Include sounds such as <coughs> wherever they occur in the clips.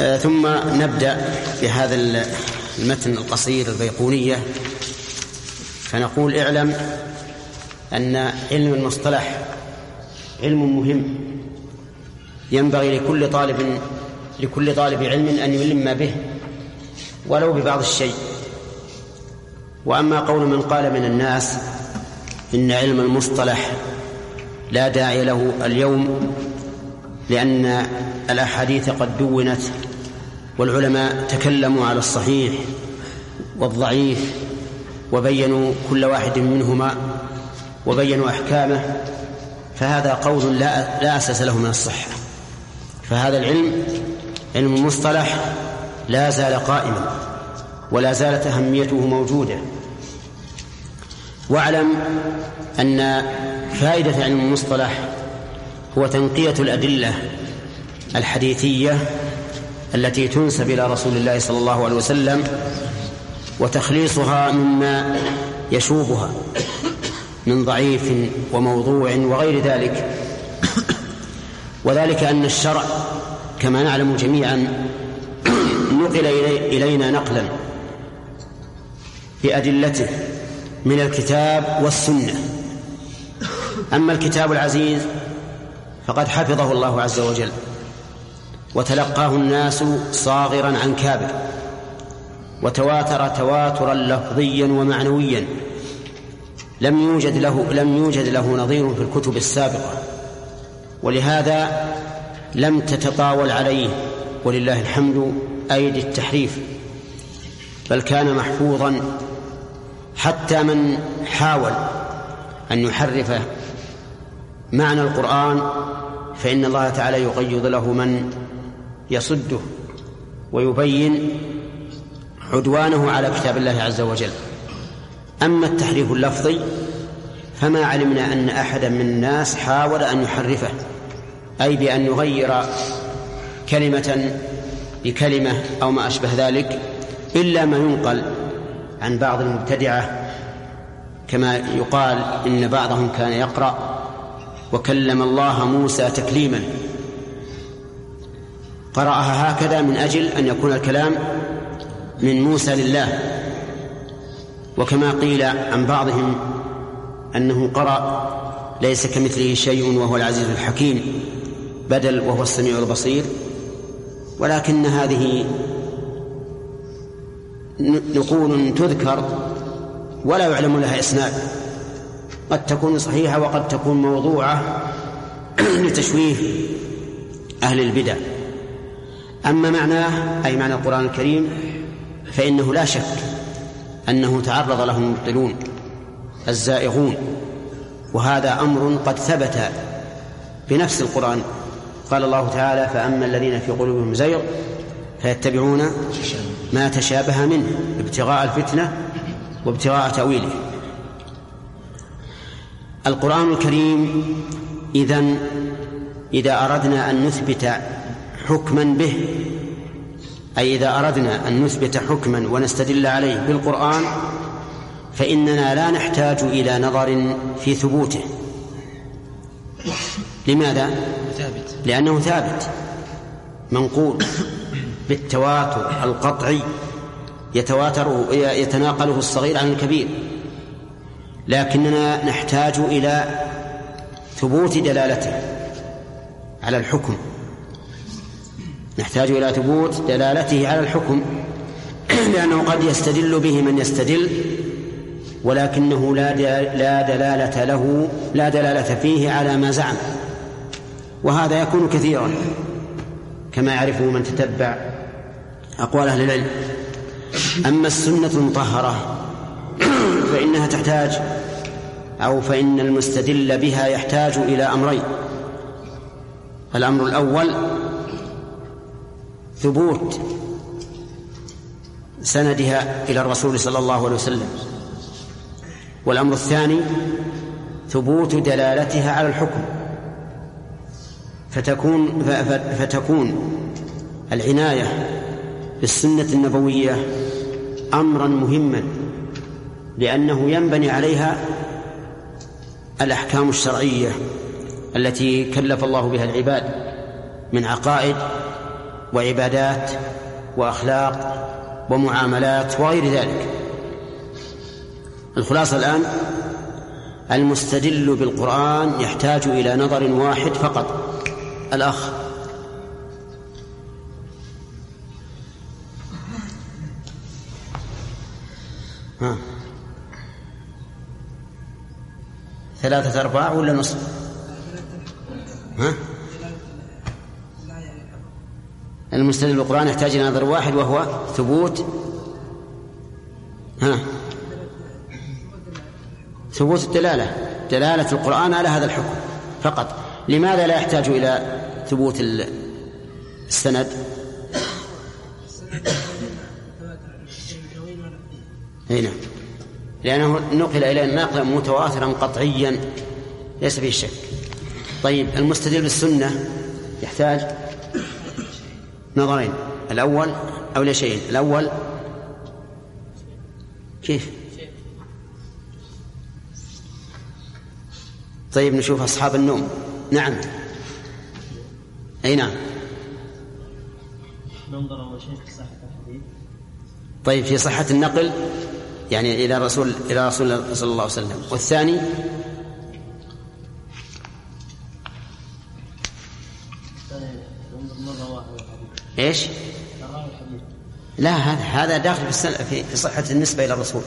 آه، ثم نبدأ بهذا المتن القصير البيقونية. فنقول اعلم أن علم المصطلح علم مهم. ينبغي لكل طالب لكل طالب علم أن يلم به ولو ببعض الشيء. وأما قول من قال من الناس إن علم المصطلح لا داعي له اليوم لأن الأحاديث قد دونت والعلماء تكلموا على الصحيح والضعيف وبينوا كل واحد منهما وبينوا أحكامه فهذا قول لا لا أساس له من الصحة. فهذا العلم علم المصطلح لا زال قائما ولا زالت أهميته موجودة. واعلم أن فائدة علم المصطلح هو تنقية الأدلة الحديثية التي تنسب إلى رسول الله صلى الله عليه وسلم وتخليصها مما يشوبها من ضعيف وموضوع وغير ذلك. وذلك أن الشرع كما نعلم جميعا نقل إلينا نقلا بأدلته من الكتاب والسنة. أما الكتاب العزيز فقد حفظه الله عز وجل. وتلقاه الناس صاغرا عن كابر وتواتر تواترا لفظيا ومعنويا. لم يوجد له لم يوجد له نظير في الكتب السابقة ولهذا لم تتطاول عليه ولله الحمد أيدي التحريف. بل كان محفوظا حتى من حاول أن يحرف معنى القرآن فإن الله تعالى يقيض له من يصده ويبين عدوانه على كتاب الله عز وجل. أما التحريف اللفظي فما علمنا أن أحدا من الناس حاول أن يحرفه أي بأن يغير كلمة بكلمة أو ما أشبه ذلك إلا ما ينقل عن بعض المبتدعة كما يقال إن بعضهم كان يقرأ وكلم الله موسى تكليما. قرأها هكذا من أجل أن يكون الكلام من موسى لله. وكما قيل عن بعضهم أنه قرأ ليس كمثله شيء وهو العزيز الحكيم بدل وهو السميع البصير. ولكن هذه نقول تذكر ولا يعلم لها إسناد. قد تكون صحيحة وقد تكون موضوعة لتشويه أهل البدع. أما معناه أي معنى القرآن الكريم فإنه لا شك أنه تعرض له المبطلون الزائغون وهذا أمر قد ثبت بنفس القرآن. قال الله تعالى فأما الذين في قلوبهم زيغ فيتبعون ما تشابه منه ابتغاء الفتنة وابتغاء تأويله. القرآن الكريم إذن إذا أردنا أن نثبت حكما به. أي إذا أردنا أن نثبت حكما ونستدل عليه بالقرآن فإننا لا نحتاج إلى نظر في ثبوته. لماذا؟ ثابت. لأنه ثابت منقول بالتواتر القطعي. يتواتر يتناقله الصغير عن الكبير. لكننا نحتاج إلى ثبوت دلالته على الحكم. نحتاج إلى ثبوت دلالته على الحكم <clears throat> لأنه قد يستدل به من يستدل ولكنه لا لا دلالة له لا دلالة فيه على ما زعم. وهذا يكون كثيرا كما يعرفه من تتبع أقوال أهل العلم. أما السنة المطهرة <clears throat> فإنها تحتاج أو فإن المستدل بها يحتاج إلى أمرين. الأمر الأول ثبوت سندها إلى الرسول صلى الله عليه وسلم. والأمر الثاني ثبوت دلالتها على الحكم. فتكون فتكون العناية بالسنة النبوية أمرا مهما لأنه ينبني عليها الأحكام الشرعية التي كلف الله بها العباد من عقائد وعبادات وأخلاق ومعاملات وغير ذلك الخلاصة الآن المستدل بالقرآن يحتاج إلى نظر واحد فقط الأخ ها ثلاثة أرباع ولا نصف؟ ها؟ المستدل بالقرآن يحتاج إلى نظر واحد وهو ثبوت. ها. ثبوت الدلالة. دلالة القرآن على هذا الحكم فقط. لماذا لا يحتاج إلى ثبوت السند؟ أي نعم. لأنه نقل إلينا نقلا متواترا قطعيا. ليس فيه شك. طيب المستدل بالسنة يحتاج نظرين. الأول أو شيء. الأول كيف؟ طيب نشوف أصحاب النوم. نعم. أي نعم. ننظر أول شيء في صحة الحديث. طيب في صحة النقل يعني إلى رسول إلى رسول الله صلى الله عليه وسلم. والثاني إيش؟ لا هذا هذا داخل في في صحة النسبة إلى الرسول.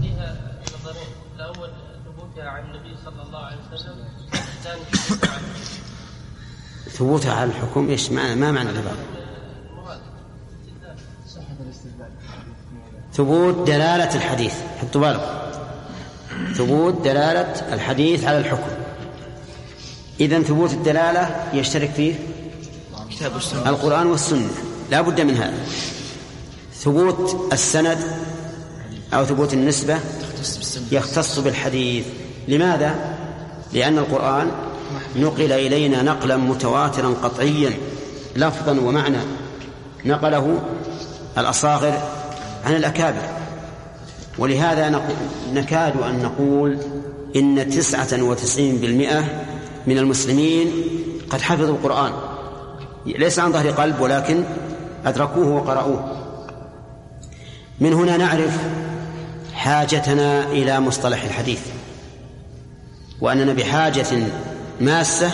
فيها نظرين، الأول ثبوتها عن النبي صلى الله عليه وسلم، الثاني ثبوتها على الحكم إيش؟ ما, ما معنى العبارة؟ ثبوت دلالة الحديث حطوا بالكم ثبوت دلالة الحديث على الحكم إذا ثبوت الدلالة يشترك فيه كتاب السنة. القرآن والسنة. لا بد من هذا. ثبوت السند أو ثبوت النسبة يختص بالحديث. لماذا؟ لأن القرآن نقل إلينا نقلا متواترا قطعيا لفظا ومعنى. نقله الأصاغر عن الأكابر. ولهذا نكاد أن نقول إن تسعة وتسعين بالمئة من المسلمين قد حفظوا القرآن. ليس عن ظهر قلب ولكن أدركوه وقرأوه. من هنا نعرف حاجتنا إلى مصطلح الحديث وأننا بحاجة ماسة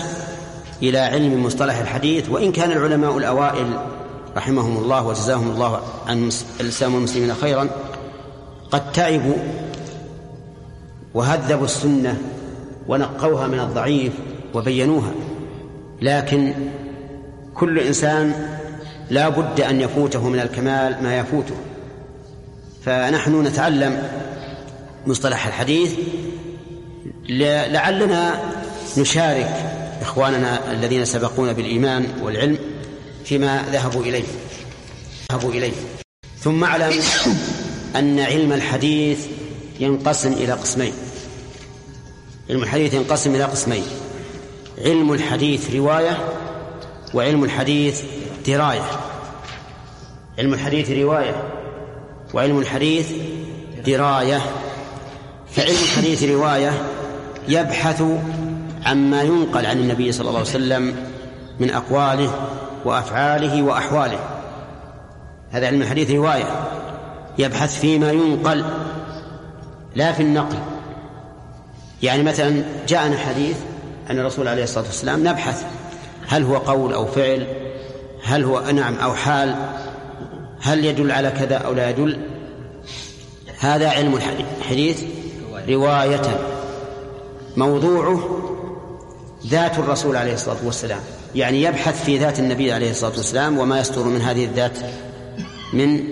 إلى علم مصطلح الحديث وإن كان العلماء الأوائل رحمهم الله وجزاهم الله عن الإسلام والمسلمين خيرا قد تعبوا وهذبوا السنة ونقوها من الضعيف وبينوها لكن كل إنسان لا بد أن يفوته من الكمال ما يفوته. فنحن نتعلم مصطلح الحديث. لعلنا نشارك إخواننا الذين سبقونا بالإيمان والعلم فيما ذهبوا إليه. ذهبوا إليه. ثم اعلم أن علم الحديث ينقسم إلى قسمين. علم الحديث ينقسم إلى قسمين. علم الحديث رواية وعلم الحديث دراية. علم الحديث رواية. وعلم الحديث دراية. فعلم الحديث رواية يبحث عما ينقل عن النبي صلى الله عليه وسلم من أقواله وأفعاله وأحواله. هذا علم الحديث رواية. يبحث فيما ينقل لا في النقل. يعني مثلا جاءنا حديث عن الرسول عليه الصلاة والسلام نبحث هل هو قول أو فعل؟ هل هو نعم أو حال؟ هل يدل على كذا أو لا يدل؟ هذا علم الحديث رواية. موضوعه ذات الرسول عليه الصلاة والسلام. يعني يبحث في ذات النبي عليه الصلاة والسلام وما يصدر من هذه الذات من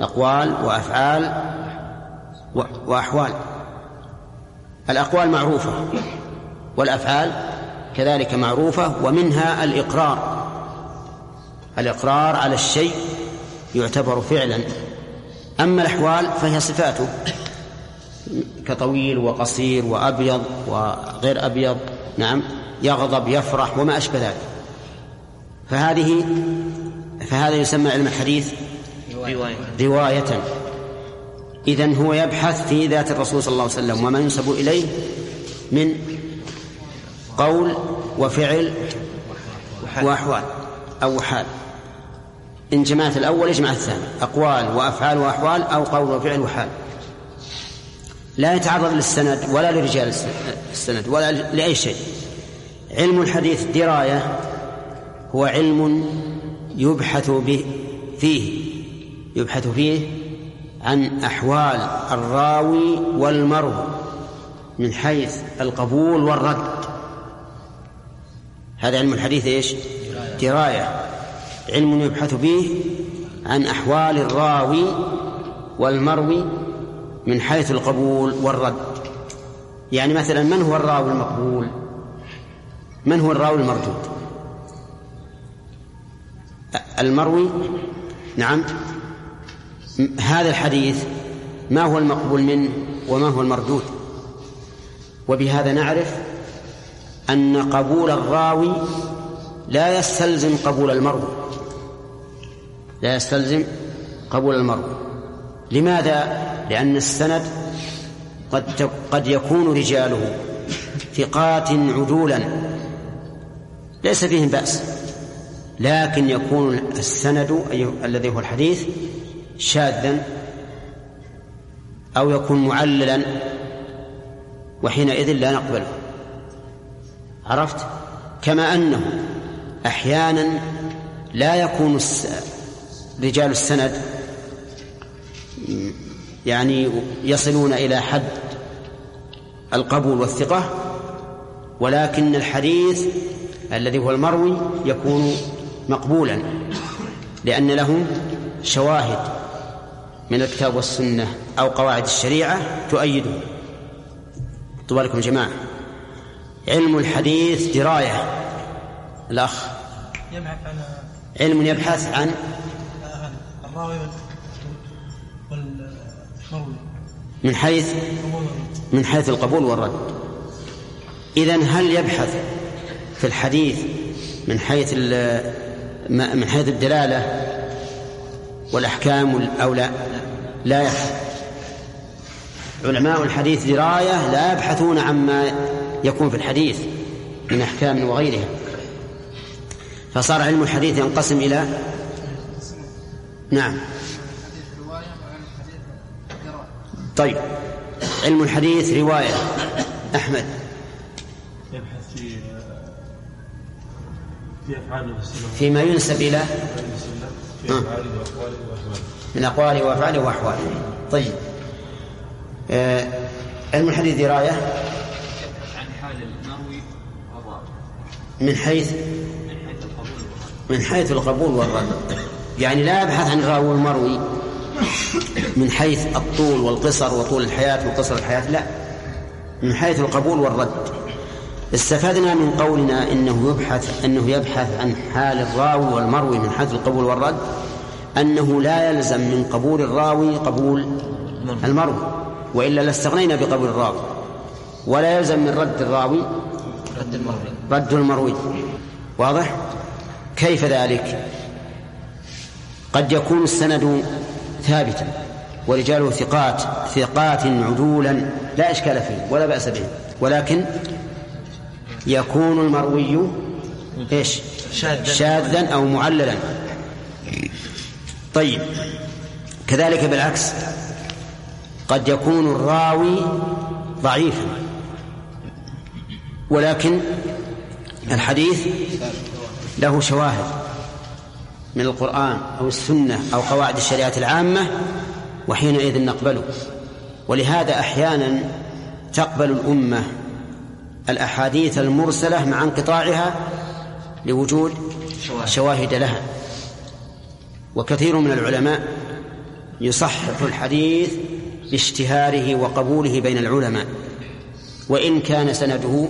أقوال وأفعال وأحوال. الأقوال معروفة والأفعال كذلك معروفة ومنها الإقرار. الإقرار على الشيء يعتبر فعلا. أما الأحوال فهي صفاته. كطويل وقصير وأبيض وغير أبيض نعم يغضب يفرح وما أشبه ذلك. فهذه فهذا يسمى علم الحديث رواية, رواية. إذن هو يبحث في ذات الرسول صلى الله عليه وسلم وما ينسب إليه من قول وفعل وأحوال أو وحال إن جمعت الأول اجمع الثاني. أقوال وأفعال وأحوال أو قول وفعل وحال. لا يتعرض للسند ولا لرجال السند ولا لأي شيء. علم الحديث دراية هو علم يبحث به فيه. يبحث فيه عن أحوال الراوي والمروي من حيث القبول والرد. هذا علم الحديث إيش؟ دراية. علم يبحث به عن أحوال الراوي والمروي من حيث القبول والرد. يعني مثلا من هو الراوي المقبول؟ من هو الراوي المردود؟ المروي؟ نعم. هذا الحديث ما هو المقبول منه وما هو المردود؟ وبهذا نعرف أن قبول الراوي لا يستلزم قبول المروي لا يستلزم قبول المروي لماذا؟ لأن السند قد قد يكون رجاله ثقات عدولا. ليس فيهم بأس. لكن يكون السند الذي هو الحديث شاذا أو يكون معللا وحينئذ لا نقبله. عرفت؟ كما أنه أحيانا لا يكون رجال السند يعني يصلون إلى حد القبول والثقة ولكن الحديث الذي هو المروي يكون مقبولا لأن له شواهد من الكتاب والسنة أو قواعد الشريعة تؤيده. طوال لكم جماعة. علم الحديث دراية. الأخ. يبحث عن علم يبحث عن الراوي والمروي من حيث من حيث القبول والرد. إذا هل يبحث في الحديث من حيث من حيث الدلالة والأحكام أو لا؟ لا يبحث. علماء الحديث دراية لا يبحثون عما يكون في الحديث من أحكام وغيرها. فصار علم الحديث ينقسم إلى نعم. طيب. علم الحديث رواية. أحمد. يبحث في في أفعال فيما ينسب إلى في أفعاله وأقواله وأحواله من أقواله وأفعاله وأحواله. طيب. آه علم الحديث دراية من حيث من حيث القبول والرد. يعني لا يبحث عن الراوي المروي من حيث الطول والقصر وطول الحياة وقصر الحياة لا. من حيث القبول والرد. استفدنا من قولنا إنه يبحث أنه يبحث عن حال الراوي والمروي من حيث القبول والرد أنه لا يلزم من قبول الراوي قبول المروي وإلا لاستغنينا بقبول الراوي ولا يلزم من رد الراوي رد المروي. رد المروي. واضح؟ كيف ذلك؟ قد يكون السند ثابتا ورجاله ثقات ثقات عدولا لا إشكال فيه ولا بأس به. ولكن يكون المروي إيش؟ شاذا. أو معللا. طيب كذلك بالعكس قد يكون الراوي ضعيفا. ولكن الحديث له شواهد من القرآن أو السنة أو قواعد الشريعة العامة وحينئذ نقبله. ولهذا أحيانا تقبل الأمة الأحاديث المرسلة مع انقطاعها لوجود شواهد لها. وكثير من العلماء يصحح الحديث باشتهاره وقبوله بين العلماء وإن كان سنده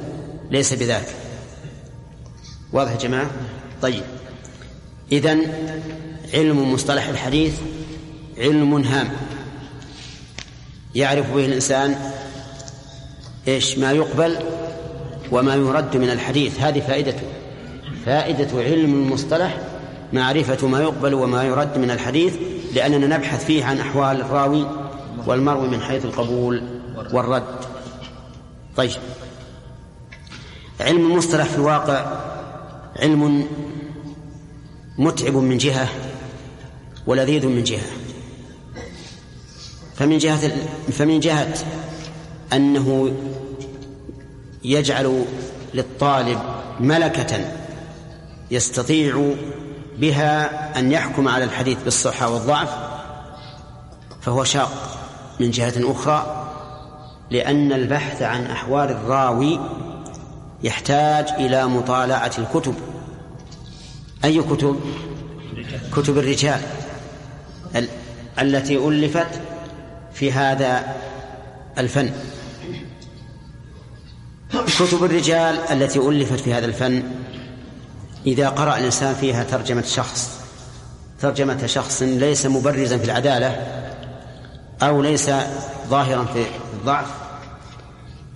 ليس بذاك. واضح يا جماعة؟ طيب. إذن علم مصطلح الحديث علم هام. يعرف به الإنسان إيش؟ ما يقبل وما يرد من الحديث. هذه فائدته فائدة علم المصطلح معرفة ما يقبل وما يرد من الحديث لأننا نبحث فيه عن أحوال الراوي والمروي من حيث القبول والرد. طيب. علم المصطلح في الواقع علم متعب من جهة ولذيذ من جهة. فمن جهة فمن جهة أنه يجعل للطالب ملكة يستطيع بها أن يحكم على الحديث بالصحة والضعف فهو شاق من جهة أخرى لأن البحث عن أحوال الراوي يحتاج إلى مطالعة الكتب. أي كتب؟ كتب الرجال. التي ألفت في هذا الفن. كتب الرجال التي ألفت في هذا الفن إذا قرأ الإنسان فيها ترجمة شخص ترجمة شخص ليس مبرزا في العدالة أو ليس ظاهرا في الضعف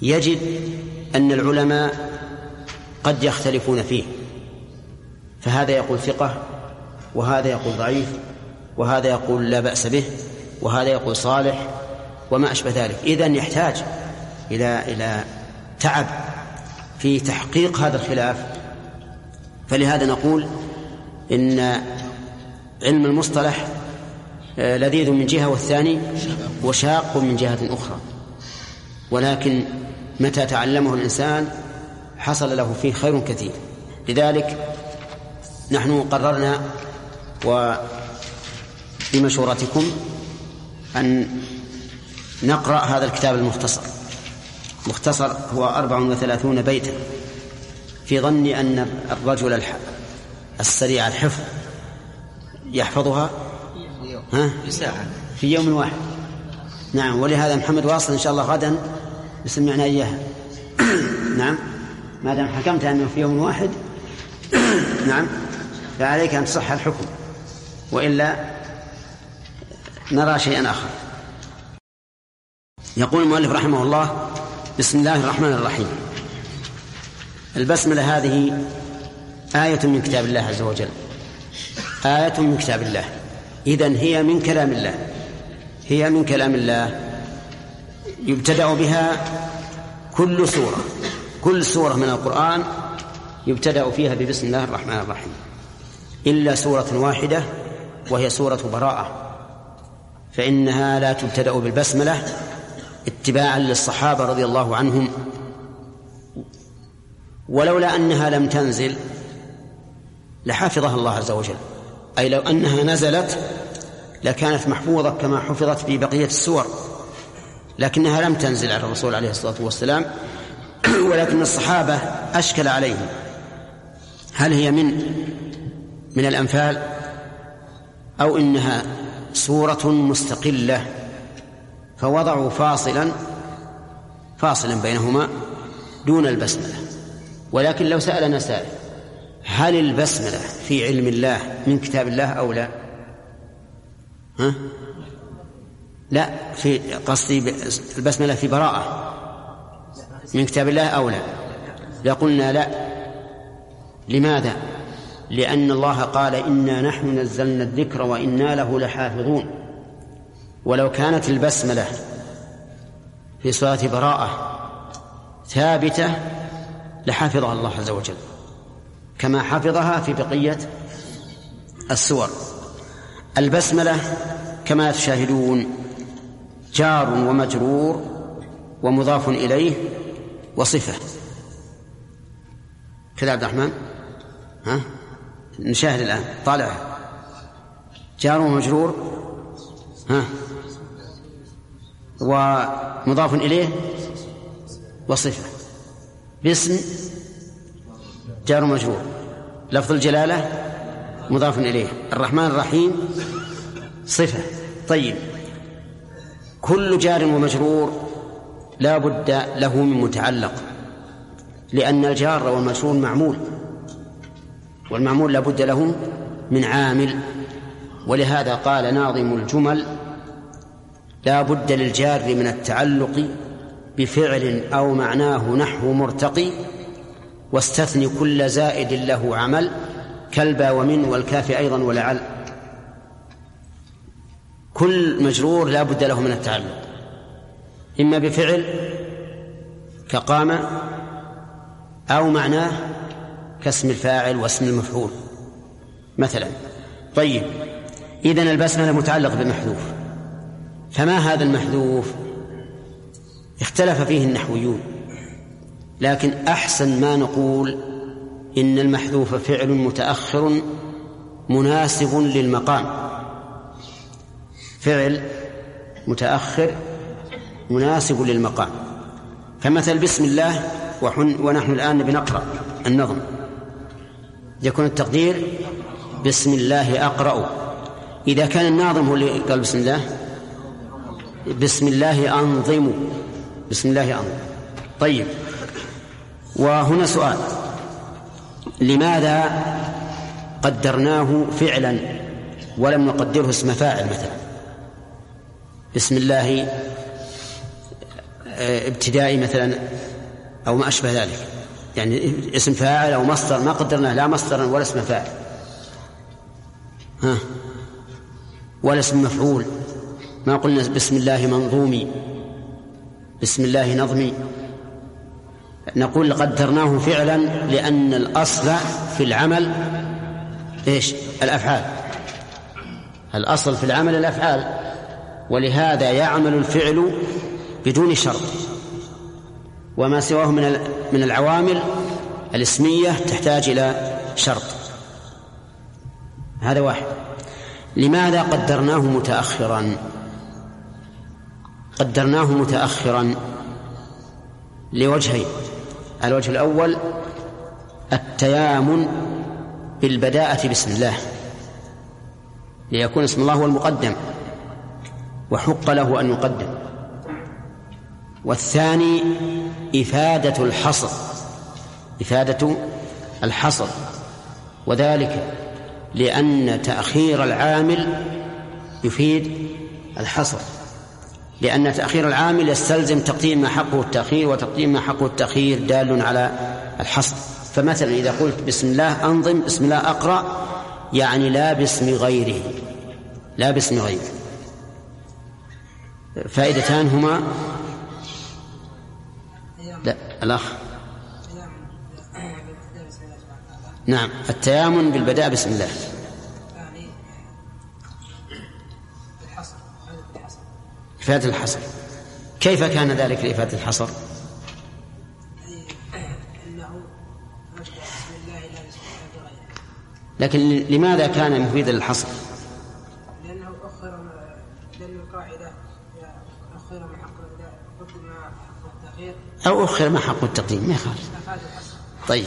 يجد أن العلماء قد يختلفون فيه. فهذا يقول ثقة وهذا يقول ضعيف وهذا يقول لا بأس به وهذا يقول صالح وما أشبه ذلك. إذن يحتاج إلى إلى تعب في تحقيق هذا الخلاف. فلهذا نقول إن علم المصطلح آه، لذيذ من جهة والثاني وشاق من جهة أخرى. ولكن متى تعلمه الإنسان حصل له فيه خير كثير. لذلك نحن قررنا وبمشورتكم أن نقرأ هذا الكتاب المختصر. مختصر هو أربع وثلاثون بيتا في ظني أن الرجل السريع الحفظ يحفظها؟ ها؟ في يوم واحد. نعم ولهذا محمد واصل إن شاء الله غدا يسمعنا إياها. <coughs> نعم. ما دام حكمت أنه في يوم واحد <coughs> نعم فعليك أن تصح الحكم وإلا نرى شيئا آخر. يقول المؤلف رحمه الله بسم الله الرحمن الرحيم. البسملة هذه آية من كتاب الله عز وجل. آية من كتاب الله. إذن هي من كلام الله. هي من كلام الله. يبتدأ بها كل سورة. كل سورة من القرآن يبتدأ فيها ببسم الله الرحمن الرحيم. إلا سورة واحدة وهي سورة براءة. فإنها لا تبتدأ بالبسملة اتباعا للصحابة رضي الله عنهم. ولولا أنها لم تنزل لحفظها الله عز وجل. أي لو أنها نزلت لكانت محفوظة كما حفظت في بقية السور. لكنها لم تنزل على الرسول عليه الصلاة والسلام. <clears throat> ولكن الصحابة أشكل عليهم. هل هي من من الأنفال؟ أو إنها سورة مستقلة فوضعوا فاصلا فاصلا بينهما دون البسملة. ولكن لو سألنا سائل هل البسملة في علم الله من كتاب الله أو لا؟ ها؟ لا في قصدي البسملة في براءة. من كتاب الله أو لا؟ لقلنا لا لماذا؟ لأن الله قال إنا نحن نزلنا الذكر وإنا له لحافظون. ولو كانت البسملة في صلاة براءة ثابتة لحفظها الله عز وجل كما حفظها في بقية السور. البسملة كما تشاهدون جار ومجرور ومضاف إليه وصفة. كذا عبد الرحمن؟ ها؟ نشاهد الآن. طالع. جار ومجرور. ها؟ ومضاف إليه وصفة. باسم جار مجرور لفظ الجلالة مضاف إليه. الرحمن الرحيم صفة. طيب. كل جار ومجرور لا بد له من متعلق لأن الجار والمجرور معمول والمعمول لا بد له من عامل ولهذا قال ناظم الجمل لا بد للجار من التعلق بفعل أو معناه نحو مرتقي واستثني كل زائد له عمل كالبا ومن والكاف أيضا ولعل. كل مجرور لا بد له من التعلق. إما بفعل كقام أو معناه كاسم الفاعل واسم المفعول. مثلا طيب إذن البسملة متعلق بمحذوف. فما هذا المحذوف؟ اختلف فيه النحويون. لكن أحسن ما نقول إن المحذوف فعل متأخر مناسب للمقام. فعل متأخر مناسب للمقام. كمثل بسم الله ونحن الآن بنقرأ النظم. يكون التقدير بسم الله أقرأ. إذا كان الناظم هو اللي قال بسم الله. بسم الله أنظم. بسم الله أنظم. طيب. وهنا سؤال. لماذا قدرناه فعلا ولم نقدره اسم فاعل مثلا؟ بسم الله ابتدائي مثلا أو ما أشبه ذلك. يعني اسم فاعل أو مصدر ما قدرناه لا مصدرا ولا اسم فاعل. ها. ولا اسم مفعول. ما قلنا بسم الله منظومي بسم الله نظمي. نقول قدرناه فعلا لأن الأصل في العمل إيش؟ الأفعال. الأصل في العمل الأفعال. ولهذا يعمل الفعل بدون شرط وما سواه من من العوامل الاسمية تحتاج إلى شرط. هذا واحد. لماذا قدرناه متأخرا؟ قدرناه متأخرا لوجهين. الوجه الأول التيامن بالبداءة بسم الله. ليكون اسم الله هو المقدم وحق له أن يقدم. والثاني إفادة الحصر إفادة الحصر. وذلك لأن تأخير العامل يفيد الحصر. لأن تأخير العامل يستلزم تقديم ما حقه التأخير وتقديم ما حقه التأخير دال على الحصر. فمثلا إذا قلت بسم الله أنظم بسم الله أقرأ يعني لا باسم غيره لا باسم غيره. فائدتان هما لا الأخ نعم التيامن بالبداء بسم الله إفادة الحصر كيف كان ذلك لإفادة الحصر؟ لكن لماذا كان مفيدا للحصر؟ لأنه أخر لأن القاعدة أخر ما حق قدم حق التأخير أو أخر ما حق التقديم ما يخالف. طيب.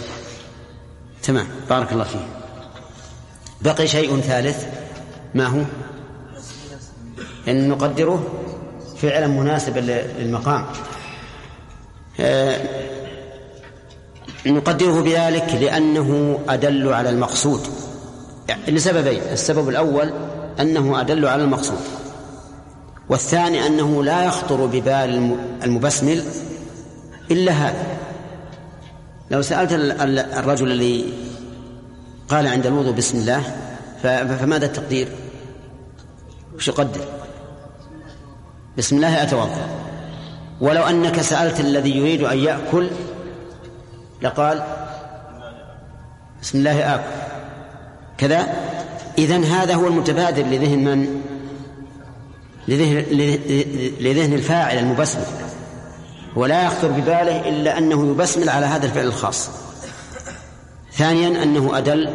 تمام. بارك الله فيه بقي شيء ثالث. ما هو؟ أن نقدره فعلا مناسبا للمقام. آه، نقدره بذلك لأنه أدل على المقصود. يعني لسببين. السبب الأول أنه أدل على المقصود. والثاني أنه لا يخطر ببال المبسمل إلا هذا. لو سألت الرجل الذي قال عند الوضوء بسم الله فماذا التقدير؟ وش يقدر؟ بسم الله أتوضأ. ولو أنك سألت الذي يريد أن يأكل لقال بسم الله آكل. كذا؟ إذن هذا هو المتبادر لذهن من؟ لذهن, لذهن الفاعل المبسمل ولا يخطر بباله إلا أنه يبسمل على هذا الفعل الخاص. ثانيا أنه أدل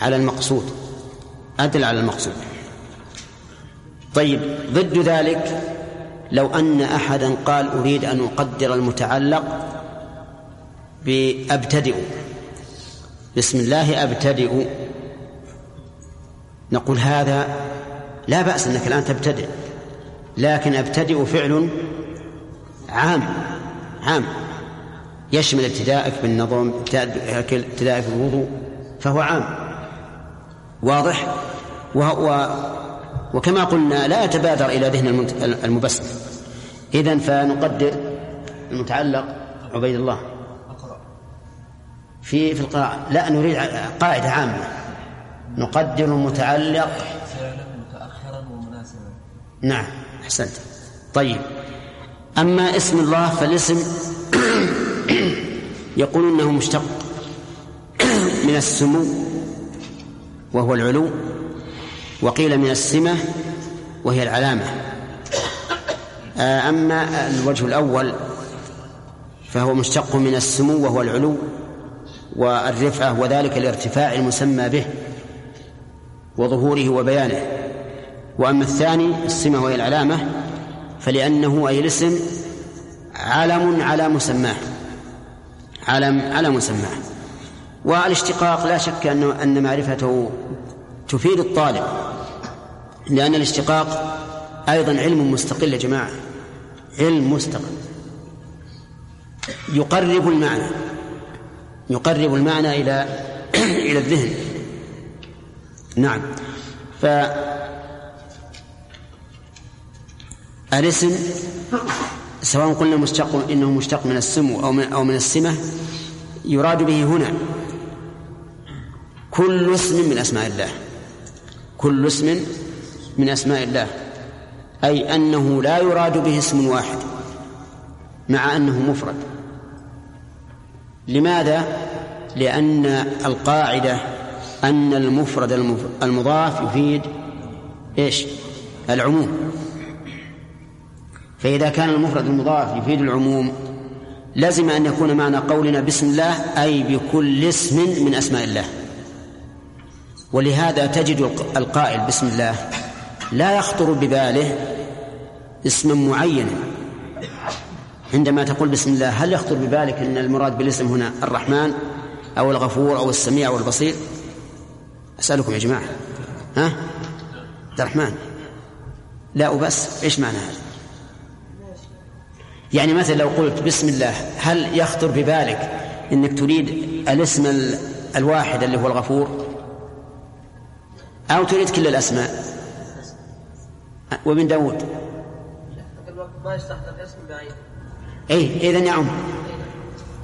على المقصود. أدل على المقصود. طيب ضد ذلك لو أن أحدا قال أريد أن أقدر المتعلق بأبتدئ. بسم الله أبتدئ. نقول هذا لا بأس أنك الآن تبتدئ. لكن أبتدئ فعل عام عام. يشمل ابتدائك بالنظم ابتدائك بالوضوء فهو عام. واضح؟ وهو وكما قلنا لا يتبادر إلى ذهن المبسم إذن فنقدر المتعلق عبيد الله. في في القراءة لا نريد قاعدة عامة. نقدر المتعلق. متأخرا ومناسبا. نعم أحسنت. طيب. أما اسم الله فالاسم يقول إنه مشتق من السمو وهو العلو وقيل من السمة وهي العلامة. آه، أما الوجه الأول فهو مشتق من السمو وهو العلو والرفعة وذلك الارتفاع المسمى به وظهوره وبيانه. وأما الثاني السمة وهي العلامة فلأنه أي الاسم علم على مسماه. علم على مسماه. والاشتقاق لا شك أن أن معرفته تفيد الطالب لأن الاشتقاق أيضا علم مستقل يا جماعة. علم مستقل. يقرب المعنى. يقرب المعنى إلى إلى الذهن. نعم. ف الاسم سواء قلنا مشتق إنه مشتق من السمو أو من أو من السمة يراد به هنا كل اسم من أسماء الله. كل اسم من أسماء الله. أي أنه لا يراد به اسم واحد مع أنه مفرد. لماذا؟ لأن القاعدة أن المفرد المضاف يفيد إيش؟ العموم. فإذا كان المفرد المضاف يفيد العموم لزم أن يكون معنى قولنا بسم الله أي بكل اسم من أسماء الله. ولهذا تجد القائل بسم الله لا يخطر بباله اسما معينا عندما تقول بسم الله هل يخطر ببالك أن المراد بالاسم هنا الرحمن أو الغفور أو السميع أو البصير؟ أسألكم يا جماعة. ها؟ الرحمن. لا وبس إيش معنى هذا؟ يعني مثلا لو قلت بسم الله هل يخطر ببالك إنك تريد الاسم الواحد اللي هو الغفور؟ أو تريد كل الأسماء؟ ومن داود؟ ما يستحضر اي اذا يعم.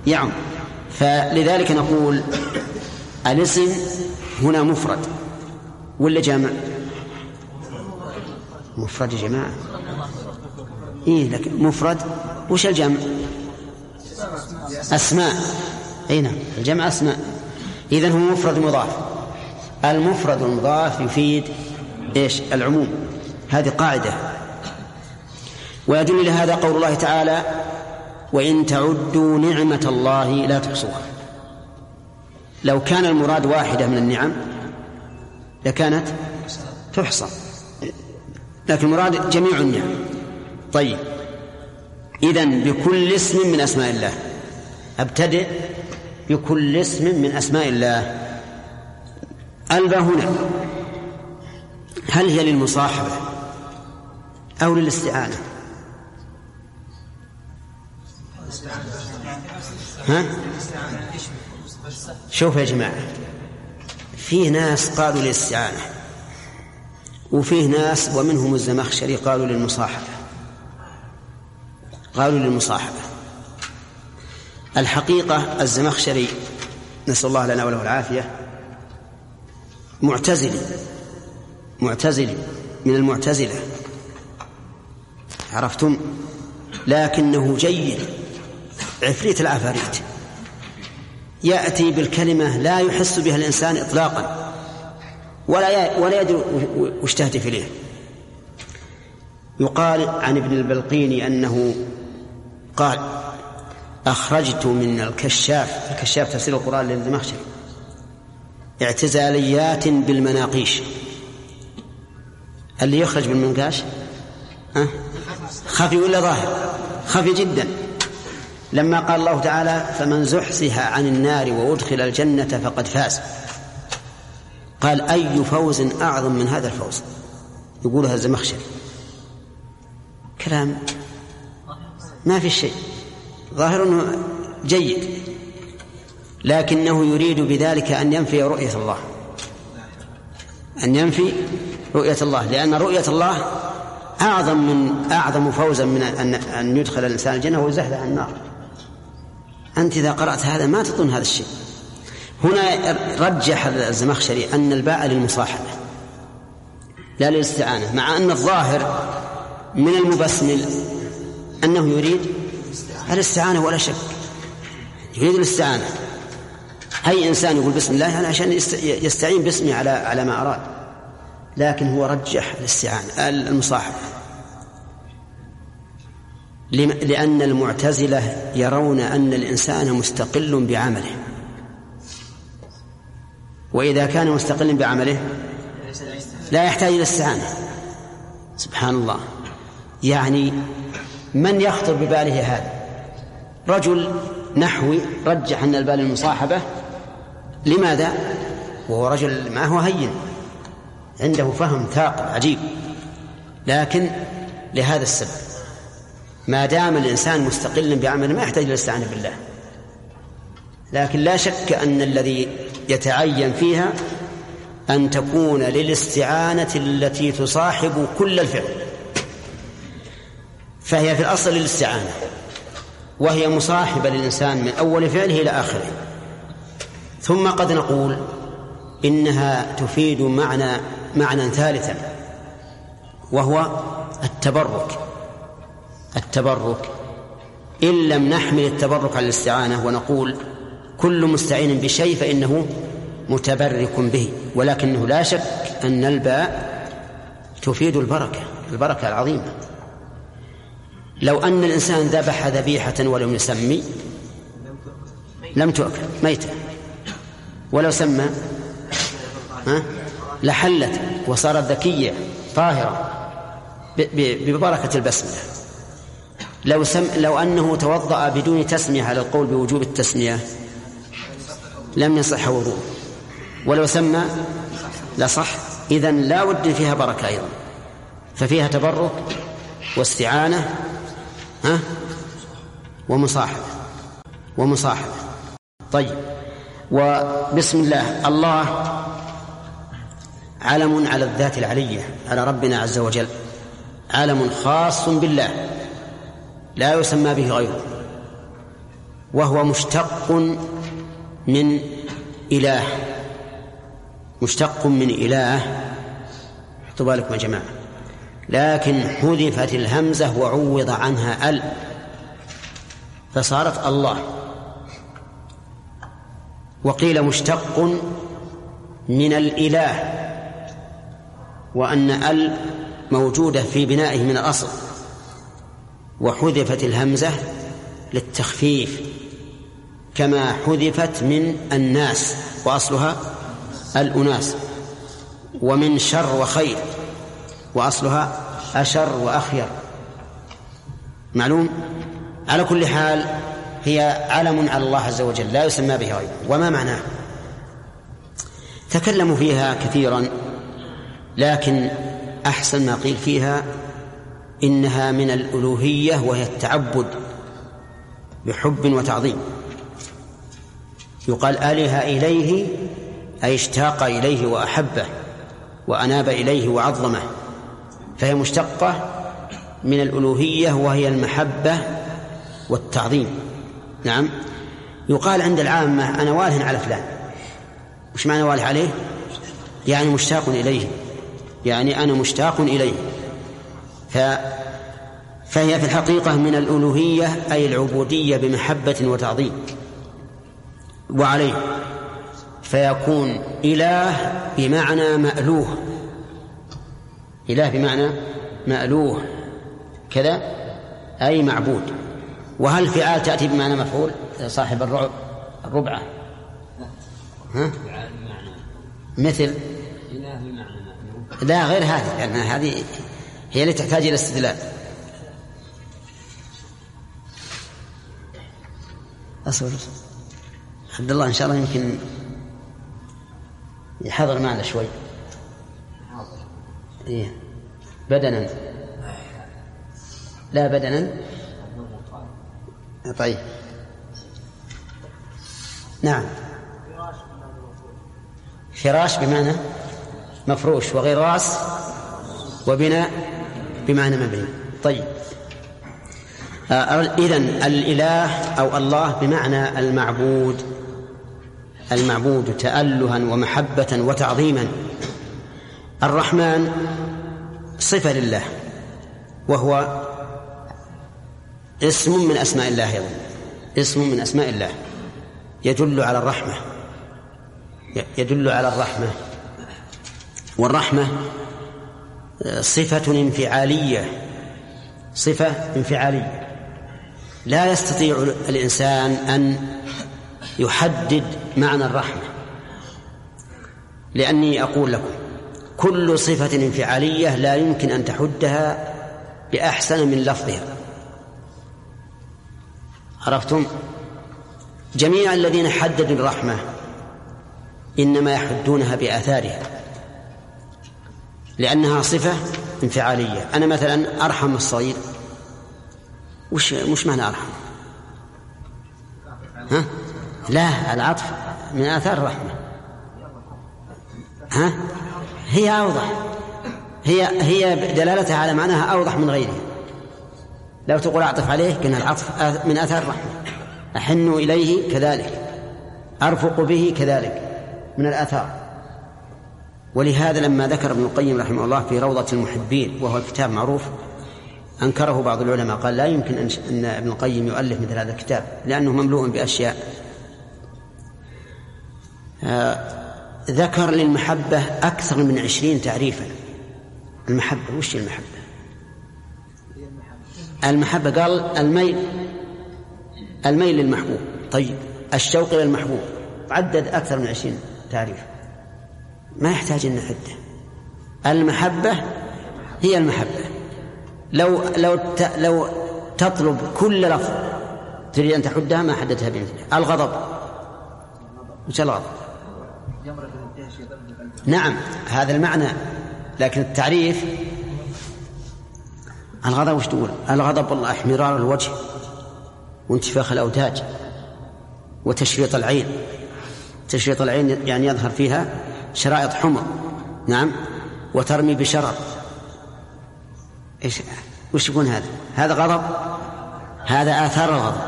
يعم. فلذلك نقول الاسم هنا مفرد. ولا جامع؟ مفرد يا جماعة. إيه لك مفرد. وش الجمع؟ أسماء. أي نعم الجمع أسماء. إذن هو مفرد مضاف. المفرد المضاف يفيد إيش؟ العموم. هذه قاعدة. ويدل لهذا قول الله تعالى وإن تعدوا نعمة الله لا تحصوها. لو كان المراد واحدة من النعم لكانت تحصى. لكن المراد جميع النعم. طيب. إذن بكل اسم من أسماء الله. أبتدئ بكل اسم من أسماء الله. ألبى هنا. هل هي للمصاحبة أو للاستعانة؟ ها؟ شوف يا جماعة. في ناس قالوا للاستعانة وفيه ناس ومنهم الزمخشري قالوا للمصاحبة. قالوا للمصاحبة. الحقيقة الزمخشري نسأل الله لنا وله العافية معتزلي معتزلي من المعتزلة. عرفتم؟ لكنه جيد. عفريت العفاريت. يأتي بالكلمة لا يحس بها الإنسان إطلاقا. ولا ولا يدري وش تهدف إليه. يقال عن ابن البلقيني أنه قال أخرجت من الكشاف الكشاف تفسير القرآن للزمخشري اعتزاليات بالمناقيش. اللي يخرج بالمنقاش ها؟ خفي ولا ظاهر؟ خفي جدا. لما قال الله تعالى فمن زحزح عن النار وأدخل الجنة فقد فاز. قال أي فوز أعظم من هذا الفوز؟ يقولها الزمخشري كلام ما في شيء. ظاهر أنه جيد. لكنه يريد بذلك أن ينفي رؤية الله. أن ينفي رؤية الله. لأن رؤية الله أعظم من أعظم فوزا من أن أن يدخل الإنسان الجنة ويزحزح عن النار. أنت إذا قرأت هذا ما تظن هذا الشيء. هنا رجح الزمخشري أن الباء للمصاحبة لا للاستعانة مع أن الظاهر من المبسمل أنه يريد الاستعانة ولا شك. يريد الاستعانة. أي إنسان يقول بسم الله يعني عشان يستعين باسمه على على ما أراد. لكن هو رجح الاستعانة المصاحبة. لأن المعتزلة يرون أن الإنسان مستقل بعمله. وإذا كان مستقلا بعمله لا يحتاج إلى الاستعانة سبحان الله. يعني من يخطر بباله هذا؟ رجل نحوي رجح أن البال المصاحبة. لماذا؟ وهو رجل ما هو هين. عنده فهم ثاقب عجيب. لكن لهذا السبب ما دام الإنسان مستقلا بعمله ما يحتاج إلى الاستعانة بالله. لكن لا شك أن الذي يتعين فيها أن تكون للاستعانة التي تصاحب كل الفعل. فهي في الأصل للاستعانة وهي مصاحبة للإنسان من أول فعله إلى آخره. ثم قد نقول إنها تفيد معنى معنى ثالثا وهو التبرك. التبرك إن لم نحمل التبرك على الاستعانة ونقول كل مستعين بشيء فإنه متبرك به ولكنه لا شك أن الباء تفيد البركة البركة العظيمة. لو أن الإنسان ذبح ذبيحة ولم يسمي لم تؤكل ميتة ولو سمى ها؟ لحلت وصارت ذكية طاهرة ببركة البسملة. لو سم لو أنه توضأ بدون تسمية على القول بوجوب التسمية لم يصح وضوء ولو سمى لصح إذا لا بد فيها بركة أيضا. ففيها تبرك واستعانة ها؟ ومصاحبة ومصاحبة طيب. وبسم الله. الله علم على الذات العلية على ربنا عز وجل. علم خاص بالله. لا يسمى به غيره. وهو مشتق من إله. مشتق من إله. حطوا بالكم يا جماعة. لكن حذفت الهمزة وعوض عنها ال فصارت الله. وقيل مشتق من الإله وأن ال موجودة في بنائه من الأصل. وحذفت الهمزة للتخفيف كما حذفت من الناس وأصلها الأناس. ومن شر وخير. وأصلها أشر وأخير. معلوم؟ على كل حال هي علم على الله عز وجل لا يسمى به غيره وما معناه؟ تكلموا فيها كثيرا لكن أحسن ما قيل فيها إنها من الألوهية وهي التعبد بحب وتعظيم. يقال آله إليه أي اشتاق إليه وأحبه وأناب إليه وعظمه. فهي مشتقة من الألوهية وهي المحبة والتعظيم. نعم. يقال عند العامة أنا واله على فلان. وش معنى واله عليه؟ يعني مشتاق إليه. يعني أنا مشتاق إليه. ف فهي في الحقيقة من الألوهية أي العبودية بمحبة وتعظيم. وعليه. فيكون إله بمعنى مألوه. إله بمعنى مألوه. كذا؟ أي معبود. وهل فعال تأتي بمعنى مفعول؟ صاحب الرعب الربعة. ها؟ مثل؟ لا غير هذه. لأن هذه هي اللي تحتاج إلى استدلال. أصبر. عبد الله إن شاء الله يمكن يحضر معنا شوي. إيه. بدنا. لا بدنا. طيب. نعم. فراش بمعنى مفروش وغراس وبناء بمعنى مبني. طيب. آه إذن الإله أو الله بمعنى المعبود. المعبود تألها ومحبة وتعظيما. الرحمن صفة لله وهو اسم من أسماء الله أيضا اسم من أسماء الله يدل على الرحمة يدل على الرحمة والرحمة صفة انفعالية صفة انفعالية. لا يستطيع الإنسان أن يحدد معنى الرحمة لأني أقول لكم كل صفة انفعالية لا يمكن أن تحدها بأحسن من لفظها. عرفتم؟ جميع الذين حددوا الرحمة إنما يحدونها بآثارها لأنها صفة انفعالية. أنا مثلا أرحم الصغير. وش مش معنى أرحم؟ ها؟ لا العطف من آثار الرحمة. ها؟ هي أوضح. هي هي دلالتها على معناها أوضح من غيرها. لو تقول أعطف عليه كان العطف من آثار الرحمة. أحن إليه كذلك. أرفق به كذلك. من الآثار. ولهذا لما ذكر ابن القيم رحمه الله في روضة المحبين وهو كتاب معروف أنكره بعض العلماء. قال لا يمكن أن ابن القيم يؤلف مثل هذا الكتاب لأنه مملوء بأشياء. آه ذكر للمحبة أكثر من عشرين تعريفا. المحبة وش المحبة؟ المحبة قال الميل الميل للمحبوب. طيب الشوق إلى المحبوب. عدد أكثر من عشرين تعريف. ما يحتاج أن نحده المحبة هي المحبة. لو لو لو تطلب كل لفظ تريد أن تحدها ما حددتها بمثلها الغضب. وش الغضب؟ نعم هذا المعنى لكن التعريف الغضب وش تقول؟ الغضب والله إحمرار الوجه وانتفاخ الأوداج وتشريط العين. تشريط العين يعني يظهر فيها شرائط حمر نعم وترمي بشرر. إيش وش يكون هذا؟ هذا غضب؟ هذا آثار الغضب.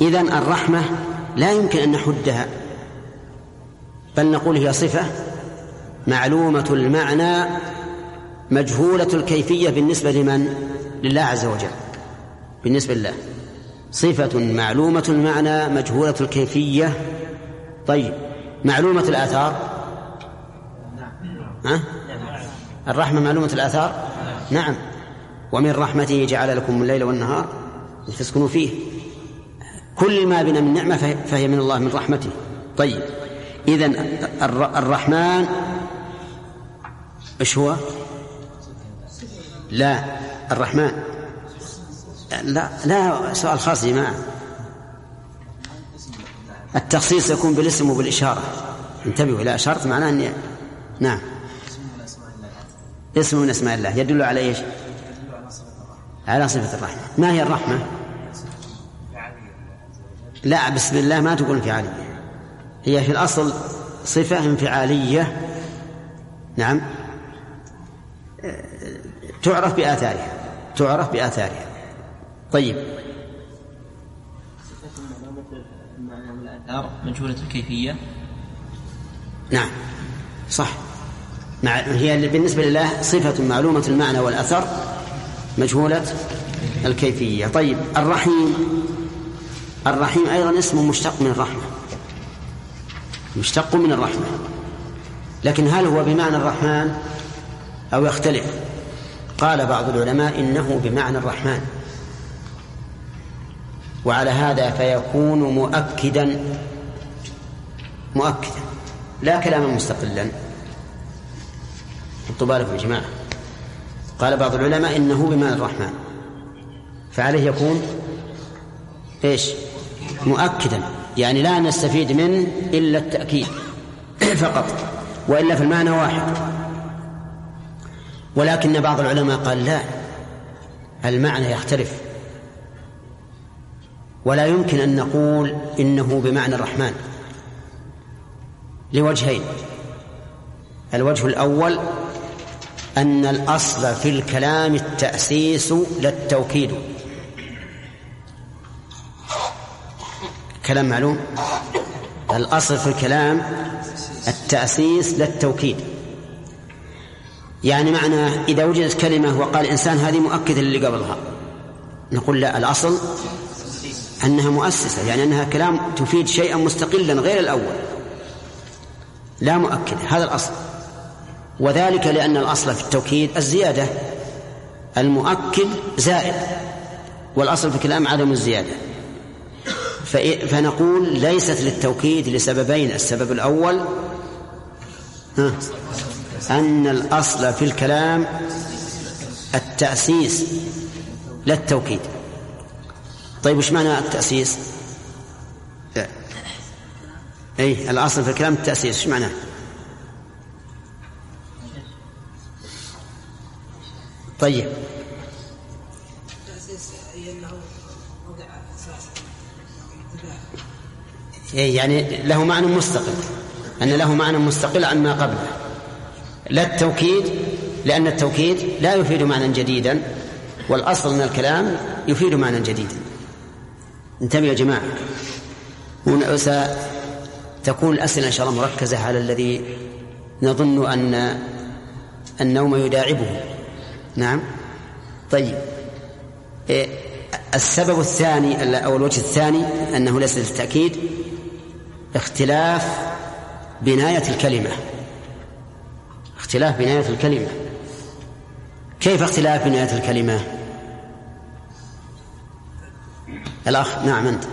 إذا الرحمة لا يمكن أن نحدها بل نقول هي صفة معلومة المعنى مجهولة الكيفية بالنسبة لمن؟ لله عز وجل. بالنسبة لله. صفة معلومة المعنى مجهولة الكيفية. طيب معلومة الآثار؟ ها؟ الرحمة معلومة الآثار؟ نعم. ومن رحمته جعل لكم الليل والنهار لتسكنوا فيه. كل ما بنا من نعمة فهي من الله من رحمته. طيب إذا الرحمن إيش هو؟ لا الرحمن. لا لا سؤال خاص يا جماعة. التخصيص يكون بالاسم وبالإشارة. انتبهوا إلى أشرت معناه أني نعم. اسم من أسماء الله. يدل على إيش؟ على صفة الرحمة. ما هي الرحمة؟ لا بسم الله ما تقول انفعالية. هي في الأصل صفة انفعالية. نعم. تعرف بآثارها. تعرف بآثارها. طيب. مجهولة الكيفية. نعم. صح. مع هي بالنسبة لله صفة معلومة المعنى والأثر مجهولة الكيفية. طيب. الرحيم. الرحيم أيضا اسم مشتق من الرحمة. مشتق من الرحمة. لكن هل هو بمعنى الرحمن؟ أو يختلف. قال بعض العلماء إنه بمعنى الرحمن. وعلى هذا فيكون مؤكدا. مؤكدا. لا كلاما مستقلا. حطوا بالكم يا جماعة. قال بعض العلماء إنه بمعنى الرحمن. فعليه يكون إيش؟ مؤكدا. يعني لا نستفيد منه إلا التأكيد. <clears throat> فقط. وإلا في المعنى واحد. ولكن بعض العلماء قال لا المعنى يختلف. ولا يمكن أن نقول إنه بمعنى الرحمن. لوجهين. الوجه الأول أن الأصل في الكلام التأسيس لا التوكيد كلام معلوم؟ الأصل في الكلام التأسيس لا التوكيد يعني معنى إذا وجدت كلمة وقال الانسان هذه مؤكدة للي قبلها نقول لا الأصل أنها مؤسسة يعني أنها كلام تفيد شيئا مستقلا غير الأول. لا مؤكد هذا الأصل. وذلك لأن الأصل في التوكيد الزيادة. المؤكد زائد والأصل في الكلام عدم الزيادة. فنقول ليست للتوكيد لسببين السبب الأول ها؟ أن الأصل في الكلام التأسيس لا التوكيد طيب وش معنى التأسيس؟ أي الأصل في الكلام التأسيس إيش معناه؟ طيب إيه يعني له معنى مستقل أن له معنى مستقل عن ما قبله لا التوكيد لأن التوكيد لا يفيد معنى جديدا والأصل من الكلام يفيد معنى جديدا. انتبهوا يا جماعة. ستكون الأسئلة إن شاء الله مركزة على الذي نظن أن النوم يداعبه. نعم. طيب. السبب الثاني أو الوجه الثاني أنه ليس للتأكيد اختلاف بناية الكلمة. اختلاف بناية الكلمة. كيف اختلاف بناية الكلمة؟ الأخ نعم أنت.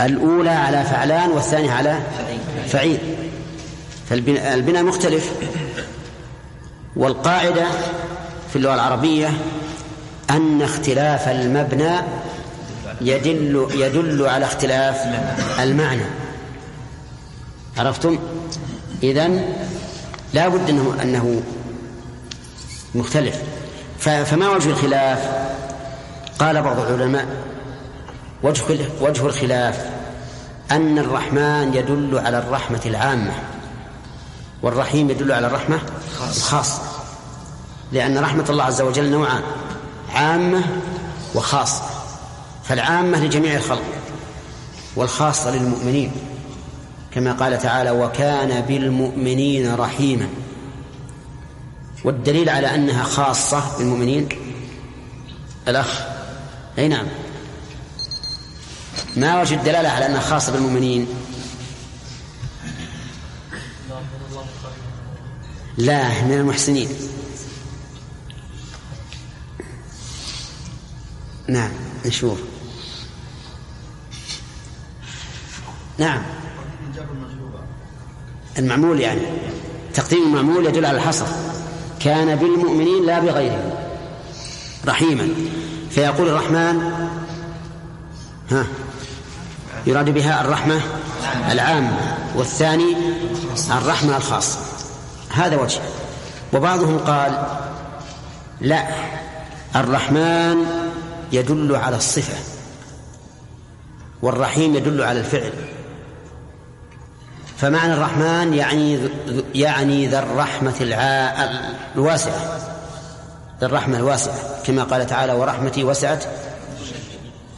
الأولى على فعلان والثانية على فعيل. فالبناء مختلف. والقاعدة في اللغة العربية أن اختلاف المبنى يدل يدل على اختلاف المعنى. عرفتم؟ إذن لا بد أنه أنه مختلف. فما وجه الخلاف؟ قال بعض العلماء وجه وجه الخلاف أن الرحمن يدل على الرحمة العامة والرحيم يدل على الرحمة الخاصة لأن رحمة الله عز وجل نوعان عامة وخاصة. فالعامة لجميع الخلق والخاصة للمؤمنين. كما قال تعالى وكان بالمؤمنين رحيما. والدليل على أنها خاصة بالمؤمنين الأخ. أي نعم. ما وجه الدلالة على أنها خاصة بالمؤمنين؟ لا من المحسنين. نعم نشوف. نعم. المعمول يعني. تقديم المعمول يدل على الحصر. كان بالمؤمنين لا بغيرهم. رحيما. فيقول الرحمن ها يراد بها الرحمة العامة والثاني الرحمة الخاصة هذا وجه. وبعضهم قال لا الرحمن يدل على الصفة والرحيم يدل على الفعل. فمعنى الرحمن يعني يعني ذا الرحمة الواسعة. ذا الرحمة الواسعة كما قال تعالى ورحمتي وسعت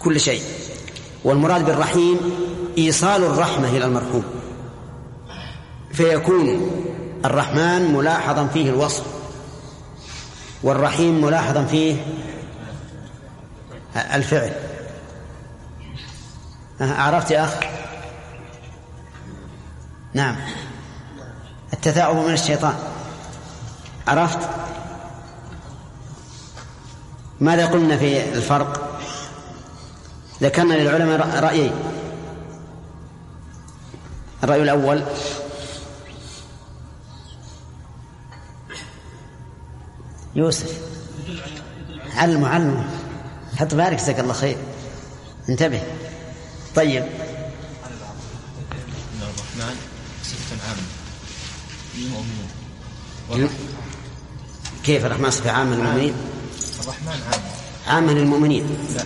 كل شيء. والمراد بالرحيم إيصال الرحمة إلى المرحوم. فيكون الرحمن ملاحظا فيه الوصف والرحيم ملاحظا فيه الفعل. عرفت يا أخ نعم. التثاؤب من الشيطان. عرفت؟ ماذا قلنا في الفرق؟ ذكرنا للعلماء رأيين. الرأي الأول. يوسف. علموا علموا حط بارك جزاك الله خير. انتبه. طيب. كيف الرحمن صفة عامة للمؤمنين؟ الرحمن عامة. عامة للمؤمنين. لا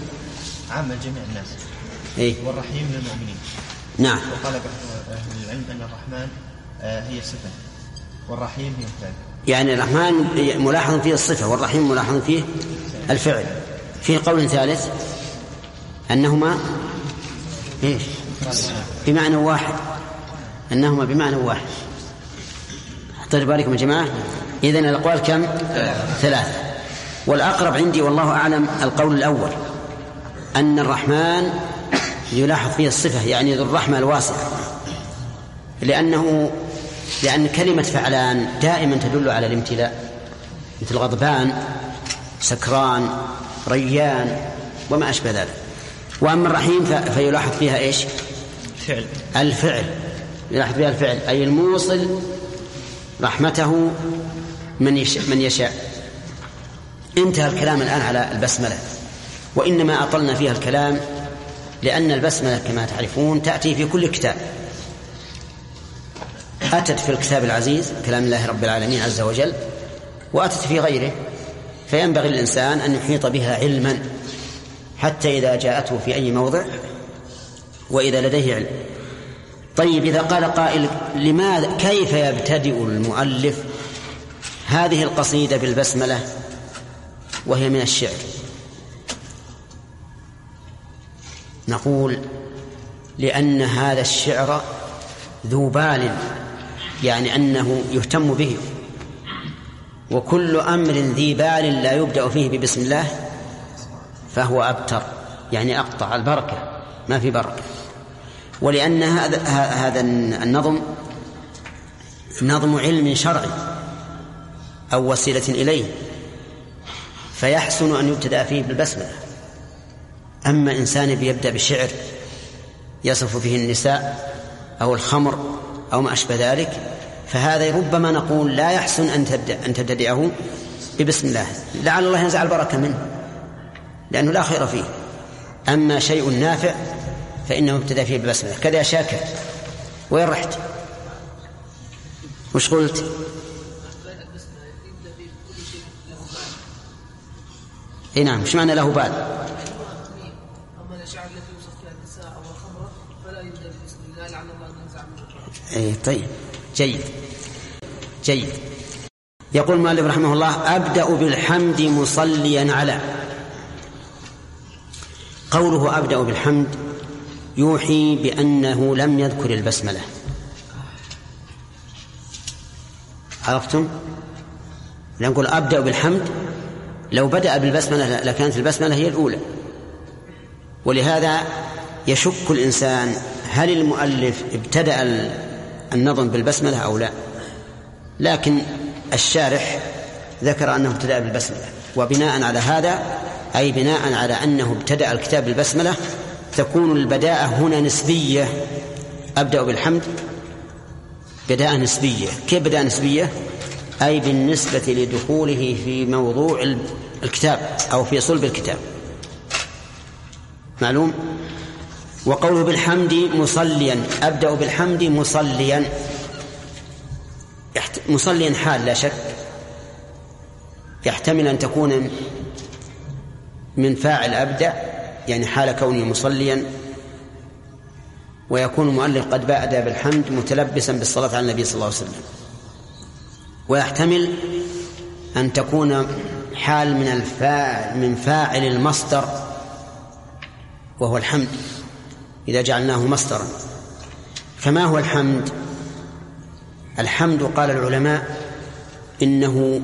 عامة لجميع الناس. إيه؟ والرحيم للمؤمنين. نعم. وقال بعض أهل العلم أن الرحمن آه، هي الصفة. والرحيم هي الفعل. يعني الرحمن ملاحظ فيه الصفة والرحيم ملاحظ فيه الفعل. في قول ثالث أنهما إيش؟ بمعنى واحد. أنهما بمعنى واحد. حطيت بالكم يا جماعة. إذن الأقوال كم؟ ثلاثة. والأقرب عندي والله أعلم القول الأول أن الرحمن يلاحظ فيه الصفة يعني ذو الرحمة الواسعة. لأنه لأن كلمة فعلان دائما تدل على الامتلاء. مثل غضبان سكران ريان وما أشبه ذلك. وأما الرحيم فيلاحظ فيها إيش؟ فعل. الفعل. يلاحظ فيها الفعل أي الموصل رحمته من يشاء, من يشاء. انتهى الكلام الآن على البسملة. وإنما أطلنا فيها الكلام لأن البسملة كما تعرفون تأتي في كل كتاب. أتت في الكتاب العزيز كلام الله رب العالمين عز وجل وأتت في غيره. فينبغي للإنسان أن يحيط بها علما حتى إذا جاءته في أي موضع وإذا لديه علم. طيب إذا قال قائل لماذا كيف يبتدئ المؤلف هذه القصيدة بالبسملة وهي من الشعر؟ نقول لأن هذا الشعر ذو بال يعني أنه يهتم به وكل أمر ذي بال لا يبدأ فيه ببسم الله فهو أبتر يعني أقطع البركة ما في بركة. ولأن هذا هذا النظم نظم علم شرعي أو وسيلة إليه فيحسن أن يبتدأ فيه بالبسملة. أما إنسان بيبدأ بشعر يصف فيه النساء أو الخمر أو ما أشبه ذلك فهذا ربما نقول لا يحسن أن تبدأ أن تبتدئه ببسم الله. لعل الله ينزع البركة منه لأنه لا خير فيه. أما شيء نافع فإنه ابتدأ فيه الله كذا يا شاكر. وين رحت؟ وش قلت؟ إي نعم. إيش معنى له بال؟ إي طيب. جيد. جيد. يقول المؤلف رحمه الله أبدأ بالحمد مصليا على. قوله أبدأ بالحمد يوحي بأنه لم يذكر البسملة. عرفتم؟ نقول أبدأ بالحمد. لو بدأ بالبسملة لكانت البسملة هي الأولى. ولهذا يشك الإنسان هل المؤلف ابتدأ النظم بالبسملة أو لا. لكن الشارح ذكر أنه ابتدأ بالبسملة. وبناء على هذا أي بناء على أنه ابتدأ الكتاب بالبسملة تكون البداءة هنا نسبية. أبدأ بالحمد. بداءة نسبية. كيف بداءة نسبية؟ أي بالنسبة لدخوله في موضوع الكتاب أو في صلب الكتاب. معلوم؟ وقوله بالحمد مصليا. أبدأ بالحمد مصليا. مصليا حال لا شك. يحتمل أن تكون من فاعل أبدأ يعني حال كونه مصليا ويكون المؤلف قد بادأ بالحمد متلبسا بالصلاة على النبي صلى الله عليه وسلم. ويحتمل أن تكون حال من الفاعل من فاعل المصدر وهو الحمد إذا جعلناه مصدرا. فما هو الحمد؟ الحمد قال العلماء إنه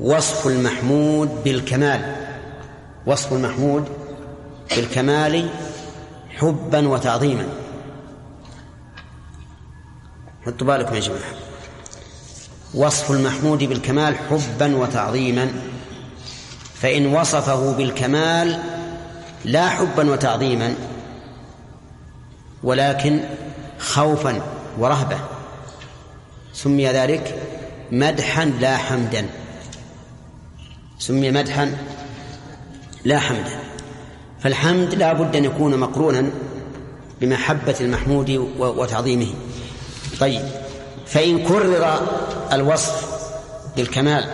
وصف المحمود بالكمال. وصف المحمود بالكمال حبا وتعظيما. حطوا بالكم يا جماعة. وصف المحمود بالكمال حبا وتعظيما. فإن وصفه بالكمال لا حبا وتعظيما ولكن خوفا ورهبة سمي ذلك مدحا لا حمدا. سمي مدحا لا حمدا. فالحمد لا بد أن يكون مقرونا بمحبة المحمود وتعظيمه. طيب فإن كرر الوصف بالكمال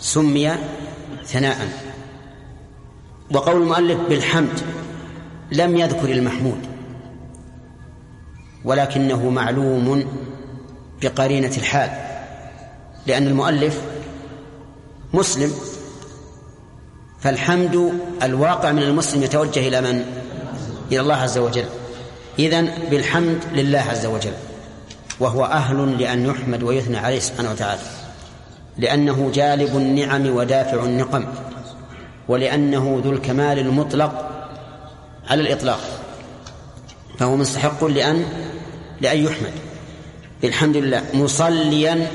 سمي ثناء. وقول المؤلف بالحمد لم يذكر المحمود ولكنه معلوم بقرينة الحال لأن المؤلف مسلم فالحمد الواقع من المسلم يتوجه إلى من؟ إلى الله عز وجل. إذن بالحمد لله عز وجل. وهو أهل لأن يحمد ويثنى عليه سبحانه وتعالى. لأنه جالب النعم ودافع النقم. ولأنه ذو الكمال المطلق على الإطلاق. فهو مستحق لأن لأن يحمد. الحمد لله. مصليا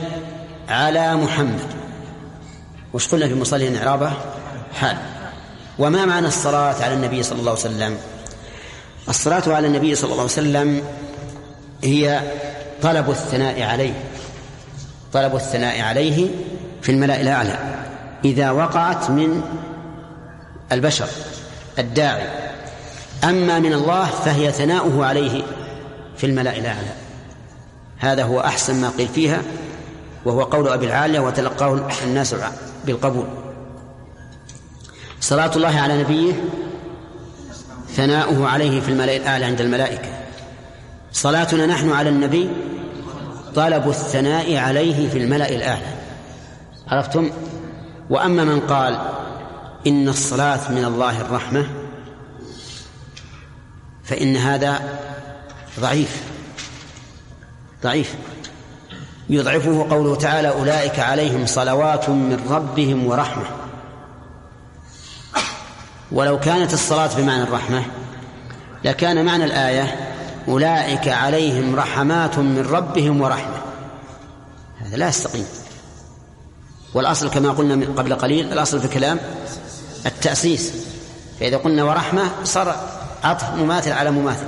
على محمد. وش قلنا في مصليا إعرابه حال. وما معنى الصلاة على النبي صلى الله عليه وسلم؟ الصلاة على النبي صلى الله عليه وسلم هي طلب الثناء عليه. طلب الثناء عليه في الملأ الأعلى. إذا وقعت من البشر الداعي. أما من الله فهي ثناؤه عليه في الملأ الأعلى. هذا هو أحسن ما قيل فيها وهو قول أبي العالية وتلقاه الناس بالقبول. صلاة الله على نبيه ثناؤه عليه في الملأ الأعلى عند الملائكة. صلاتنا نحن على النبي طلب الثناء عليه في الملأ الأعلى عرفتم؟ وأما من قال إن الصلاة من الله الرحمة فإن هذا ضعيف. ضعيف. يضعفه قوله تعالى أولئك عليهم صلوات من ربهم ورحمة. ولو كانت الصلاة بمعنى الرحمة لكان معنى الآية أولئك عليهم رحمات من ربهم ورحمة. هذا لا يستقيم. والأصل كما قلنا قبل قليل الأصل في الكلام التأسيس. فإذا قلنا ورحمة صار عطف مماثل على مماثل.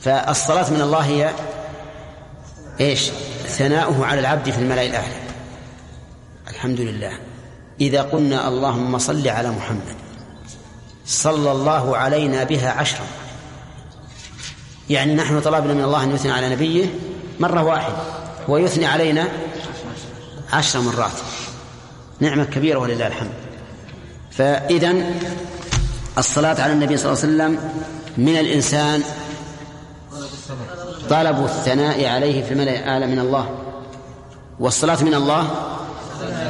فالصلاة من الله هي إيش؟ ثناؤه على العبد في الملأ الأعلى. الحمد لله. إذا قلنا اللهم صل على محمد. صلى الله علينا بها عشرا. يعني نحن طلبنا من الله أن يثني على نبيه مرة واحدة ويثني علينا عشر مرات. نعمة كبيرة ولله الحمد. فإذا الصلاة على النبي صلى الله عليه وسلم من الإنسان طلب الثناء عليه في الملأ الأعلى من الله. والصلاة من الله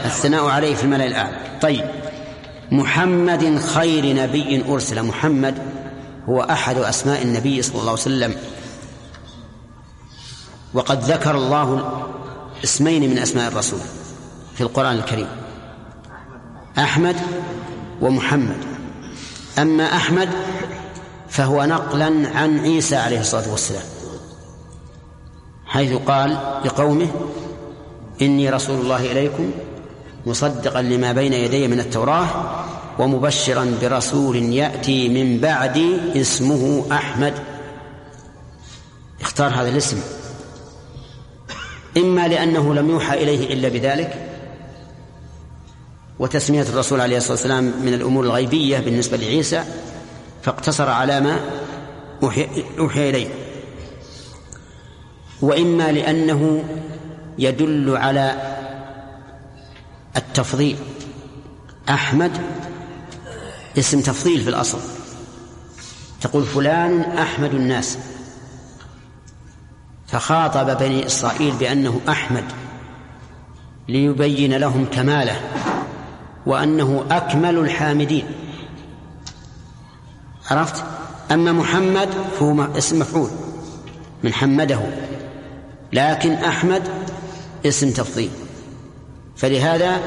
الثناء عليه في الملأ الأعلى. طيب. محمد خير نبي أرسل. محمد هو أحد أسماء النبي صلى الله عليه وسلم. وقد ذكر الله اسمين من أسماء الرسول في القرآن الكريم. أحمد ومحمد. أما أحمد فهو نقلا عن عيسى عليه الصلاة والسلام. حيث قال لقومه إني رسول الله إليكم مصدقا لما بين يدي من التوراة ومبشرا برسول يأتي من بعدي اسمه أحمد. اختار هذا الاسم. إما لأنه لم يوحى إليه إلا بذلك وتسمية الرسول عليه الصلاة والسلام من الأمور الغيبية بالنسبة لعيسى فاقتصر على ما أوحي إليه. وإما لأنه يدل على التفضيل. أحمد اسم تفضيل في الأصل. تقول فلان أحمد الناس. فخاطب بني إسرائيل بأنه أحمد ليبين لهم كماله وأنه أكمل الحامدين. عرفت؟ أما محمد فهو اسم مفعول من حمده. لكن أحمد اسم تفضيل. فلهذا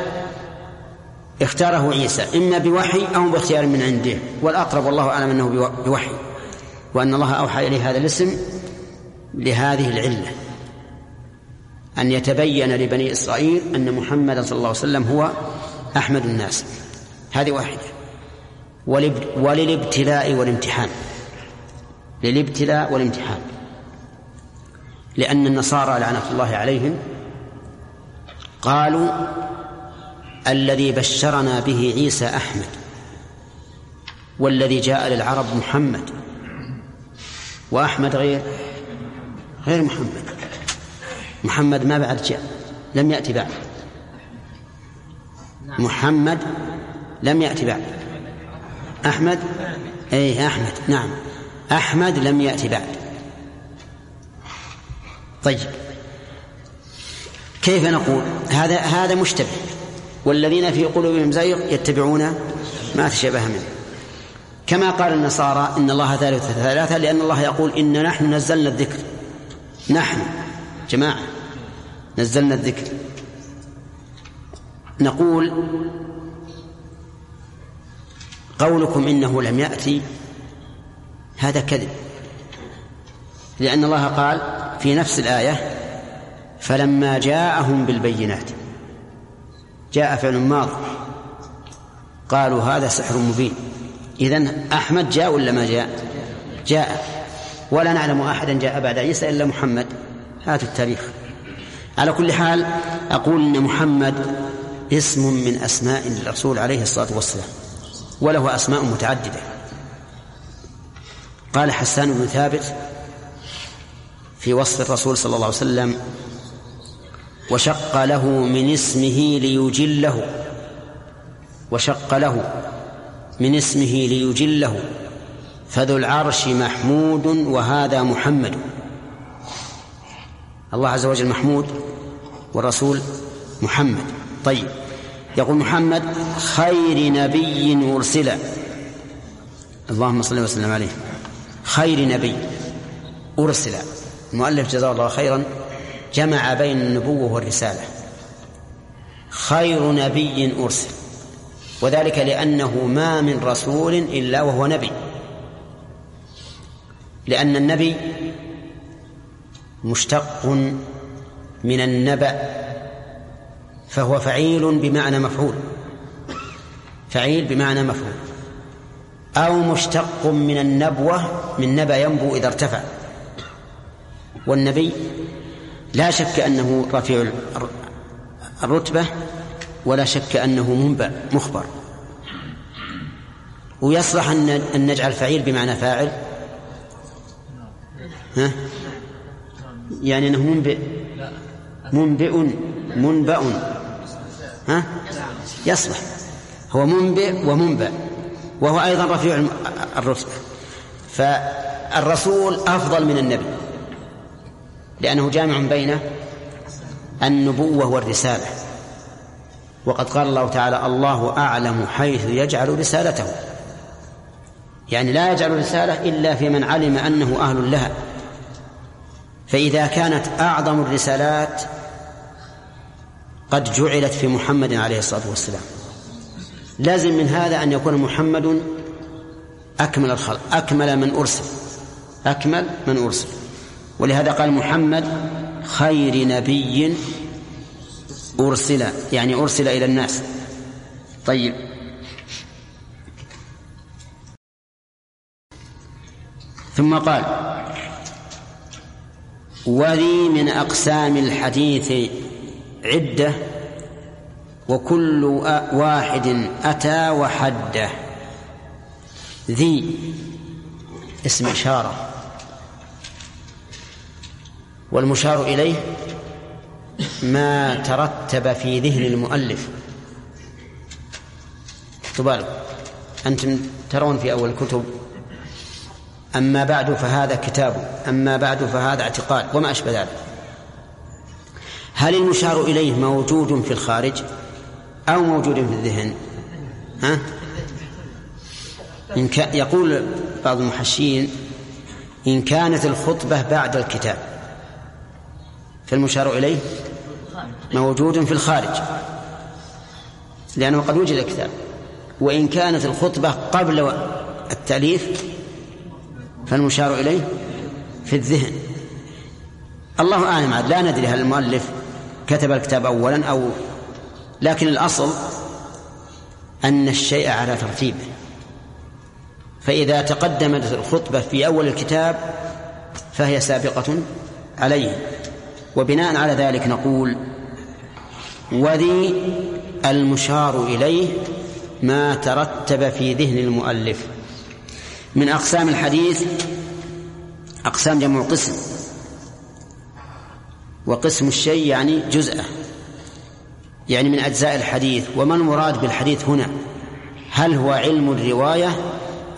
اختاره عيسى إما بوحي أو باختيار من عنده والأقرب والله أعلم أنه بوحي وأن الله أوحى إليه هذا الاسم لهذه العلة. أن يتبين لبني إسرائيل أن محمدا صلى الله عليه وسلم هو أحمد الناس. هذه واحدة. وللابتلاء والامتحان. للابتلاء والامتحان. لأن النصارى لعنة الله عليهم قالوا الذي بشرنا به عيسى أحمد والذي جاء للعرب محمد. وأحمد غير غير محمد. محمد ما بعد جاء لم يأتي بعد. محمد لم يأتي بعد. أحمد؟ أي أحمد نعم. أحمد لم يأتي بعد. طيب كيف نقول؟ هذا هذا مشتبه. والذين في قلوبهم زيغ يتبعون ما تشابه منه. كما قال النصارى إن الله ثالث ثلاثة لأن الله يقول إن نحن نزلنا الذكر. نحن جماعة نزلنا الذكر. نقول قولكم إنه لم يأتي هذا كذب. لأن الله قال في نفس الآية فلما جاءهم بالبينات. جاء فعل ماض. قالوا هذا سحر مبين. إذن أحمد جاء ولا ما جاء؟ جاء. ولا نعلم أحدا جاء بعد عيسى إلا محمد. هاتوا التاريخ. على كل حال أقول أن محمد اسم من أسماء الرسول عليه الصلاة والسلام وله أسماء متعددة. قال حسان بن ثابت في وصف الرسول صلى الله عليه وسلم وشق له من اسمه ليجله. وشق له من اسمه ليجله. فذو العرش محمود وهذا محمد. الله عز وجل محمود والرسول محمد. طيب. يقول محمد خير نبي أرسل. اللهم صل وسلم عليه. خير نبي أرسل. المؤلف جزاه الله خيرا. جمع بين النبوة والرسالة. خير نبي أرسل. وذلك لأنه ما من رسول إلا وهو نبي. لأن النبي مشتق من النبأ فهو فعيل بمعنى مفعول. فعيل بمعنى مفعول. أو مشتق من النبوة من نبأ ينبو إذا ارتفع. والنبي لا شك أنه رفيع الرتبة ولا شك أنه منبأ مخبر. ويصلح أن نجعل فعيل بمعنى فاعل؟ ها؟ يعني أنه منبئ منبئ منبأ ها؟ يصلح. هو منبئ ومنبأ وهو أيضا رفيع الرتبة فالرسول أفضل من النبي. لأنه جامع بين النبوة والرسالة. وقد قال الله تعالى الله أعلم حيث يجعل رسالته. يعني لا يجعل رسالة إلا في من علم أنه أهل لها. فإذا كانت أعظم الرسالات قد جعلت في محمد عليه الصلاة والسلام. لازم من هذا أن يكون محمد أكمل الخلق أكمل من أرسل أكمل من أرسل. ولهذا قال محمد خير نبي أرسل يعني أرسل إلى الناس. طيب. ثم قال وذي من أقسام الحديث عدة وكل واحد أتى وحده. ذي اسم إشارة. والمشار إليه ما ترتب في ذهن المؤلف. تبالغ. أنتم ترون في أول الكتب. أما بعد فهذا كتاب. أما بعد فهذا اعتقاد. وما أشبه ذلك. هل المشار إليه موجود في الخارج أو موجود في الذهن؟ ها؟ إن كان يقول بعض المحشين إن كانت الخطبة بعد الكتاب. فالمشار إليه موجود في الخارج لأنه قد وجد الكتاب. وإن كانت الخطبة قبل التأليف فالمشار إليه في الذهن. الله أعلم لا ندري هل المؤلف كتب الكتاب أولا أو لكن الأصل أن الشيء على ترتيبه. فإذا تقدمت الخطبة في أول الكتاب فهي سابقة عليه. وبناء على ذلك نقول وذي المشار إليه ما ترتب في ذهن المؤلف. من أقسام الحديث أقسام جمع قسم وقسم الشيء يعني جزءه يعني من أجزاء الحديث. وما المراد بالحديث هنا؟ هل هو علم الرواية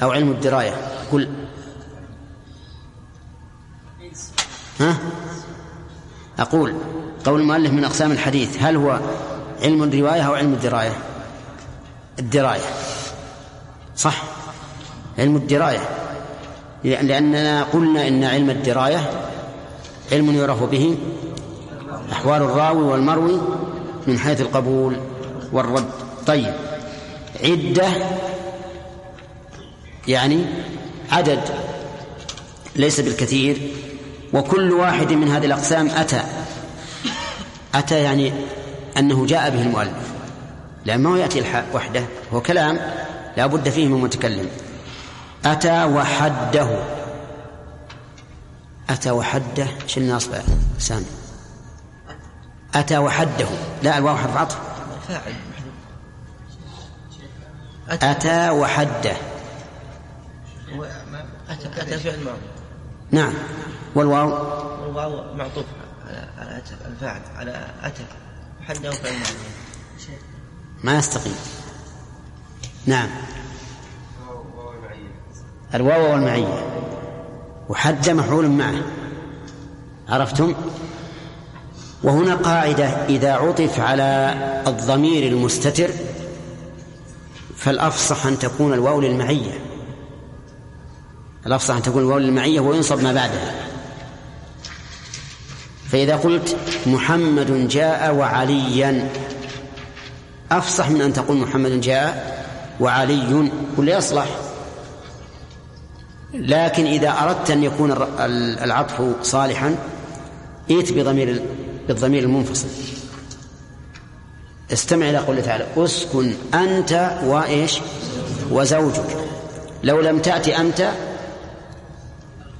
أو علم الدراية؟ قل. ها؟ أقول قول المؤلف من أقسام الحديث هل هو علم الرواية أو علم الدراية؟ الدراية. صح. علم الدراية. لأننا قلنا إن علم الدراية علم يعرف به أحوال الراوي والمروي من حيث القبول والرد. طيب. عدة يعني عدد ليس بالكثير وكل واحد من هذه الأقسام أتى. أتى يعني أنه جاء به المؤلف. لأن ما يأتي الحاء وحده. هو كلام لا بد فيه من متكلم. أتى وحده. أتى وحده. شو الناصب؟ سامي. أتى وحده. لا الواو حرف عطف. أتى وحده. هو أتى فعل ماضي. نعم. والواو؟ والواو معطوف على على أتى الفاعل على أتى. حده فعل ما يستقيم. نعم. الواو والمعية. وحد مفعول معه. عرفتم؟ وهنا قاعدة إذا عطف على الضمير المستتر فالأفصح أن تكون الواو للمعية. الأفصح أن تكون الواو للمعية وينصب ما بعدها. فإذا قلت محمد جاء وعليا أفصح من أن تقول محمد جاء وعلي ولا يصلح. لكن إذا أردت أن يكون العطف صالحا ائت بضمير بالضمير المنفصل. استمع إلى قوله تعالى أسكن أنت وإيش؟ وزوجك. لو لم تأتي أنت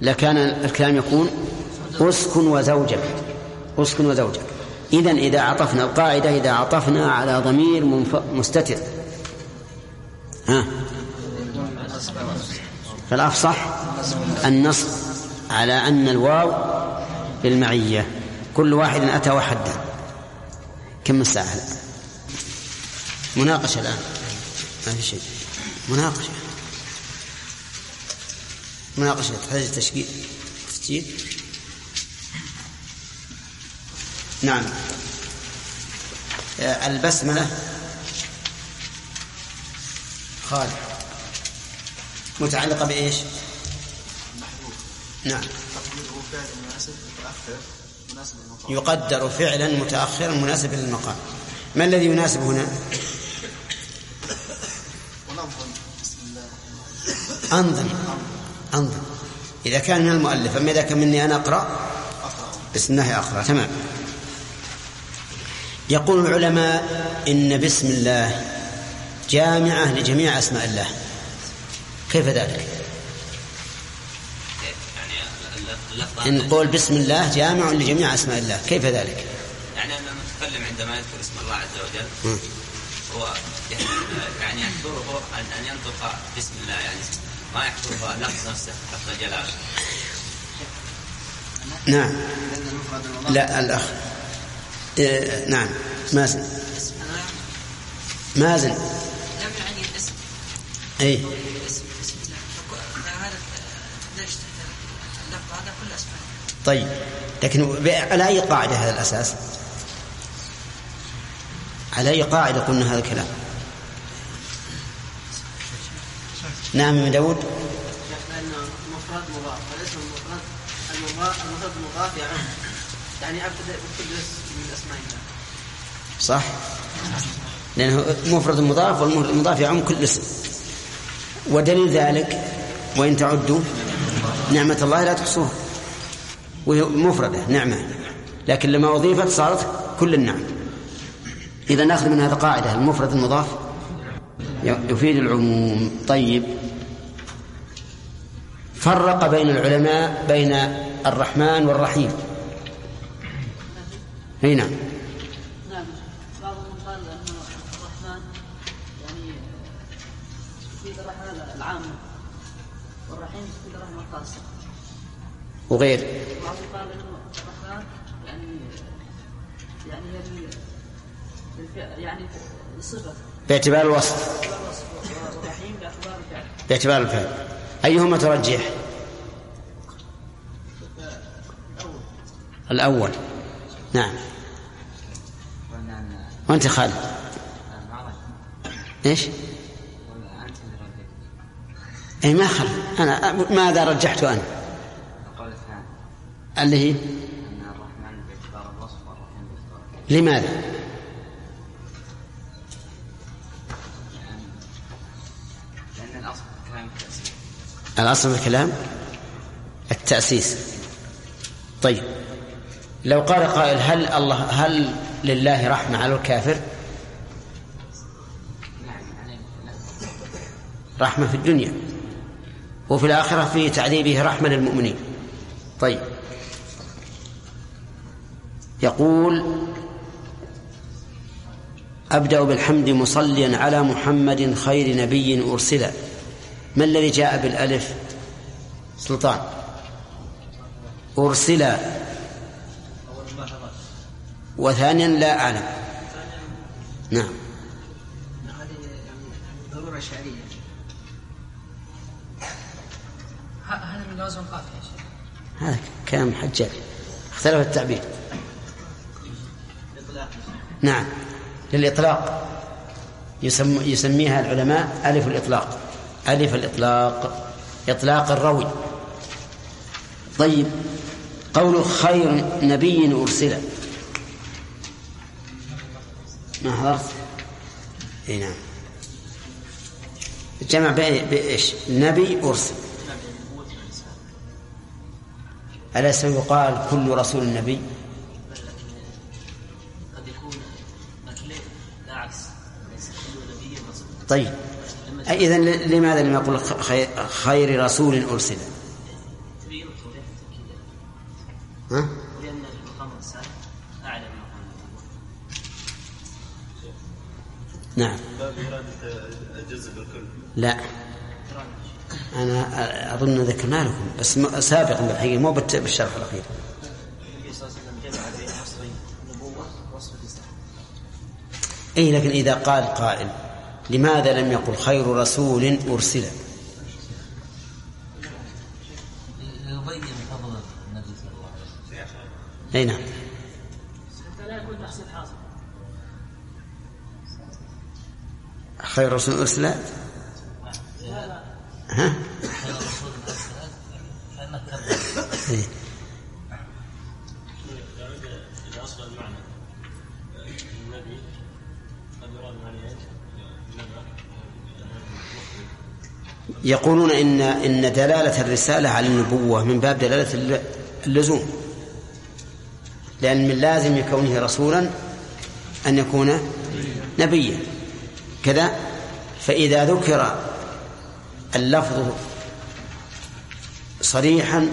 لكان الكلام يكون أسكن وزوجك أسكن وزوجك. إذا إذا عطفنا القاعدة إذا عطفنا على ضمير منف... مستتر. ها؟ فالأفصح النصب على أن الواو للمعية كل واحد أتى وحده. كم الساعة؟ مناقشة الآن. ما في شيء. مناقشة. مناقشة تحتاج تشكيل تسجيل. نعم. آه، البسملة. خالد. متعلقة بإيش؟ نعم. يقدر فعلا متأخرا مناسبا للمقام. ما الذي يناسب هنا؟ أنظم. أنظم إذا كان من المؤلف أما إذا كان مني أنا أقرأ بسم الله أقرأ تمام يقول العلماء إن بسم الله جامعة لجميع أسماء الله كيف ذلك؟ إن قول بسم الله جامع لجميع أسماء الله كيف ذلك؟ يعني أن المتكلم عندما يذكر اسم الله عز وجل. هو يعني يحضره أن أن ينطق بسم الله يعني ما يحضره لفظ نفسه لفظ جلاله نعم. لا الأخ. إيه نعم. مازن. مازن. لم يعني الاسم اسماء طيب لكن على أي قاعدة هذا الأساس؟ على أي قاعدة قلنا هذا الكلام؟ نعم من داود. لأنه مفرد مضاف والاسم المفرد المفرد المضاف يعم يعني أبتدأ بكل اسم من أسماء الله صح. لأنه مفرد مضاف والمفرد المضاف يعم كل اسم. ودليل ذلك وإن تعدوا نعمة الله لا تحصوها. وهي مفردة نعمة. لكن لما أضيفت صارت كل النعم. إذا نأخذ من هذا قاعدة المفرد المضاف يفيد العموم. طيب. فرق بين العلماء بين الرحمن والرحيم. هنا نعم. بعضهم قال أن الرحمن يعني يفيد الرحمه العامه والرحيم يفيد الرحمه الخاصه وغير. بعضهم قال انه الرحمن يعني يعني هي يعني باعتبار الوصف. والوصف والرحيم باعتبار الفعل. باعتبار الفعل. أيهما ترجح؟ الأول. نعم. وأنت خالد. إيش؟ أي ما خل أنا ماذا رجحت أنا؟ اللي هي؟ لماذا؟ الأصل في الكلام التأثير الأصل في الكلام تأسيس طيب. لو قال قائل هل الله هل لله رحمة على الكافر؟ رحمة في الدنيا. وفي الآخرة في تعذيبه رحمة للمؤمنين. طيب. يقول أبدأ بالحمد مصليا على محمد خير نبي أرسل ما الذي جاء بالألف؟ سلطان. أرسل. وثانيا لا أعلم. نعم. ضرورة شعرية هذا من لازم شيخ هذا كلام حجاج. اختلف التعبير. نعم. للإطلاق. يسم يسميها العلماء ألف الإطلاق. ألف الإطلاق إطلاق الروي طيب قول خير نبي أرسل ما حضرت؟ اي نعم الجمع بإيش؟ نبي أرسل أليس يقال كل رسول نبي؟ طيب إذا لماذا لم يقل خير, خير رسول أرسل؟ ها؟ نعم لا أنا أظن ذكرنا لكم بس سابقا بالحقيقة مو بالشرح الأخير أي لكن إذا قال قائل لماذا لم يقل خير رسول أرسل يبين فضل النبي صلى الله عليه وسلم. أي نعم. حتى لا يكون تحصيل حاصل خير رسول أرسل ها خير رسول ارسل يقولون إن إن دلالة الرسالة على النبوة من باب دلالة الل- اللزوم. لأن من لازم كونه رسولا أن يكون نبيا. كذا فإذا ذكر اللفظ صريحا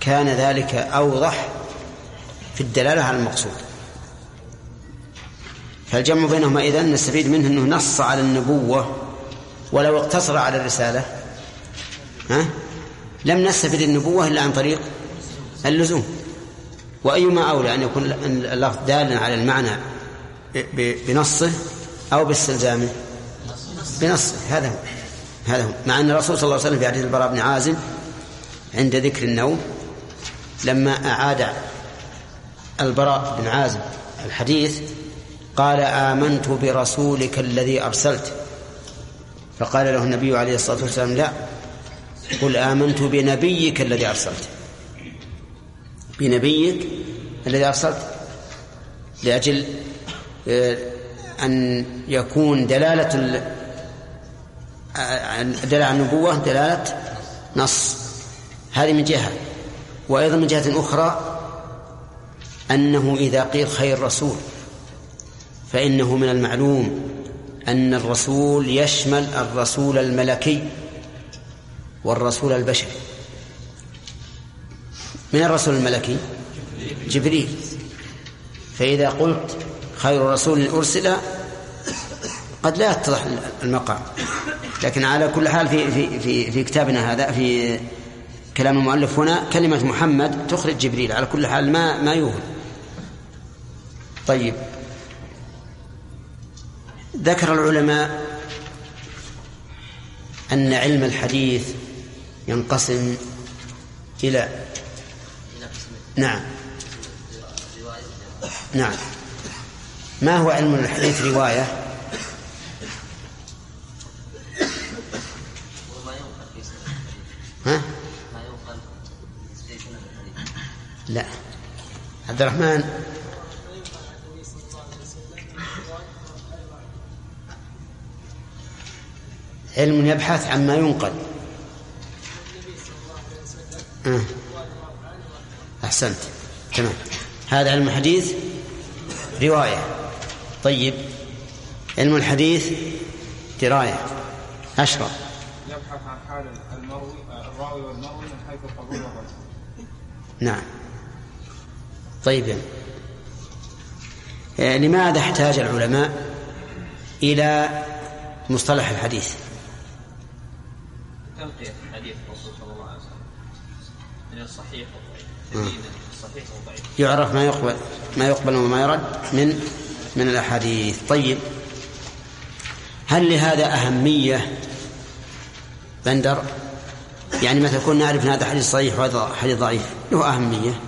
كان ذلك أوضح في الدلالة على المقصود. فالجمع بينهما إذن نستفيد منه أنه نص على النبوة ولو اقتصر على الرسالة ها؟ لم نستفد النبوة إلا عن طريق اللزوم. وأيما أولى أن يكون اللفظ دالا على المعنى بنصه أو باستلزامه. بنصه هذا هو. هذا هو. مع أن الرسول صلى الله عليه وسلم في حديث البراء بن عازم عند ذكر النوم لما أعاد البراء بن عازم الحديث قال آمنت برسولك الذي أرسلت. فقال له النبي عليه الصلاة والسلام لا قل آمنت بنبيك الذي أرسلت. بنبيك الذي أرسلت لأجل آه، أن يكون دلالة ال- آه، دلالة النبوة دلالة نص. هذه من جهة. وأيضا من جهة أخرى أنه إذا قيل خير رسول فإنه من المعلوم. أن الرسول يشمل الرسول الملكي والرسول البشري. من الرسول الملكي؟ جبريل. فإذا قلت خير رسول أرسل قد لا يتضح المقام. لكن على كل حال في في في, في كتابنا هذا في كلام المؤلف هنا كلمة محمد تخرج جبريل. على كل حال ما ما يوهم طيب. ذكر العلماء أن علم الحديث ينقسم إلى نعم. نعم. ما هو علم الحديث رواية؟ ها؟ ما ينقل في سنة الحديث. لا. عبد الرحمن علم يبحث عما ينقل. آه. أحسنت. تمام. هذا علم الحديث؟ رواية. طيب. علم الحديث؟ دراية. أشرف. يبحث عن حال المروي الراوي والمروي من حيث القبول والرد. نعم. طيب. آه، لماذا احتاج العلماء إلى مصطلح الحديث؟ تنقية الرسول صلى الله عليه وسلم. من الصحيح والضعيف. تمييز الصحيح والضعيف. يعرف ما يقبل ما يقبل وما يرد من من الأحاديث. طيب. هل لهذا أهمية بندر؟ يعني مثلا كنا نعرف أن هذا حديث صحيح وهذا حديث ضعيف. له أهمية.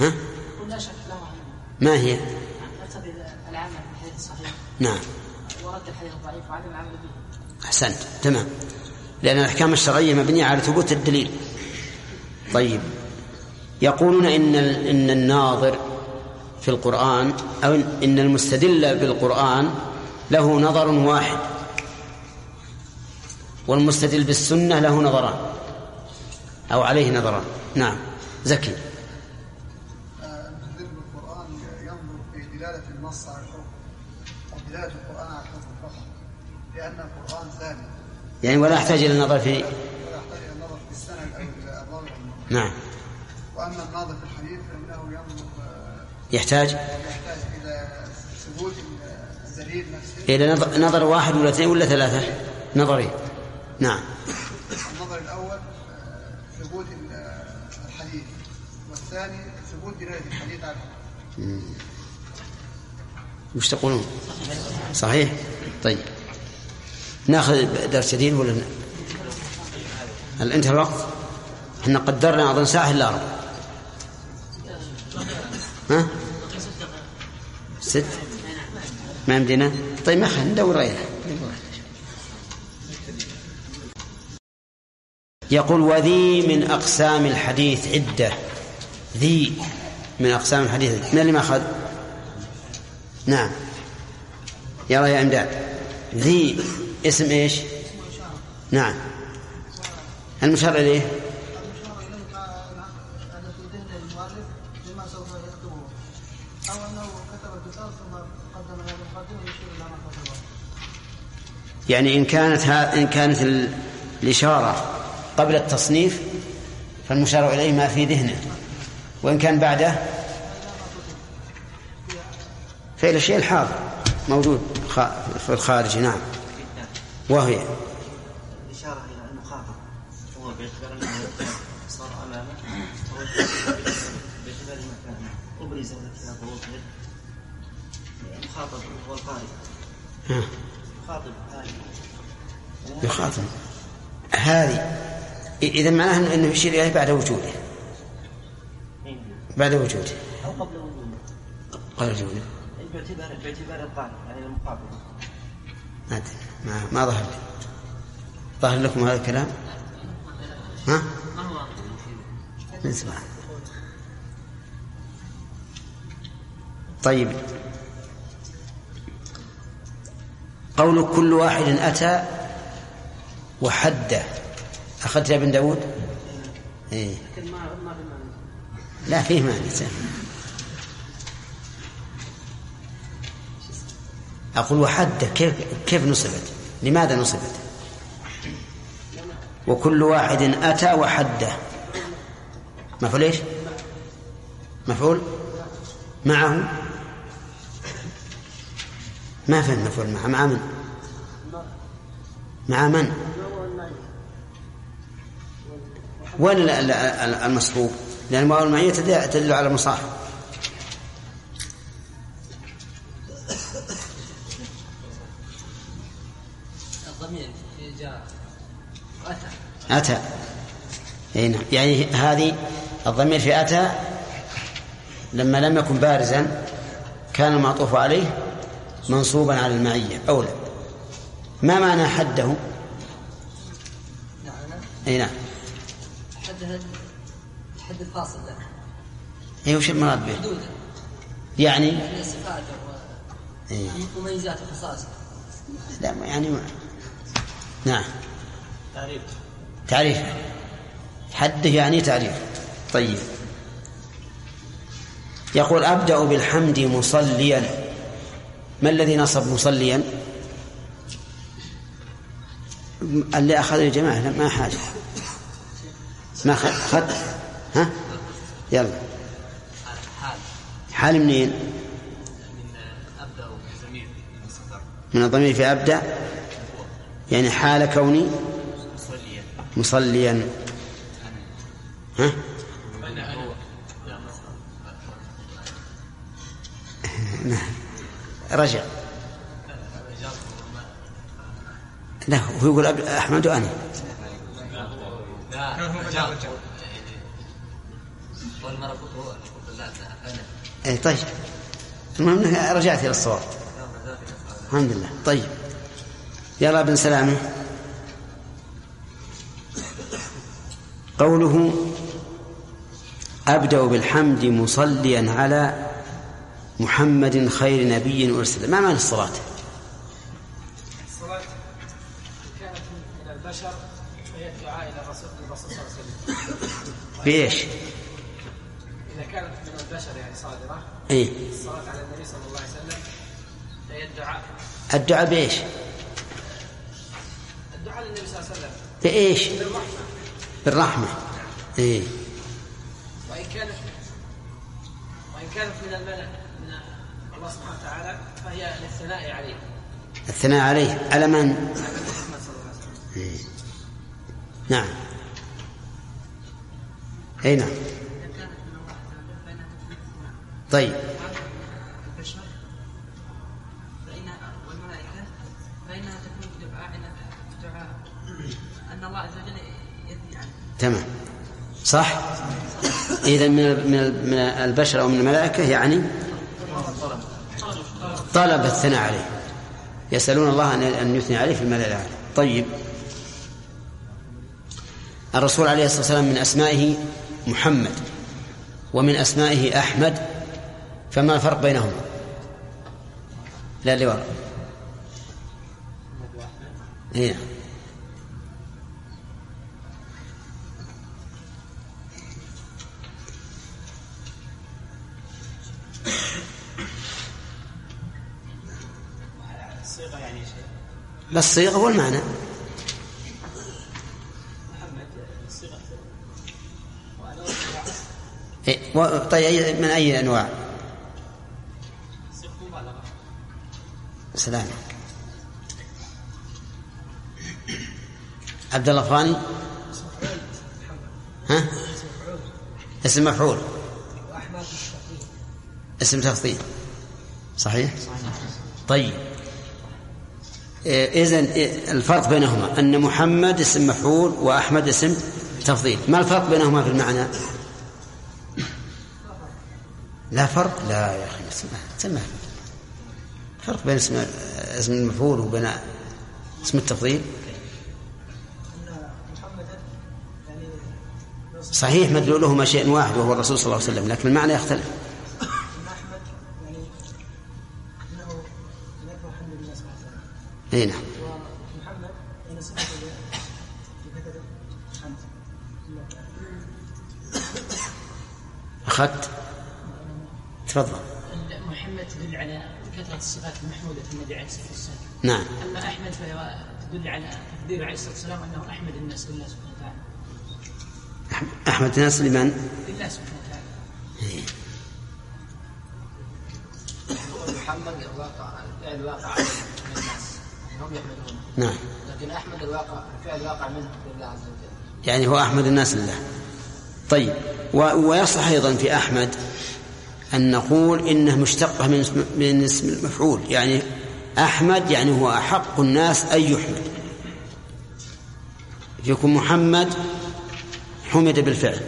ها؟ لا شك له أهمية. ما هي؟ العمل بالحديث الصحيح نعم. ورد الحديث الضعيف وعدم العمل به. أحسنت. تمام. لأن الأحكام الشرعية مبنية على ثبوت الدليل. طيب. يقولون إن إن الناظر في القرآن أو إن المستدل بالقرآن له نظر واحد. والمستدل بالسنة له نظران. أو عليه نظران. نعم. زكي. يعني ولا يحتاج إلى النظر في نعم. وأما الناظر في الحديث فإنه ينظر آه، يحتاج؟ يحتاج إلى ثبوت الدليل نفسه. إلى نظر, نظر واحد ولا اثنين ولا ثلاثة؟ نظرين نعم. النظر الأول آه، ثبوت آه، الحديث. والثاني ثبوت دلالة الحديث على وش تقولون؟ صحيح؟ طيب. ناخذ درس جديد ولا. هل انتهى الوقت إحنا قدرنا اظن ساعه الا ربع ها؟ ست؟ ما يمدينا طيب ما خلينا ندور غيره يقول وذي من أقسام الحديث عدة. ذي من أقسام الحديث من اللي ما أخذ؟ نعم. يلا يا امداد ذي اسم إيش؟ نعم. المشار اليه إليه؟ يعني إن كانت ها إن كانت ال- الإشارة قبل التصنيف فالمشار إليه ما في ذهنه. وإن كان بعده؟ فعل الشيء الحاضر موجود في الخارج نعم. وهي الإشارة إلى المخاطب هو باعتبار أنه صار أمامه باعتبار مكانه أبرز الكتاب وأظهر المخاطب هو القارئ ها. يخاطب هذه. يخاطب. هذه إذا معناه أنه- يشير إليه بعد وجوده. بعد وجوده. أو قبل وجوده. قال وجوده. باعتبار باعتبار القارئ يعني المخاطب ما أدري. ما, ما ظهر لي. ظهر لكم هذا الكلام؟ ها؟ نسمع طيب. قول كل واحد أتى وحده أخذت يا ابن داود؟ إيه. لا فيه سهل. أقول وحده كيف كيف نصبت؟ لماذا نصبت؟ وكل واحد أتى وحده مفعول إيش؟ مفعول معه ما فهم مفعول مع مع من؟ مع من؟ وين ال- ال- ال- المصحوب؟ لأن المعية تدل على المصاحب أتى. أي نعم. يعني هذه الضمير في أتى لما لم يكن بارزا كان المعطوف عليه منصوبا على المعية. أولى. ما معنى حده؟ نعم. أي نعم. حد حد الفاصل له أي وش المراد به؟ حدوده يعني؟ يعني صفاته إيه. ومميزاته وخصائصه لا يعني ما. نعم. تعريف. تعريف. حده يعني تعريف. طيب. يقول أبدأ بالحمد مصليا. ما الذي نصب مصليا؟ اللي أخذ يا جماعة لا ما حاجة. ما أخذ ها؟ يلا. حال منين؟ من الضمير في أبدأ يعني حال كوني. مصليا. ها؟ نعم. رجع. لا هو يقول أحمد أنا اي طيب. المهم رجعت إلى الصواب. الحمد لله. طيب. يلا ابن سلامه. قوله أبدأ بالحمد مصليا على محمد خير نبي أرسل ما معنى الصلاة الصلاة كانت من البشر فهي الدعاء إلى الرسول صلى الله عليه وسلم بإيش؟ إذا كانت من البشر يعني صادرة إي الصلاة على النبي صلى الله عليه وسلم فهي الدعاء الدعاء بإيش؟ الدعاء للنبي صلى الله عليه وسلم بإيش؟ بالرحمه بالرحمة. اي وإن كانت وإن كانت من الملك من الله سبحانه وتعالى فهي للثناء عليه. الثناء عليه. على من؟ محمد صلى الله عليه وسلم إيه. نعم اي نعم طيب. تمام. صح؟ اذا من من ال- من البشر أو من الملائكة يعني طلب الثناء عليه. يسألون الله ان يثني عليه في الملأ الاعلى طيب. الرسول عليه الصلاة والسلام من أسمائه محمد ومن أسمائه أحمد فما الفرق بينهما؟ لا اللي وراء إيه. لا الصيغه والمعنى إيه. طيب أي- من أي أنواع؟ صيغه مبالغه سلام عبد الله فاني؟ ها؟ اسم مفعول. اسم تفضيل صحيح. طيب. إذن الفرق بينهما. أن محمد اسم مفعول وأحمد اسم تفضيل. ما الفرق بينهما في المعنى؟ لا فرق؟ لا يا أخي سمح فرق بين اسم اسم المفعول وبين اسم التفضيل. صحيح مدلولهما شيء واحد وهو الرسول صلى الله عليه وسلم لكن المعنى يختلف. إي نعم. اخذت تفضل. محمد تدل على كثرة الصفات المحمودة في النبي عليه الصلاة والسلام. نعم. أما أحمد تدل على تقدير عليه الصلاة والسلام أنه أحمد الناس لله سبحانه وتعالى. أحمد- أحمد الناس لمن؟ لله سبحانه وتعالى. محمد الواقع الفعل واقع من الناس نعم. لكن أحمد الواقع الفعل واقع منه لله عز وجل. يعني هو أحمد الناس لله. طيب و... ويصح أيضا في أحمد أن نقول إنه مشتقة من اسم, من اسم المفعول. يعني أحمد يعني هو أحق الناس أن يحمد. يكون محمد حمد بالفعل.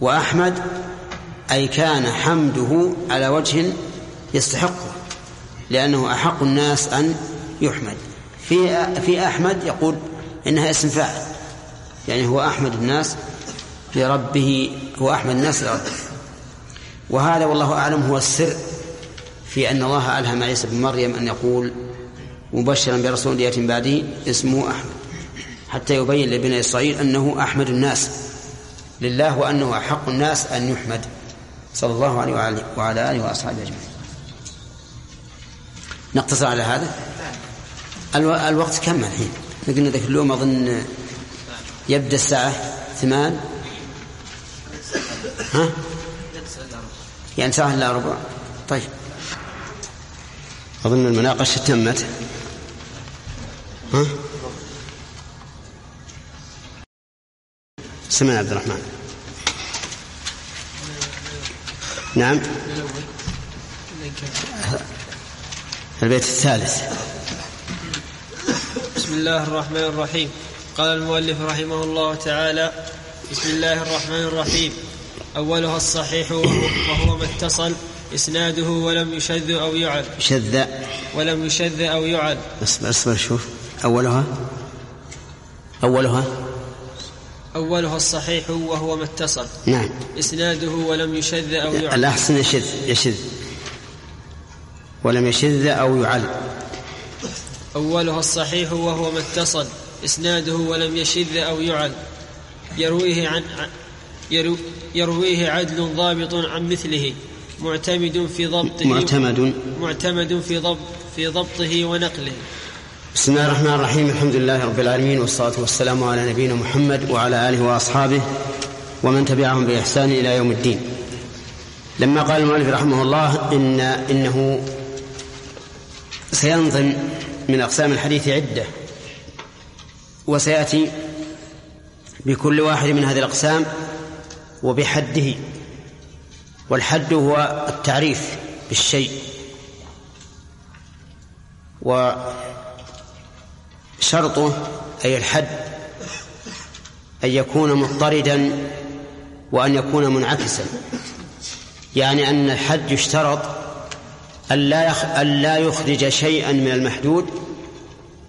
وأحمد أي كان حمده على وجه يستحقه. لأنه أحق الناس أن يحمد. في في أحمد يقول إنها اسم فاعل. يعني هو أحمد الناس لربه هو أحمد الناس لربه. وهذا والله أعلم هو السر في أن الله ألهم عيسى بن مريم أن يقول مبشرا برسول يأتي بعده اسمه أحمد. حتى يبين لبني إسرائيل أنه أحمد الناس لله وأنه أحق الناس أن يحمد. صلى الله عليه وعلى آله وأصحابه أجمعين. نقتصر على هذا؟ ألو... الوقت كم الحين؟ قلنا ذاك اليوم أظن يبدأ الساعة ثمان. ها؟ يعني ساعة إلا ربع. طيب. أظن المناقشة تمت. ها؟ سمع عبد الرحمن. نعم. البيت الثالث. بسم الله الرحمن الرحيم. قال المؤلف رحمه الله تعالى بسم الله الرحمن الرحيم. أولها الصحيح وهو ما اتصل. إسناده ولم يشذ أو يعل شذ ولم يشذ أو يعل اصبر اصبر شوف. أولها؟ أولها؟ أولها الصحيح وهو ما اتصل. نعم. إسناده ولم يشذ أو يعل الأحسن يشذ يشذ. ولم يشذ أو يعل. أولها الصحيح وهو ما اتصل إسناده ولم يشذ أو يعل. يرويه عن يرو يرويه عدل ضابط عن مثله معتمد في ضبطه معتمد. معتمد في ضبط في ضبطه ونقله. بسم الله الرحمن الرحيم. الحمد لله رب العالمين والصلاة والسلام على نبينا محمد وعلى آله وأصحابه ومن تبعهم بإحسان إلى يوم الدين. لما قال المؤلف رحمه الله إن إنه سينظم من أقسام الحديث عدة وسيأتي بكل واحد من هذه الأقسام وبحده والحد هو التعريف بالشيء. وشرطه أي الحد أن يكون مضطردا وأن يكون منعكسا يعني أن الحد يشترط أن لا يخ... أن لا يخرج شيئا من المحدود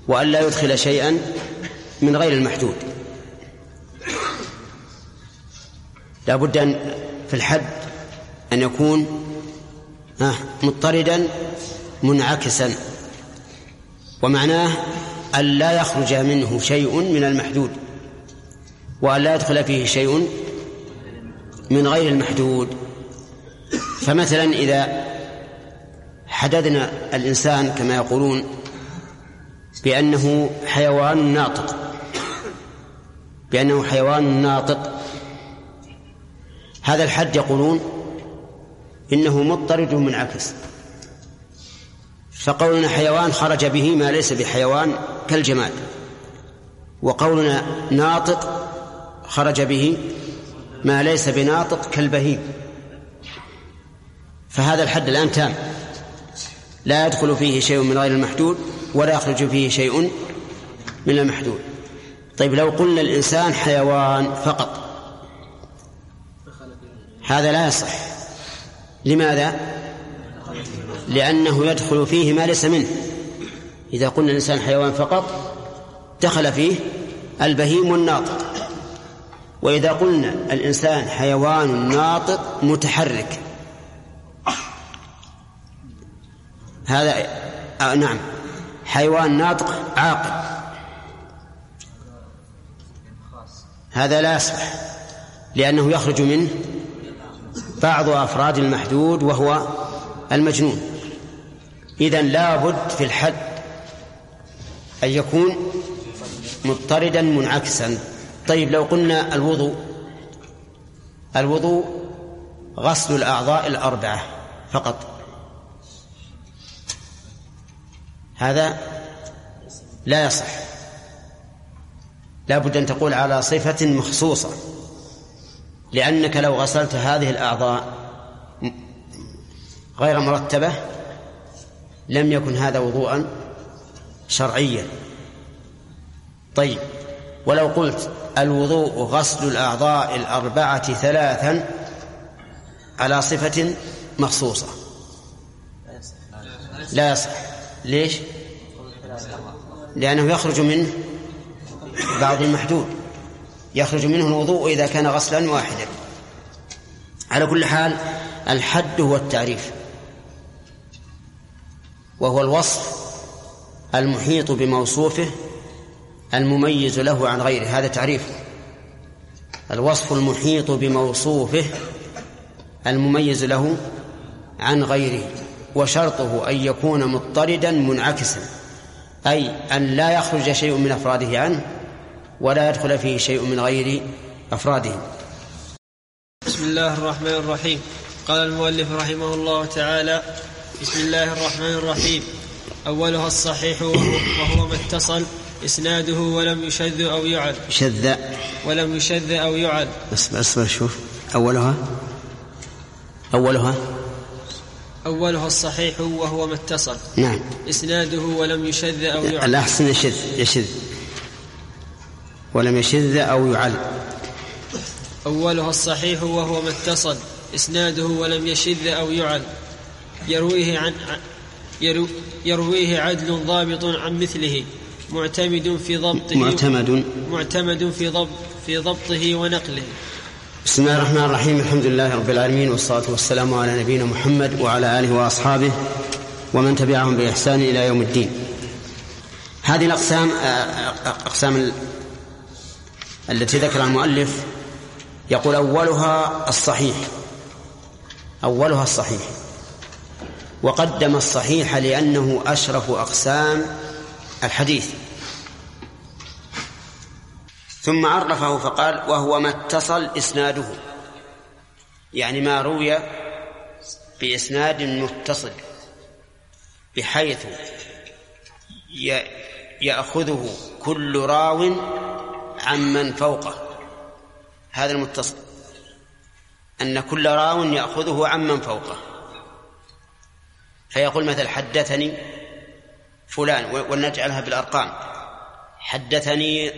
وأن لا يدخل شيئا من غير المحدود. لا بد أن في الحد أن يكون مضطردا منعكسا. ومعناه أن لا يخرج منه شيء من المحدود وأن لا يدخل فيه شيء من غير المحدود. فمثلا إذا حددنا الإنسان كما يقولون بأنه حيوان ناطق. بأنه حيوان ناطق. هذا الحد يقولون إنه مضطرد منعكس. فقولنا حيوان خرج به ما ليس بحيوان كالجماد. وقولنا ناطق خرج به ما ليس بناطق كالبهيم. فهذا الحد الآن تام. لا يدخل فيه شيء من غير المحدود ولا يخرج فيه شيء من المحدود. طيب لو قلنا الإنسان حيوان فقط هذا لا يصح. لماذا؟ لأنه يدخل فيه ما ليس منه. إذا قلنا الإنسان حيوان فقط دخل فيه البهيم والناطق وإذا قلنا الإنسان حيوان ناطق متحرك هذا آه نعم. حيوان ناطق عاقل. هذا لا يصح لأنه يخرج منه بعض أفراد المحدود وهو المجنون. إذا لابد في الحد أن يكون مضطردا منعكسا. طيب لو قلنا الوضوء الوضوء غسل الأعضاء الأربعة فقط. هذا لا يصح. لا بد أن تقول على صفة مخصوصة لأنك لو غسلت هذه الأعضاء غير مرتبة لم يكن هذا وضوءا شرعيا. طيب ولو قلت الوضوء غسل الأعضاء الأربعة ثلاثا على صفة مخصوصة. لا يصح. ليش؟ لأنه يخرج منه بعض المحدود. يخرج منه الوضوء إذا كان غسلا واحدا. على كل حال الحد هو التعريف. وهو الوصف المحيط بموصوفه المميز له عن غيره. هذا تعريفه الوصف المحيط بموصوفه المميز له عن غيره. وشرطه أن يكون مضطردا منعكسا أي أن لا يخرج شيء من أفراده عنه ولا يدخل فيه شيء من غير أفراده. بسم الله الرحمن الرحيم. قال المؤلف رحمه الله تعالى بسم الله الرحمن الرحيم. أولها الصحيح وهو ما اتصل إسناده ولم يشذ أو يعل شذ. ولم يشذ أو يعل اصبر اصبر شوف. أولها؟ أولها؟ أولها الصحيح وهو ما اتصل. نعم. إسناده ولم يشذ أو يعل الأحسن يشذ يشذ. ولم يشذ أو يعل أولها الصحيح وهو ما اتصل. إسناده ولم يشذ أو يعل يرويه عن يرو يرويه عدل ضابط عن مثله. معتمد في ضبطه معتمد. معتمد في ضبط في ضبطه ونقله. بسم الله الرحمن الرحيم الحمد لله رب العالمين والصلاة والسلام على نبينا محمد وعلى آله وأصحابه ومن تبعهم بإحسان إلى يوم الدين هذه الأقسام أقسام التي ذكر المؤلف يقول أولها الصحيح أولها الصحيح وقدم الصحيح لأنه أشرف أقسام الحديث ثم عرفه فقال وهو ما اتصل إسناده. يعني ما روي بإسناد متصل بحيث يأخذه كل راو عمن فوقه. هذا المتصل أن كل راو يأخذه عمن فوقه. فيقول مثلا حدثني فلان ولنجعلها بالأرقام. حدثني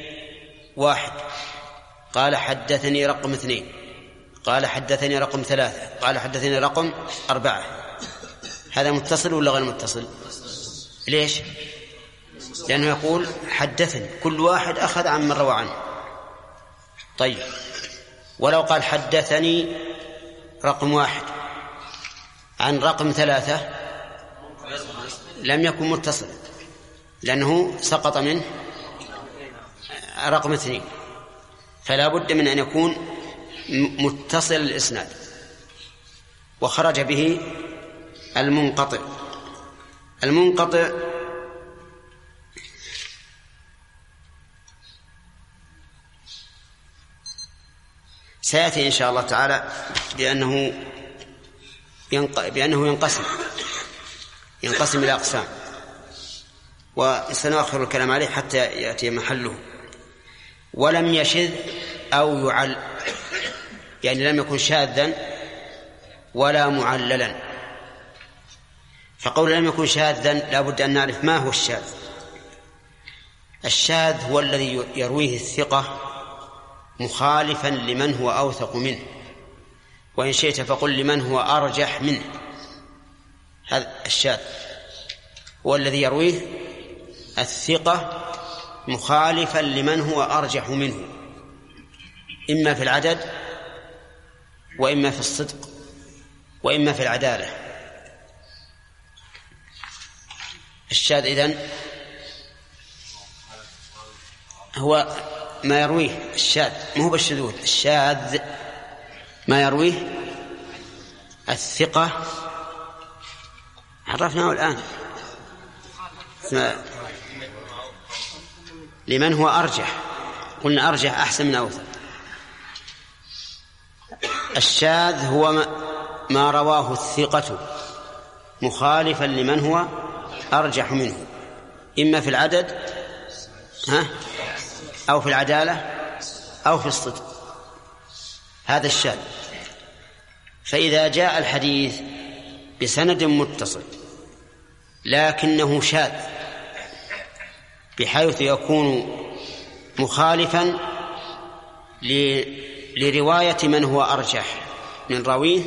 واحد. قال حدثني رقم اثنين. قال حدثني رقم ثلاثة. قال حدثني رقم أربعة. هذا متصل ولا غير متصل؟ ليش؟ لأنه يقول حدثني. كل واحد أخذ عن من روى عنه. طيب. ولو قال حدثني رقم واحد. عن رقم ثلاثة لم يكن متصلا. لأنه سقط منه رقم اثنين. فلا بد من أن يكون متصل الإسناد. وخرج به المنقطع. المنقطع سيأتي إن شاء الله تعالى بأنه. بأنه ينقسم. ينقسم إلى أقسام. وسنؤخر الكلام عليه حتى يأتي محله. ولم يشذ أو يعل يعني لم يكن شاذا ولا معللا. فقول لم يكن شاذا لا بد أن نعرف ما هو الشاذ. الشاذ هو الذي يرويه الثقة مخالفا لمن هو أوثق منه. وإن شئت فقل لمن هو أرجح منه. هذا الشاذ. هو الذي يرويه الثقة مخالفا لمن هو أرجح منه إما في العدد وإما في الصدق وإما في العدالة. الشاذ إذن هو ما يرويه الشاذ ما هو بالشذوذ الشاذ ما يرويه الثقة. عرفناه الآن. لمن هو أرجح. قلنا أرجح أحسن من أوثق. الشاذ هو ما رواه الثقة مخالفا لمن هو أرجح منه. إما في العدد ها أو في العدالة أو في الصدق. هذا الشاذ. فإذا جاء الحديث بسند متصل لكنه شاذ. بحيث يكون مخالفا لرواية من هو أرجح من راويه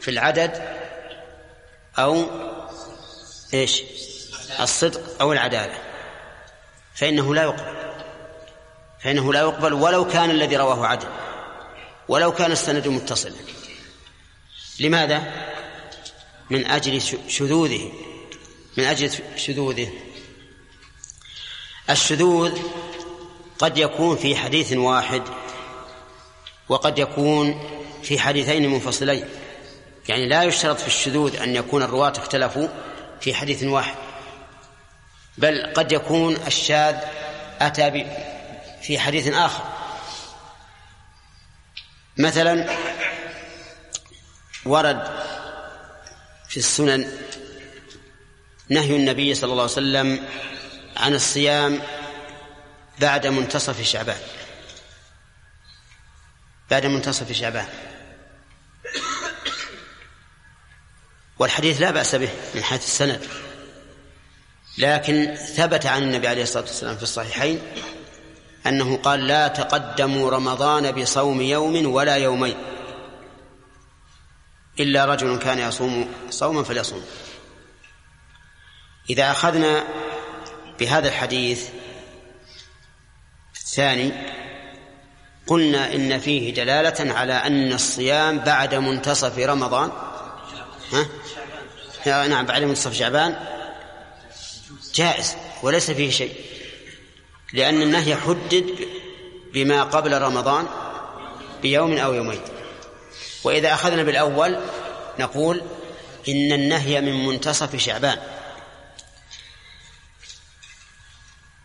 في العدد أو إيش؟ الصدق أو العدالة. فإنه لا يقبل فإنه لا يقبل ولو كان الذي رواه عدل ولو كان السند متصلا. لماذا؟ من أجل شذوذه من أجل شذوذه. الشذوذ قد يكون في حديث واحد وقد يكون في حديثين منفصلين. يعني لا يشترط في الشذوذ أن يكون الرواة اختلفوا في حديث واحد بل قد يكون الشاذ أتى في حديث آخر. مثلا ورد في السنن نهي النبي صلى الله عليه وسلم عن الصيام بعد منتصف شعبان. بعد منتصف شعبان. والحديث لا بأس به من حيث السند. لكن ثبت عن النبي عليه الصلاة والسلام في الصحيحين أنه قال لا تقدموا رمضان بصوم يوم ولا يومين. إلا رجل كان يصوم صوما فليصوم. إذا أخذنا بهذا الحديث الثاني قلنا إن فيه دلالة على أن الصيام بعد منتصف رمضان. ها؟ نعم بعد منتصف شعبان جائز وليس فيه شيء لأن النهي حدد بما قبل رمضان بيوم أو يومين. وإذا أخذنا بالأول نقول إن النهي من منتصف شعبان.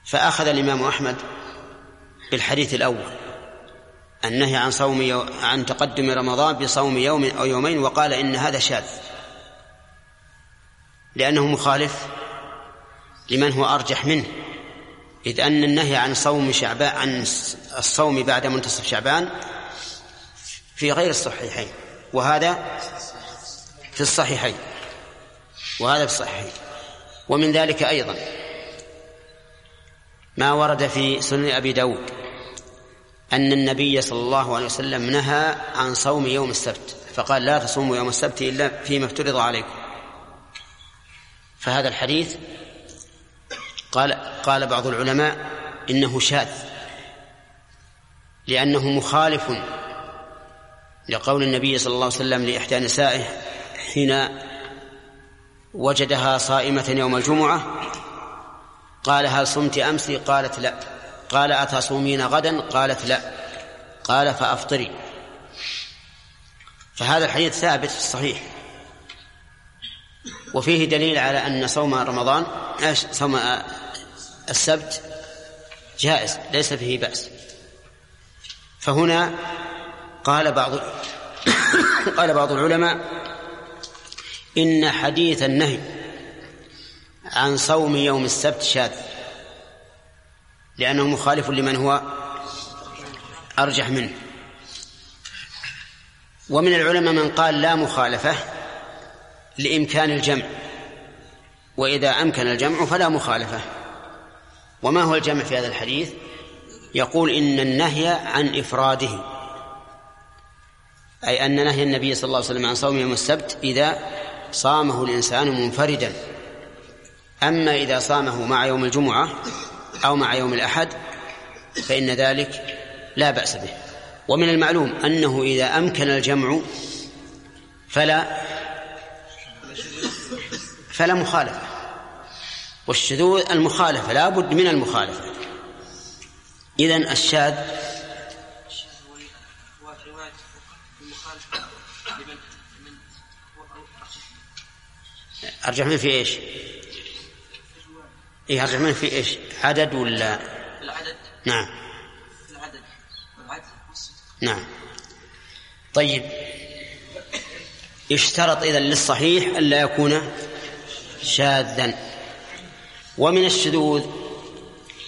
فأخذ الإمام أحمد بالحديث الأول النهي عن صوم يو... عن تقدم رمضان بصوم يوم أو يومين وقال إن هذا شاذ لأنه مخالف لمن هو أرجح منه إذ أن النهي عن صوم شعبان عن الصوم بعد منتصف شعبان في غير الصحيحين وهذا في الصحيحين وهذا في الصحيحين ومن ذلك أيضا ما ورد في سنن أبي داود أن النبي صلى الله عليه وسلم نهى عن صوم يوم السبت فقال لا تصوموا يوم السبت إلا فيما افترض عليكم. فهذا الحديث قال قال بعض العلماء إنه شاذ لأنه مخالف لقول النبي صلى الله عليه وسلم لإحدى نسائه حين وجدها صائمة يوم الجمعة قال هل صمت أمس قالت لا. قال أتصومين غدا؟ قالت لا. قال فأفطري. فهذا الحديث ثابت في الصحيح. وفيه دليل على أن صوم رمضان صوم السبت جائز ليس فيه بأس. فهنا قال بعض <coughs> قال بعض العلماء إن حديث النهي عن صوم يوم السبت شاذ. لأنه مخالف لمن هو أرجح منه. ومن العلماء من قال لا مخالفة لإمكان الجمع. وإذا أمكن الجمع فلا مخالفة. وما هو الجمع في هذا الحديث؟ يقول إن النهي عن إفراده. أي أن نهي النبي صلى الله عليه وسلم عن صوم يوم السبت إذا صامه الإنسان منفردا. أما إذا صامه مع يوم الجمعة أو مع يوم الأحد فإن ذلك لا بأس به. ومن المعلوم أنه إذا أمكن الجمع فلا فلا مخالفة. والشذوذ المخالفة لا بد من المخالفة. إذن الشاذ أرجح من في إيش؟ إيه أرجح من في إيش؟ عدد ولا؟ العدد. نعم. العدد. والعدل نعم. طيب. يشترط إذا للصحيح ألا يكون شاذا. ومن الشذوذ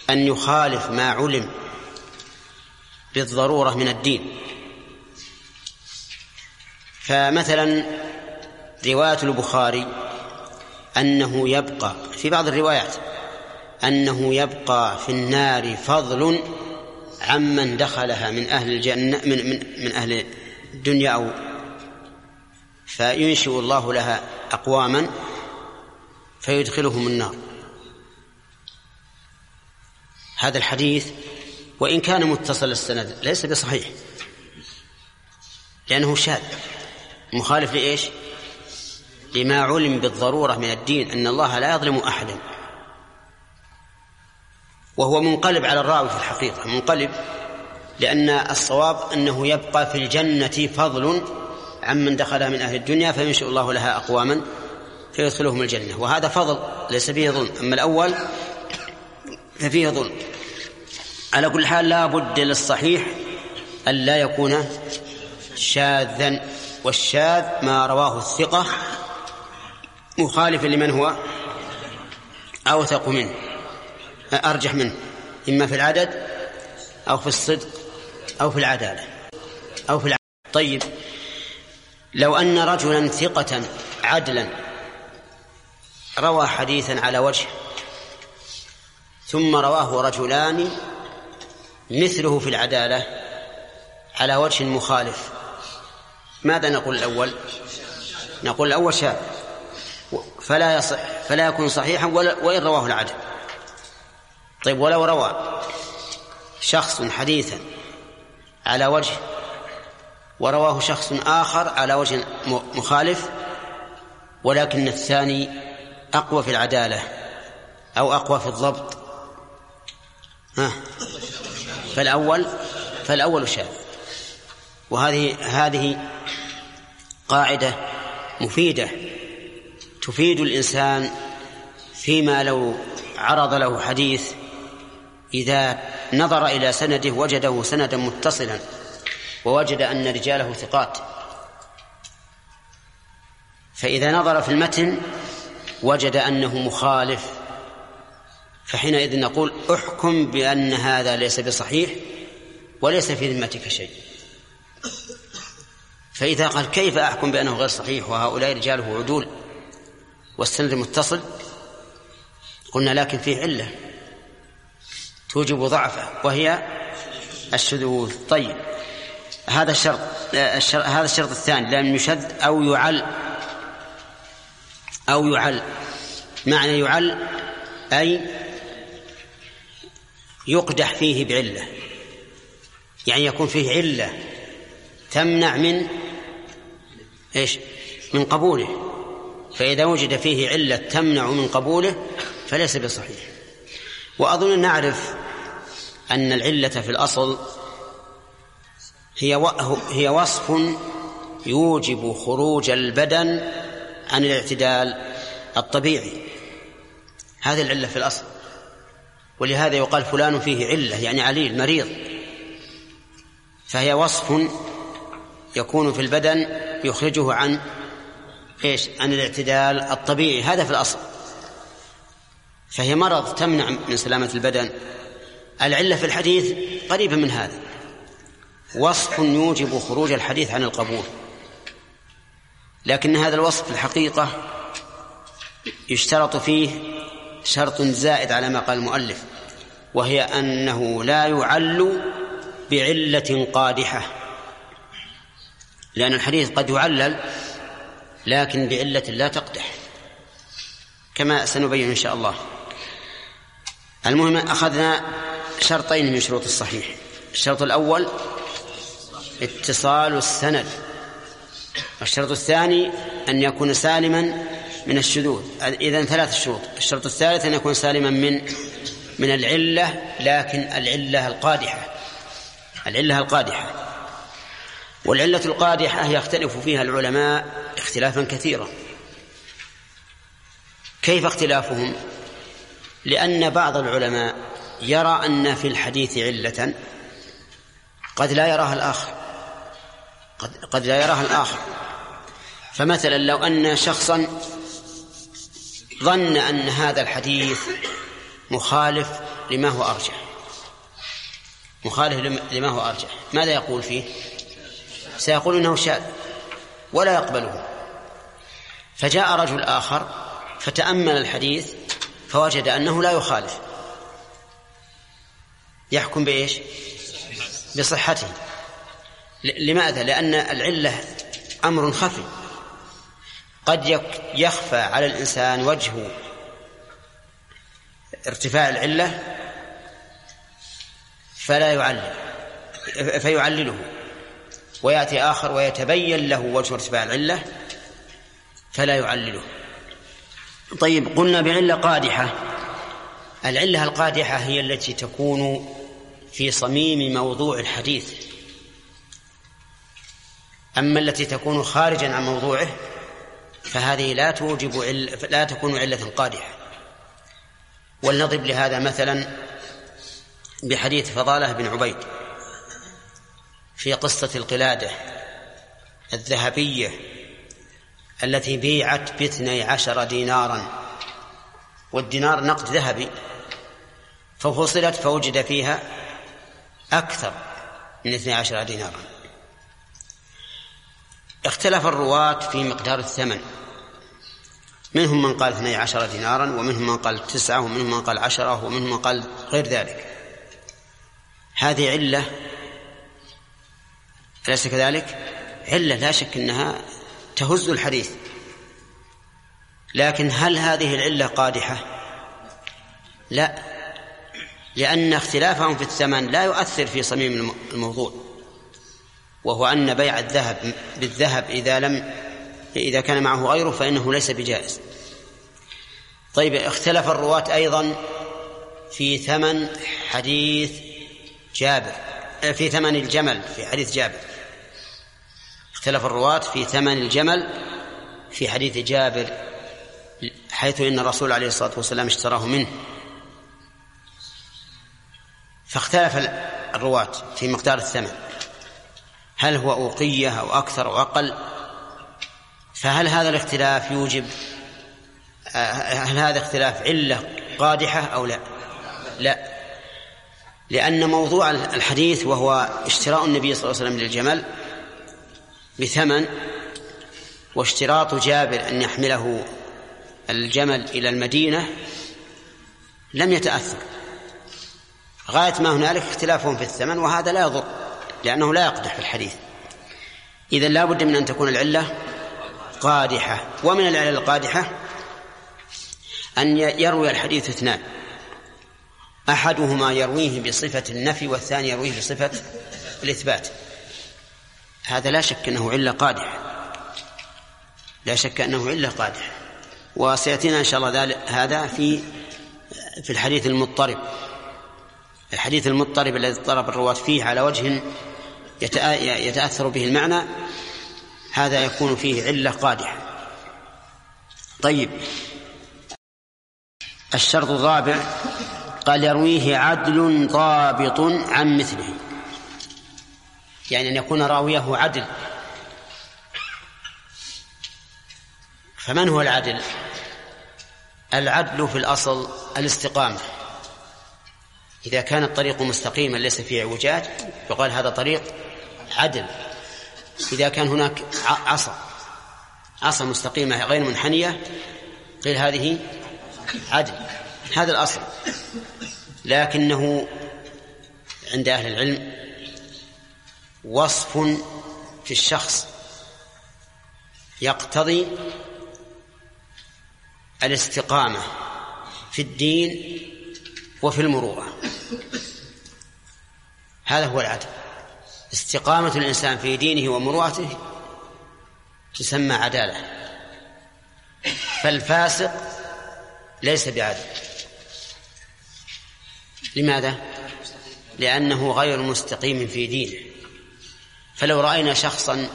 أن يخالف ما علم بالضرورة من الدين. فمثلا رواية البخاري أنه يبقى في بعض الروايات أنه يبقى في النار فضل عمن دخلها من أهل الجنة من من من أهل الدنيا أو فينشئ الله لها أقواما فيدخلهم النار. هذا الحديث وإن كان متصل السند ليس بصحيح لأنه شاذ. مخالف لإيش؟ لما علم بالضرورة من الدين أن الله لا يظلم أحدا. وهو منقلب على الراوي في الحقيقة منقلب لأن الصواب أنه يبقى في الجنة فضل عمن دخلها من أهل الدنيا فينشئ الله لها أقواما فيدخلهم الجنة وهذا فضل ليس فيه ظلم. أما الأول ففيه ظلم. على كل حال لا بد للصحيح أن لا يكون شاذا والشاذ ما رواه الثقة مخالفا لمن هو أوثق منه. أرجح منه إما في العدد أو في الصدق أو في العدالة أو في العدالة طيب لو أن رجلا ثقة عدلا روى حديثا على وجه ثم رواه رجلان مثله في العدالة على وجه مخالف ماذا نقول الأول؟ نقول الأول شاذ فلا يصح فلا يكون صحيحا وإن رواه العدل. طيب ولو روى شخص حديثا على وجه ورواه شخص آخر على وجه مخالف ولكن الثاني أقوى في العدالة أو أقوى في الضبط. ها فالأول فالأول شاذ. وهذه هذه قاعدة مفيدة تفيد الإنسان فيما لو عرض له حديث إذا نظر إلى سنده وجده سندا متصلا ووجد أن رجاله ثقات. فإذا نظر في المتن وجد أنه مخالف. فحينئذ نقول احكم بأن هذا ليس بصحيح وليس في ذمتك شيء. فإذا قال كيف أحكم بأنه غير صحيح وهؤلاء رجاله عدول والسند متصل؟ قلنا لكن فيه علة. توجب ضعفه وهي الشذوذ. طيب هذا الشرط هذا الشرط الثاني لم يشذ أو يعل أو يعل. معنى يعل أي يقدح فيه بعلة. يعني يكون فيه علة تمنع من إيش؟ من قبوله. فإذا وجد فيه علة تمنع من قبوله فليس بصحيح. وأظن نعرف أن العلة في الأصل هي هي وصف يوجب خروج البدن عن الاعتدال الطبيعي. هذه العلة في الأصل. ولهذا يقال فلان فيه علة يعني عليل مريض. فهي وصف يكون في البدن يخرجه عن إيش؟ عن الاعتدال الطبيعي. هذا في الأصل. فهي مرض تمنع من سلامة البدن. العلة في الحديث قريبة من هذا. وصف يوجب خروج الحديث عن القبول. لكن هذا الوصف في الحقيقة يشترط فيه شرط زائد على ما قال المؤلف وهي أنه لا يعل بعلة قادحة. لأن الحديث قد يعلل لكن بعلة لا تقدح. كما سنبين إن شاء الله. المهم أخذنا شرطين من شروط الصحيح. الشرط الأول اتصال السند. الشرط الثاني أن يكون سالما من الشذوذ. إذن ثلاث شروط. الشرط الثالث أن يكون سالما من من العلة لكن العلة القادحة. العلة القادحة. والعلة القادحة يختلف فيها العلماء اختلافا كثيرا. كيف اختلافهم؟ لأن بعض العلماء يرى أن في الحديث علة قد لا يراها الآخر. قد, قد لا يراها الآخر. فمثلا لو أن شخصا ظن أن هذا الحديث مخالف لما هو أرجح. مخالف لما هو أرجح. ماذا يقول فيه؟ سيقول إنه شاذ ولا يقبله. فجاء رجل آخر فتأمل الحديث فوجد أنه لا يخالف. يحكم بإيش؟ بصحته. لماذا؟ لأن العلة أمر خفي. قد يخفى على الإنسان وجه ارتفاع العلة فلا يعلل فيعلله. ويأتي آخر ويتبين له وجه ارتفاع العلة فلا يعلله. طيب قلنا بعلة قادحة. العلة القادحة هي التي تكون في صميم موضوع الحديث. أما التي تكون خارجا عن موضوعه فهذه لا توجب عل... لا تكون علة قادحة. ولنضرب لهذا مثلا بحديث فضالة بن عبيد في قصة القلادة الذهبية التي بيعت باثني عشر دينارا والدينار نقد ذهبي ففصلت فوجد فيها أكثر من اثني عشر دينارا. اختلف الرواة في مقدار الثمن. منهم من قال اثني عشر دينارا ومنهم من قال تسعة ومنهم من قال عشرة ومنهم من قال غير ذلك. هذه علة أليس كذلك؟ علة لا شك أنها تهز الحديث. لكن هل هذه العلة قادحة؟ لا. لأن اختلافهم في الثمن لا يؤثر في صميم الموضوع. وهو أن بيع الذهب بالذهب إذا لم إذا كان معه غيره فإنه ليس بجائز. طيب اختلف الرواة أيضا في ثمن حديث جابر في ثمن الجمل في حديث جابر. اختلف الرواة في ثمن الجمل في حديث جابر حيث إن الرسول عليه الصلاة والسلام اشتراه منه. فاختلف الرواة في مقدار الثمن. هل هو أوقية أو أكثر أو أقل؟ فهل هذا الاختلاف يوجب هل هذا اختلاف علة قادحة أو لا؟ لا. لأن موضوع الحديث وهو اشتراء النبي صلى الله عليه وسلم للجمل بثمن واشتراط جابر أن يحمله الجمل إلى المدينة لم يتأثر. غاية ما هنالك اختلافهم في الثمن وهذا لا يضر لأنه لا يقدح في الحديث. إذا لا بد من أن تكون العلة قادحة. ومن العلل القادحة أن يروي الحديث اثنان. أحدهما يرويه بصفة النفي والثاني يرويه بصفة الإثبات. هذا لا شك أنه علة قادحة لا شك أنه علة قادحة وسيأتينا إن شاء الله هذا في في الحديث المضطرب. الحديث المضطرب الذي اضطرب الرواة فيه على وجه يتأثر به المعنى. هذا يكون فيه علة قادحة طيب. الشرط الرابع. قال يرويه عدل ضابط عن مثله. يعني أن يكون راويه عدل. فمن هو العدل؟ العدل في الأصل الاستقامة. إذا كان الطريق مستقيما ليس فيه اعوجاج يقال هذا طريق عدل. إذا كان هناك عصا عصا مستقيمة غير منحنية قيل هذه عدل. هذا الأصل. لكنه عند أهل العلم وصف في الشخص يقتضي الاستقامة في الدين وفي المروءة. هذا هو العدل. استقامة الإنسان في دينه ومروءته تسمى عدالة. فالفاسق ليس بعدل. لماذا؟ لأنه غير مستقيم في دينه. فلو رأينا شخصا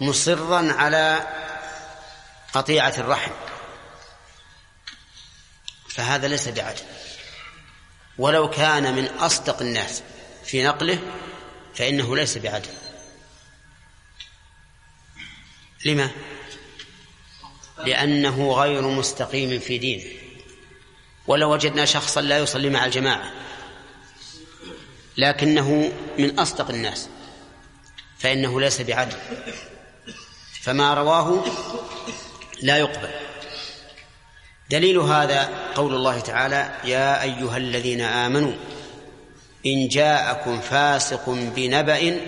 مصرا على قطيعة الرحم فهذا ليس بعدل. ولو كان من أصدق الناس في نقله فإنه ليس بعدل. لما؟ لأنه غير مستقيم في دينه. ولو وجدنا شخصا لا يصلي مع الجماعة لكنه من أصدق الناس. فإنه ليس بعدل. فما رواه لا يقبل. دليل هذا قول الله تعالى يا أيها الذين آمنوا إن جاءكم فاسق بنبأ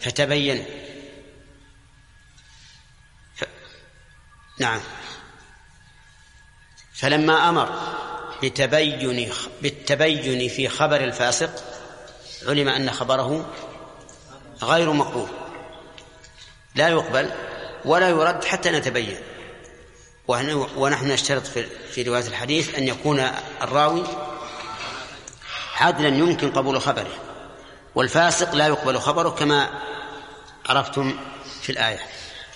فتبينوا. ف... نعم. فلما أمر بتبين بالتبين في خبر الفاسق علم أن خبره غير مقبول. لا يقبل ولا يرد حتى نتبين. ونحن نشترط في, في رواية الحديث أن يكون الراوي عدلا يمكن قبول خبره. والفاسق لا يقبل خبره كما عرفتم في الآية.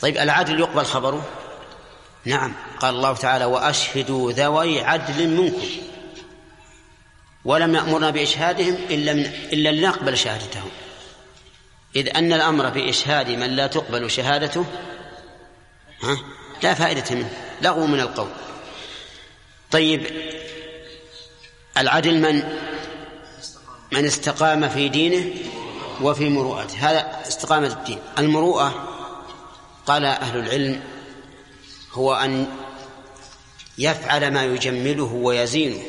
طيب العدل يقبل خبره؟ نعم. قال الله تعالى وأشهدوا ذوي عدل منكم. ولم يأمرنا بإشهادهم إلا من إلا لنقبل شهادتهم. إذ أن الأمر بإشهاد من لا تقبل شهادته ها؟ لا فائدة منه لغو من القول. طيب العدل من؟ من استقام في دينه وفي مروءته. هذا استقامة الدين. المروءة قال أهل العلم هو أن يفعل ما يجمله ويزينه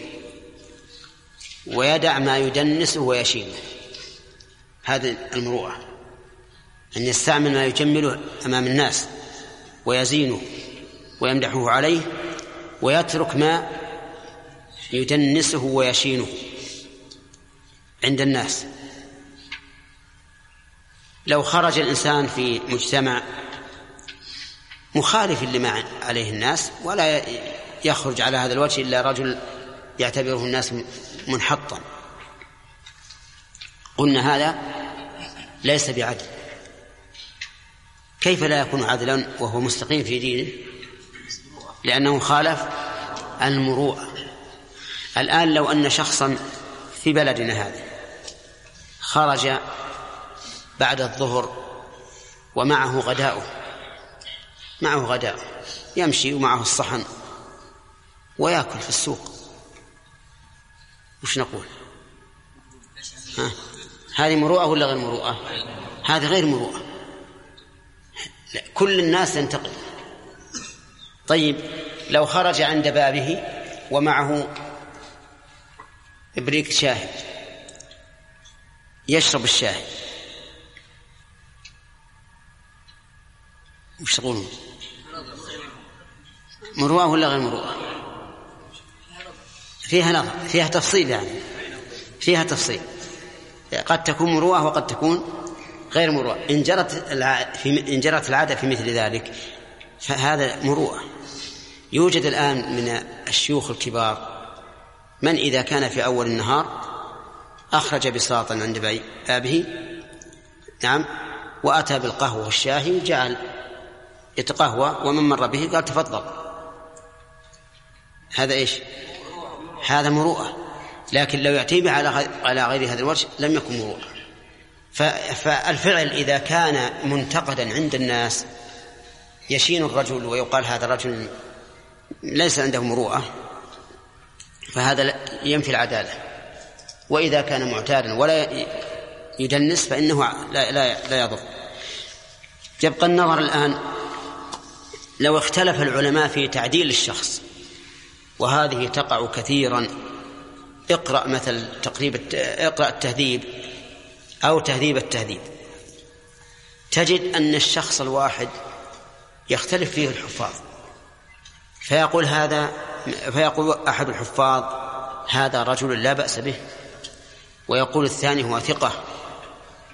ويدع ما يدنسه ويشينه. هذه المروءة. أن يستعمل ما يجمله أمام الناس ويزينه ويمدحه عليه ويترك ما يدنسه ويشينه عند الناس. لو خرج الإنسان في مجتمع مخالف لما عليه الناس ولا يخرج على هذا الوجه إلا رجل يعتبره الناس منحطا. قلنا هذا ليس بعدل. كيف لا يكون عدلا وهو مستقيم في دينه؟ لأنه خالف المروءة. الآن لو أن شخصا في بلدنا هذا خرج بعد الظهر ومعه غداؤه معه غداء يمشي ومعه الصحن ويأكل في السوق. وش نقول؟ ها؟ هذه مروءة ولا غير مروءة؟ هذه غير مروءة. لا. كل الناس تنتقد. طيب لو خرج عند بابه ومعه إبريق شاهي يشرب الشاهي وش تقولون مروءة ولا غير مروءة فيها نظر فيها تفصيل يعني. فيها تفصيل. قد تكون مروءة وقد تكون غير مروءة. إن جرت في إن جرت العادة في مثل ذلك فهذا مروءة. يوجد الآن من الشيوخ الكبار من إذا كان في أول النهار أخرج بساطا عند بابه نعم وأتى بالقهوة والشاهي وجعل يتقهوى ومن مر به قال تفضل. هذا إيش؟ هذا مروءة. لكن لو يأتي على على غير هذا الوجه لم يكن مروءة. فالفعل إذا كان منتقدا عند الناس يشين الرجل ويقال هذا الرجل ليس عنده مروءة فهذا ينفي العدالة. وإذا كان معتادا ولا يدنس فإنه لا لا لا يضر. يبقى النظر الآن لو اختلف العلماء في تعديل الشخص وهذه تقع كثيرا اقرأ مثل تقريب اقرأ التهذيب أو تهذيب التهذيب. تجد أن الشخص الواحد يختلف فيه الحفاظ. فيقول هذا فيقول أحد الحفاظ هذا رجل لا بأس به. ويقول الثاني هو ثقة.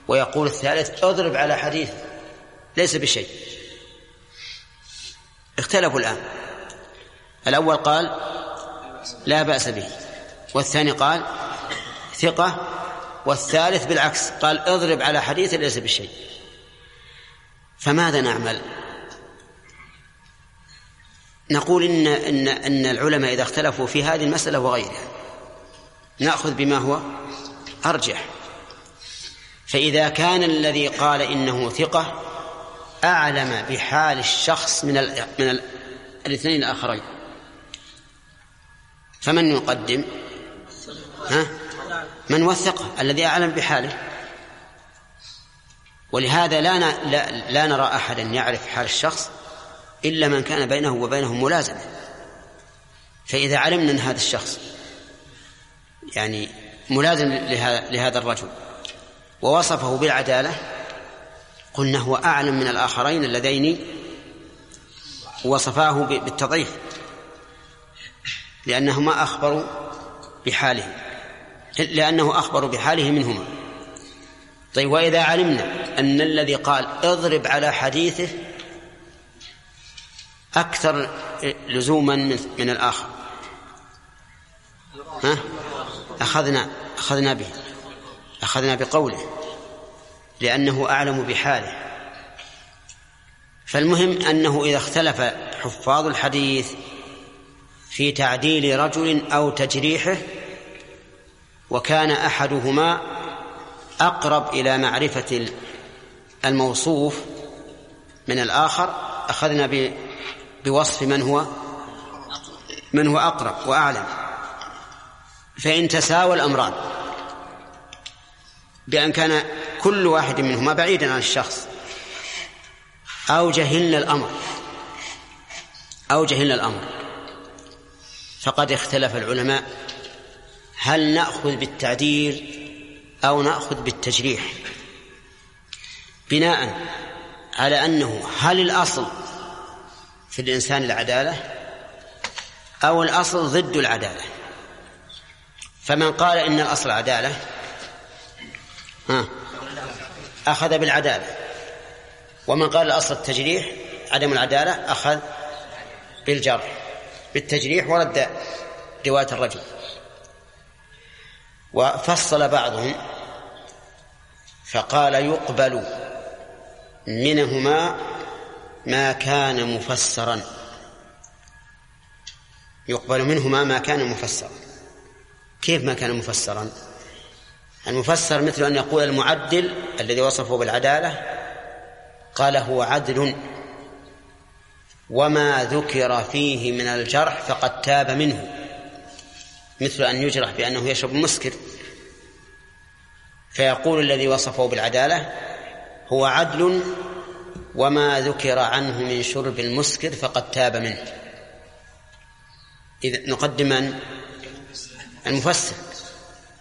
ويقول الثالث اضرب على حديث ليس بشيء. اختلفوا الآن. الأول قال لا بأس به. والثاني قال ثقة والثالث بالعكس قال اضرب على حديث ليس بشيء. فماذا نعمل؟ نقول إن, إن, إن العلماء إذا اختلفوا في هذه المسألة وغيرها نأخذ بما هو أرجح. فإذا كان الذي قال إنه ثقة أعلم بحال الشخص من ال من ال الاثنين الآخرين. فمن يقدم؟ ها؟ من وثقه الذي أعلم بحاله. ولهذا لا, لا, نرى أحدا يعرف حال الشخص إلا من كان بينه وبينه ملازمة. فإذا علمنا أن هذا الشخص يعني ملازم لهذا الرجل ووصفه بالعدالة قلنا هو أعلم من الآخرين اللذين وصفاه بالتضعيف لأنهما أخبروا بحاله لأنه أخبر بحاله منهما. طيب وإذا علمنا أن الذي قال اضرب على حديثه أكثر لزوما من, الآخر. ها؟ أخذنا أخذنا به. أخذنا بقوله. لأنه أعلم بحاله. فالمهم أنه إذا اختلف حفاظ الحديث في تعديل رجل أو تجريحه وكان أحدهما أقرب إلى معرفة الموصوف من الآخر أخذنا بوصف من هو من هو أقرب وأعلم. فإن تساوى الأمران بأن كان كل واحد منهما بعيدا عن الشخص أو جهلنا الأمر أو جهلنا الأمر. فقد اختلف العلماء هل نأخذ بالتعديل أو نأخذ بالتجريح؟ بناء على أنه هل الأصل في الإنسان العدالة أو الأصل ضد العدالة؟ فمن قال إن الأصل عدالة ها أخذ بالعدالة. ومن قال الأصل التجريح عدم العدالة أخذ بالجرح بالتجريح ورد رواية الرجل. وفصل بعضهم فقال يقبل منهما ما كان مفسرا. يقبل منهما ما كان مفسرا. كيف ما كان مفسرا؟ المفسر مثل أن يقول المعدل الذي وصفه بالعدالة قال هو عدل وما ذكر فيه من الجرح فقد تاب منه. مثل أن يجرح بأنه يشرب مسكر. فيقول الذي وصفه بالعدالة هو عدل وما ذكر عنه من شرب المسكر فقد تاب منه. إذا نقدم المفسر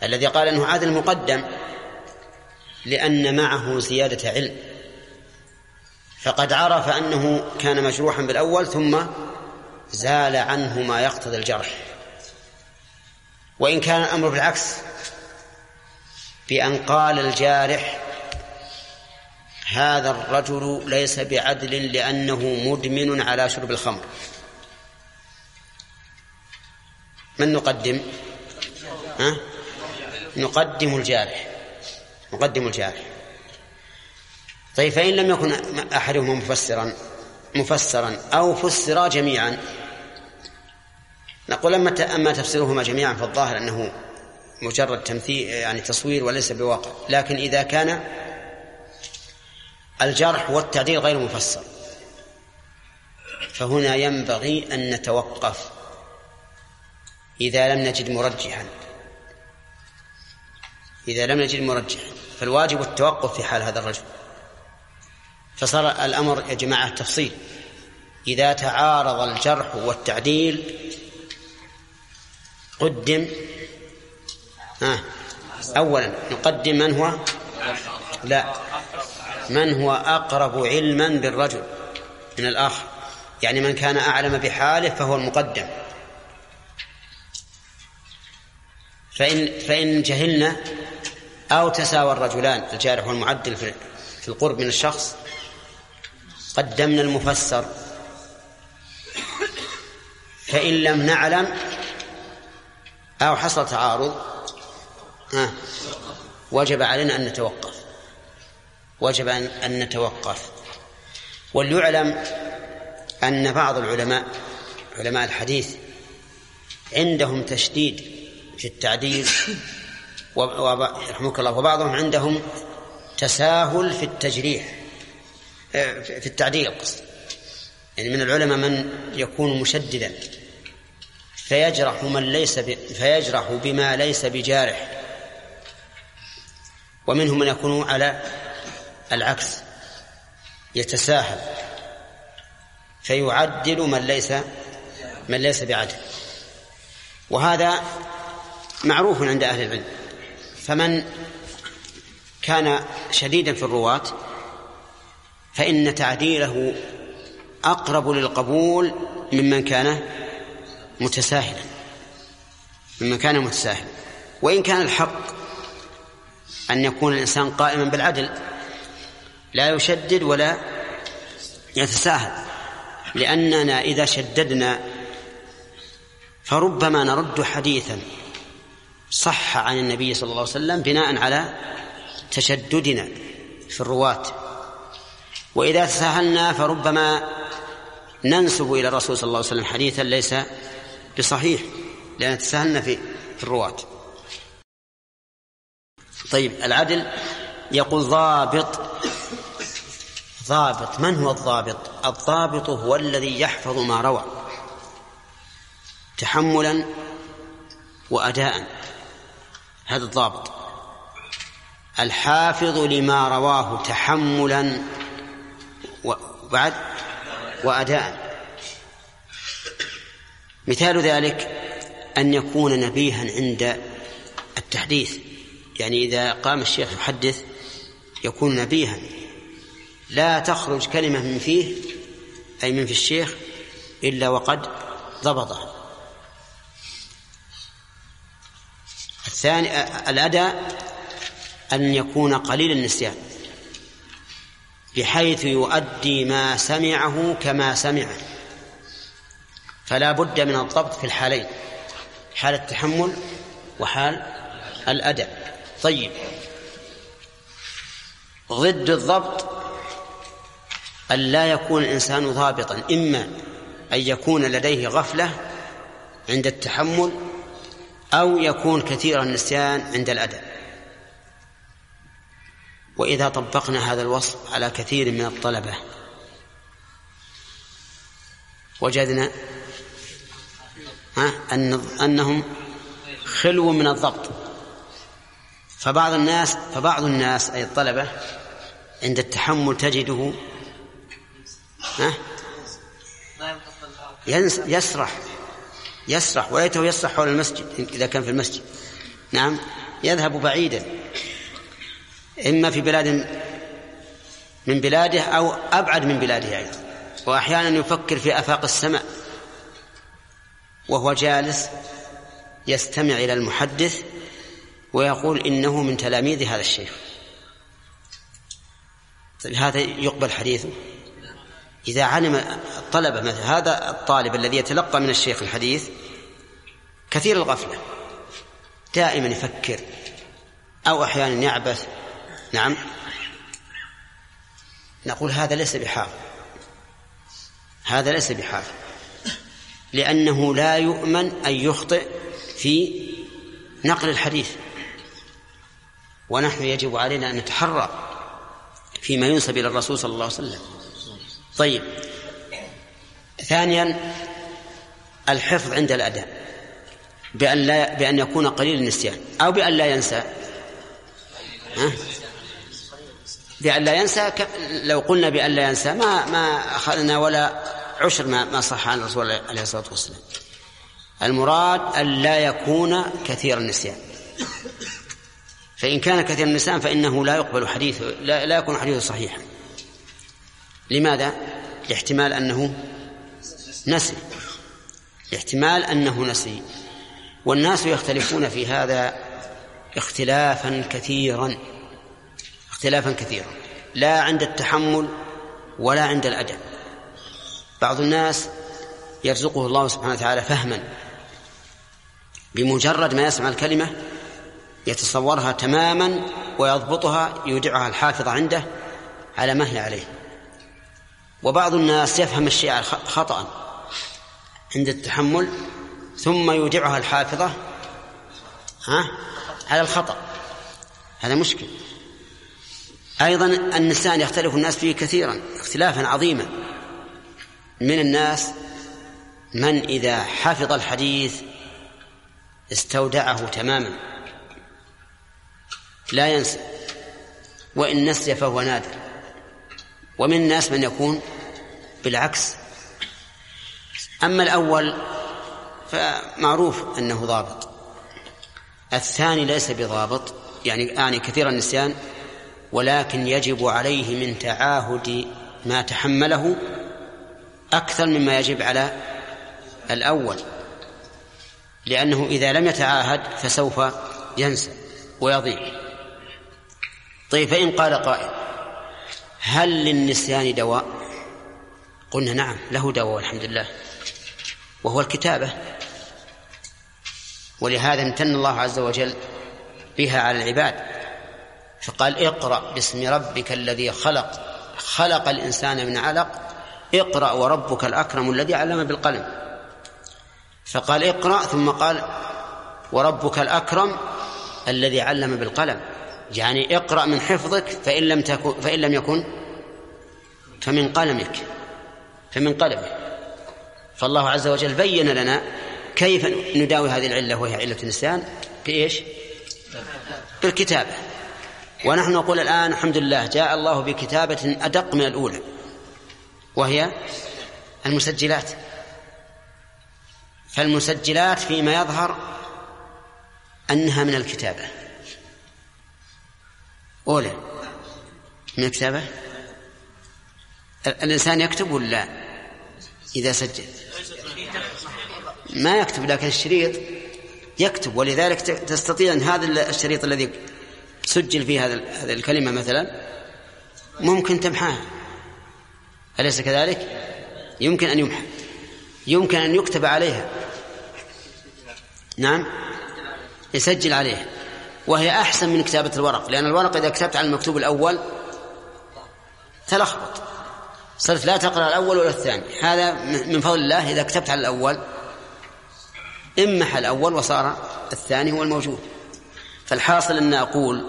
الذي قال إنه عادل مقدم لأن معه زيادة علم. فقد عرف أنه كان مجروحا بالأول ثم زال عنه ما يقتضي الجرح. وإن كان الأمر بالعكس بأن قال الجارح هذا الرجل ليس بعدل لأنه مدمن على شرب الخمر. من نقدم؟ ها؟ نقدم الجارح نقدم الجارح. طيب فإن لم يكن أحدهما مفسرا مفسرا أو فسرا جميعا. نقول أما أما تفسيرهما جميعا فالظاهر أنه مجرد تمثيل يعني تصوير وليس بواقع. لكن إذا كان الجرح والتعديل غير مفسر فهنا ينبغي أن نتوقف إذا لم نجد مرجحا. إذا لم نجد مرجحا فالواجب التوقف في حال هذا الرجل. فصار الأمر يا جماعة تفصيل. إذا تعارض الجرح والتعديل قدم. آه أولا نقدم من هو؟ لا. من هو أقرب علما بالرجل من الآخر؟ يعني من كان أعلم بحاله فهو المقدم. فإن فإن جهلنا أو تساوى الرجلان الجارح والمعدل في القرب من الشخص قدمنا المفسر. فإن لم نعلم أو حصل تعارض ها. وجب علينا أن نتوقف. وجب أن نتوقف. وليعلم أن بعض العلماء علماء الحديث عندهم تشديد في التعديل رحمك الله وبعضهم عندهم تساهل في التجريح آه، في التعديل قصد يعني من العلماء من يكون مشددا. فيجرح من ليس ب... فيجرح بما ليس بجارح. ومنهم من يكون على العكس يتساهل فيعدل من ليس من ليس بعدل. وهذا معروف عند أهل العلم. فمن كان شديدا في الرواة فإن تعديله أقرب للقبول ممن كان متساهلا. ممن كان متساهلا. وإن كان الحق أن يكون الإنسان قائما بالعدل لا يشدد ولا يتساهل. لأننا إذا شددنا فربما نرد حديثا صح عن النبي صلى الله عليه وسلم بناء على تشددنا في الرواة. وإذا تساهلنا فربما ننسب إلى الرسول صلى الله عليه وسلم حديثا ليس بصحيح لأن تساهلنا في في الرواة. طيب العدل يقول ضابط ضابط. من هو الضابط؟ الضابط هو الذي يحفظ ما روى تحملا وأداء. هذا الضابط. الحافظ لما رواه تحملا وبعد وأداء. مثال ذلك أن يكون نبيها عند التحديث. يعني إذا قام الشيخ يحدث يكون نبيها. لا تخرج كلمة من فيه أي من في الشيخ إلا وقد ضبطها. الثاني الأداء أن يكون قليل النسيان بحيث يؤدي ما سمعه كما سمعه. فلا بد من الضبط في الحالين حال التحمل وحال الأداء طيب. ضد الضبط أن لا يكون الإنسان ضابطا إما أن يكون لديه غفلة عند التحمل أو يكون كثير النسيان عند الأداء وإذا طبقنا هذا الوصف على كثير من الطلبة وجدنا ها؟ أن أنهم خلو من الضبط. فبعض الناس فبعض الناس أي الطلبة عند التحمل تجده ها؟ يسرح. يسرح وليته يسرح حول المسجد إذا كان في المسجد. نعم. يذهب بعيدا. إما في بلاد من بلاده أو أبعد من بلاده أيضا. وأحيانا يفكر في آفاق السماء. وهو جالس يستمع إلى المحدث ويقول إنه من تلاميذ هذا الشيخ. طيب هذا يقبل حديثه. إذا علم الطلبة مثلا هذا الطالب الذي يتلقى من الشيخ الحديث كثير الغفلة. دائما يفكر أو أحيانا يعبث. نعم. نقول هذا ليس بحافظ هذا ليس بحافظ لأنه لا يؤمن أن يخطئ في نقل الحديث. ونحن يجب علينا أن نتحرى فيما ينسب إلى الرسول صلى الله عليه وسلم. طيب. ثانيا الحفظ عند الأداء. بأن لا بأن يكون قليل النسيان. أو بأن لا ينسى. ها؟ بأن لا ينسى لو قلنا بأن لا ينسى ما ما أخذنا ولا عشر ما ما صح عن الرسول عليه الصلاة والسلام. المراد أن لا يكون كثير النسيان. فإن كان كثير النسيان فإنه لا يقبل حديثه لا, لا يكون حديثه صحيحا لماذا؟ لاحتمال أنه نسي. احتمال أنه نسي. والناس يختلفون في هذا اختلافا كثيرا. اختلافا كثيرا. لا عند التحمل ولا عند الأدب. بعض الناس يرزقه الله سبحانه وتعالى فهما بمجرد ما يسمع الكلمة يتصورها تماما ويضبطها يودعها الحافظ عنده على ما هي عليه. وبعض الناس يفهم الشيء خطأ عند التحمل ثم يودعها الحافظة ها؟ على الخطأ. هذا مشكل. أيضا النسان يختلف الناس فيه كثيرا اختلافا عظيما. من الناس من إذا حفظ الحديث استودعه تماما. لا ينسى. وإن نسي فهو نادر. ومن الناس من يكون بالعكس. أما الأول فمعروف أنه ضابط. الثاني ليس بضابط يعني يعني كثير النسيان ولكن يجب عليه من تعاهد ما تحمله أكثر مما يجب على الأول لأنه إذا لم يتعاهد فسوف ينسى ويضيع. طيب فإن قال قائل هل للنسيان دواء؟ قلنا نعم له دواء والحمد لله وهو الكتابة. ولهذا امتن الله عز وجل بها على العباد. فقال اقرأ باسم ربك الذي خلق خلق الإنسان من علق اقرأ وربك الأكرم الذي علم بالقلم. فقال اقرأ ثم قال وربك الأكرم الذي علم بالقلم. يعني اقرأ من حفظك فإن لم تكن فإن لم يكن فمن قلمك فمن قلمك. فالله عز وجل بين لنا كيف نداوي هذه العلة وهي علة النسيان بإيش؟ بالكتابة. ونحن نقول الآن الحمد لله جاء الله بكتابة أدق من الأولى. وهي المسجلات. فالمسجلات فيما يظهر أنها من الكتابة. أولى. من الكتابة؟ الإنسان يكتب ولا إذا سجل. ما يكتب لكن الشريط يكتب. ولذلك تستطيع أن هذا الشريط الذي سجل فيه هذا هذه الكلمة مثلا ممكن تمحاها أليس كذلك؟ يمكن أن يمحى. يمكن أن يكتب عليها. نعم. يسجل عليها. وهي أحسن من كتابة الورق لأن الورق إذا كتبت على المكتوب الأول تلخبط. صرت لا تقرأ الأول ولا الثاني. هذا من فضل الله إذا كتبت على الأول. امح الأول وصار الثاني هو الموجود. فالحاصل أن أقول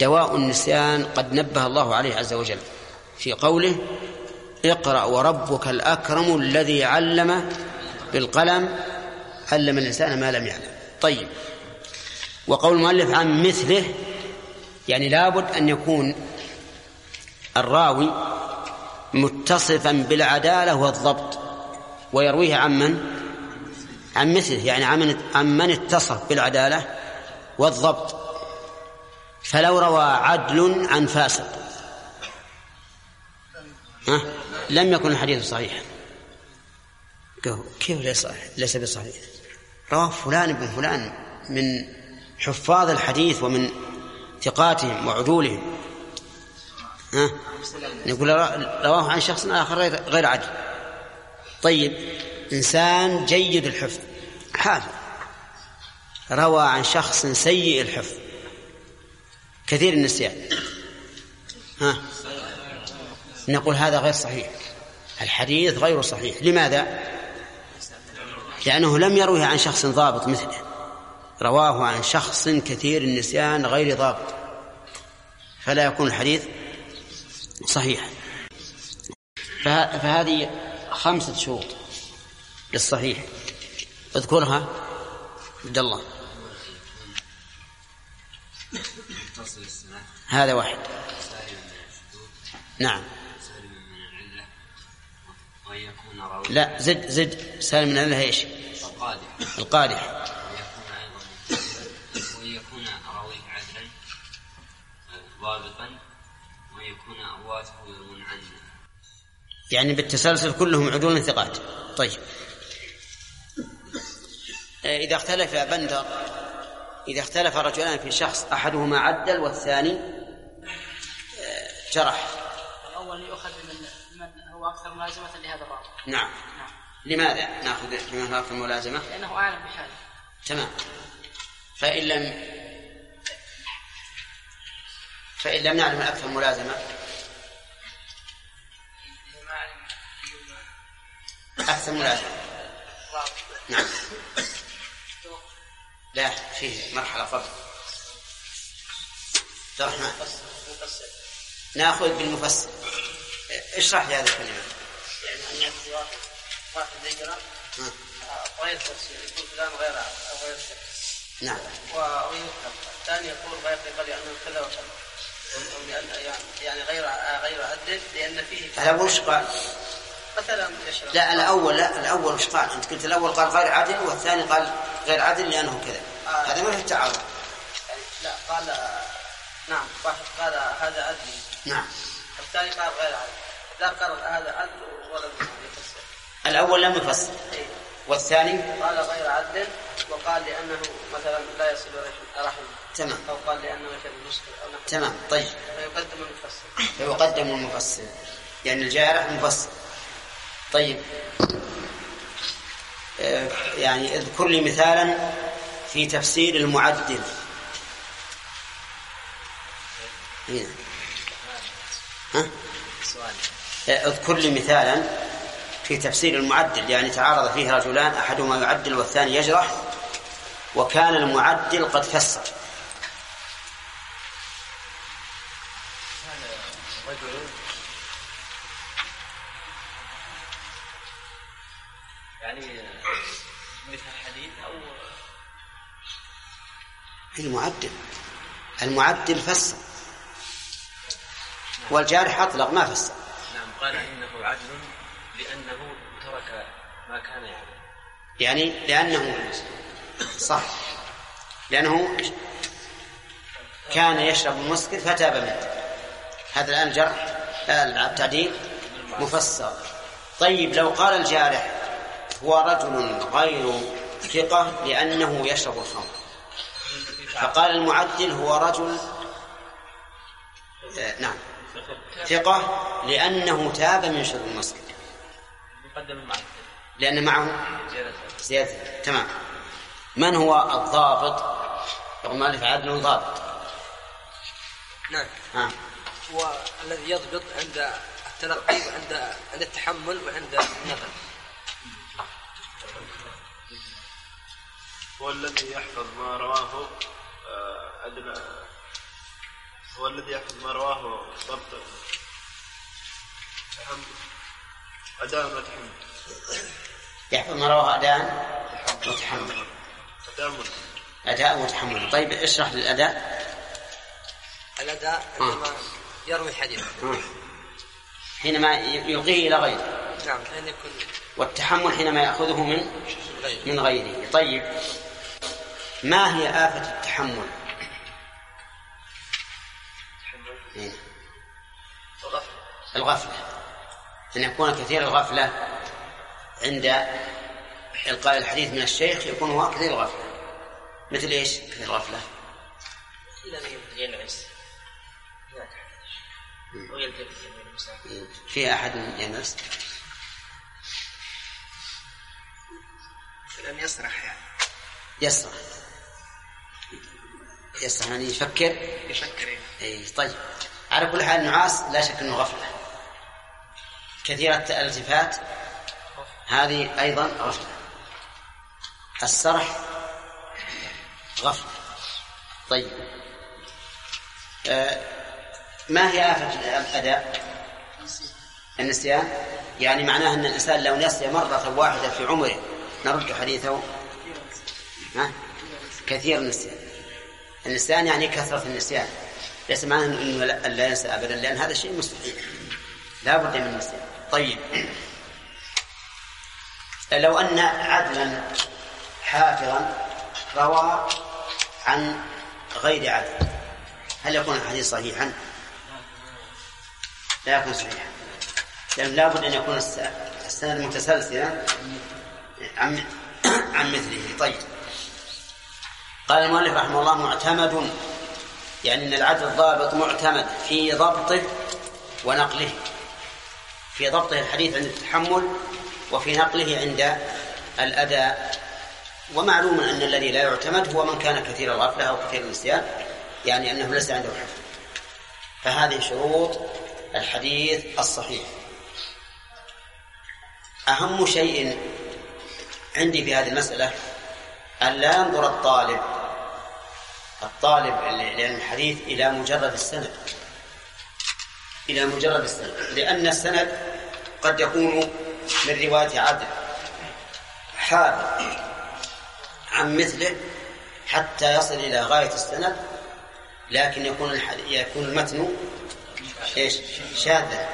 دواء النسيان قد نبه الله عليه عز وجل في قوله اقرأ وربك الأكرم الذي علم بالقلم علم الإنسان ما لم يعلم. طيب. وقول المؤلف عن مثله يعني لابد أن يكون الراوي متصفا بالعدالة والضبط ويرويه عن من؟ عن مثله يعني عن من اتصف بالعدالة والضبط. فلو روى عدل عن فاسق. ها؟ لم يكن الحديث صحيحا كيف ليس صحيح؟ ليس بصحيح. رواه فلان بن فلان من حفاظ الحديث ومن ثقاتهم وعدولهم. ها؟ نقول رواه عن شخص آخر غير عدل طيب إنسان جيد الحفظ. حافظ. روى عن شخص سيء الحفظ. كثير النسيان. ها؟ نقول هذا غير صحيح. الحديث غير صحيح. لماذا؟ لأنه لم يروه عن شخص ضابط مثله رواه عن شخص كثير النسيان غير ضابط. فلا يكون الحديث صحيحا فهذه خمسة شروط للصحيح. اذكرها. عبد الله. هذا واحد. نعم. لا زد زد. سالم من الله إيش؟ القادح. القادح. ويكون راويه عدلا ضابطا. ويكون رواته يروون عنه يعني بالتسلسل كلهم عدول ثقات. طيب. إذا اختلف بندر إذا اختلف رجلان في شخص أحدهما عدل والثاني جرح. الأول يؤخذ من من هو أكثر ملازمة لهذا الراوي نعم. لماذا نأخذ من هو أكثر ملازمة؟ لأنه أعلم بحاله تمام. فإن لم فإن لم نعلم أكثر ملازمة. أحسن ملازمة. نعم. لا فيه مرحلة قبل عبد الرحمن. نأخذ بالمفسر. اشرح لي هذه الكلمة. واحد يقول فلان غير غير نعم ويذكر الثاني يقول غير ثقة لأنه كذا وكذا لأن يعني غير غير عدل لأن فيه الأول وش قال؟ مثلا لا الأول لا الأول وش قال؟ أنت قلت الأول قال غير عدل والثاني قال غير عدل لأنه كذا آه. هذا ما في تعارض يعني لا قال نعم واحد قال هذا عدل نعم الثاني قال غير عدل لا قال هذا عدل ولم الأول لم يفسر إيه. والثاني؟ قال غير عدل وقال لأنه مثلا لا يصل رحمه. تمام. أو قال لأنه يشهد المشكلة أو تمام طيب. فيقدم المفسر فيقدم المفسر يعني الجارح مفسر طيب. آه، يعني اذكر لي مثالا في تفسير المعدل. هنا. ها؟ آه، اذكر لي مثالا في تفسير المعدل يعني تعارض فيه رجلان أحدهما يعدل والثاني يجرح وكان المعدل قد فسر. يعني مثل الحديث أو المعدل. المعدل فسر والجارح أطلق ما فسر. نعم قال انه عدل لأنه ترك ما كان يعمل يعني لأنه صح. لأنه كان يشرب المسكر فتاب منه. هذا الآن الجرح التعديل مفسر. طيب لو قال الجارح هو رجل غير ثقة لأنه يشرب الخمر. فقال المعدل هو رجل آه، نعم. ثقة لأنه تاب من شرب المسكر لأن معه زيادة. تمام. من هو الضابط؟ يقول المؤلف عدل ضابط. نعم. ها. هو الذي يضبط عند التلقي وعند عند التحمل وعند النقل. هو الذي يحفظ ما رواه آه، أدنى. هو الذي يحفظ ما رواه ضبط. تحمل أداء وتحمل يحفظ ما رواه أداء وتحمل تأمل أداء وتحمل طيب اشرح لي الأداء. الأداء عندما يروي الحديث. حينما يلقيه إلى غيره. نعم كأن يكون. والتحمل حينما يأخذه من غير من غيره. طيب ما هي آفة التحمل؟ إيه. الغفلة. أن يكون كثير الغفلة. عند إلقاء الحديث من الشيخ يكون هو كثير الغفلة مثل إيش؟ كثير الغفلة ينعس يمين ويسار. في أحد ينس لم يسرح يعني. يسرح يسرح يعني يفكر؟ يفكر يعني. اي طيب. على كل حال النعاس لا شك إنه غفلة. كثيرة الالتفات هذه أيضا غفله السرح غفلة. طيب. آه ما هي آفة الأداء؟ النسيان. يعني معناه أن الإنسان لو نسي مرة واحدة في عمره نرد حديثه. ها؟ كثير النسيان. النسيان يعني كثرة النسيان. ليس معناه أنه لا ينسى ابدا لأن هذا شيء مستحيل. لا بد من النسيان. طيب. لو أن عدلا حافظا روى عن غير عدل. هل يكون الحديث صحيحا؟ لا يكون صحيحا. لأن لابد أن يكون الس- السند متسلسلا عن <coughs> عن مثله. طيب. قال المؤلف رحمه الله معتمد يعني أن العدل الضابط معتمد في ضبطه ونقله. في ضبطه الحديث عند التحمل وفي نقله عند الاداء ومعلوم أن الذي لا يعتمد هو من كان كثير الغفلة أو كثير النسيان يعني أنه ليس عنده حفظ. فهذه شروط الحديث الصحيح. أهم شيء عندي في هذه المسألة أن لا ينظر الطالب الطالب لأن الحديث إلى مجرد السند. إلى مجرد السند. لأن السند قد يكون من رواية عدل حافظ عن مثله حتى يصل إلى غاية السند لكن يكون يكون المتن إيش؟ شاذا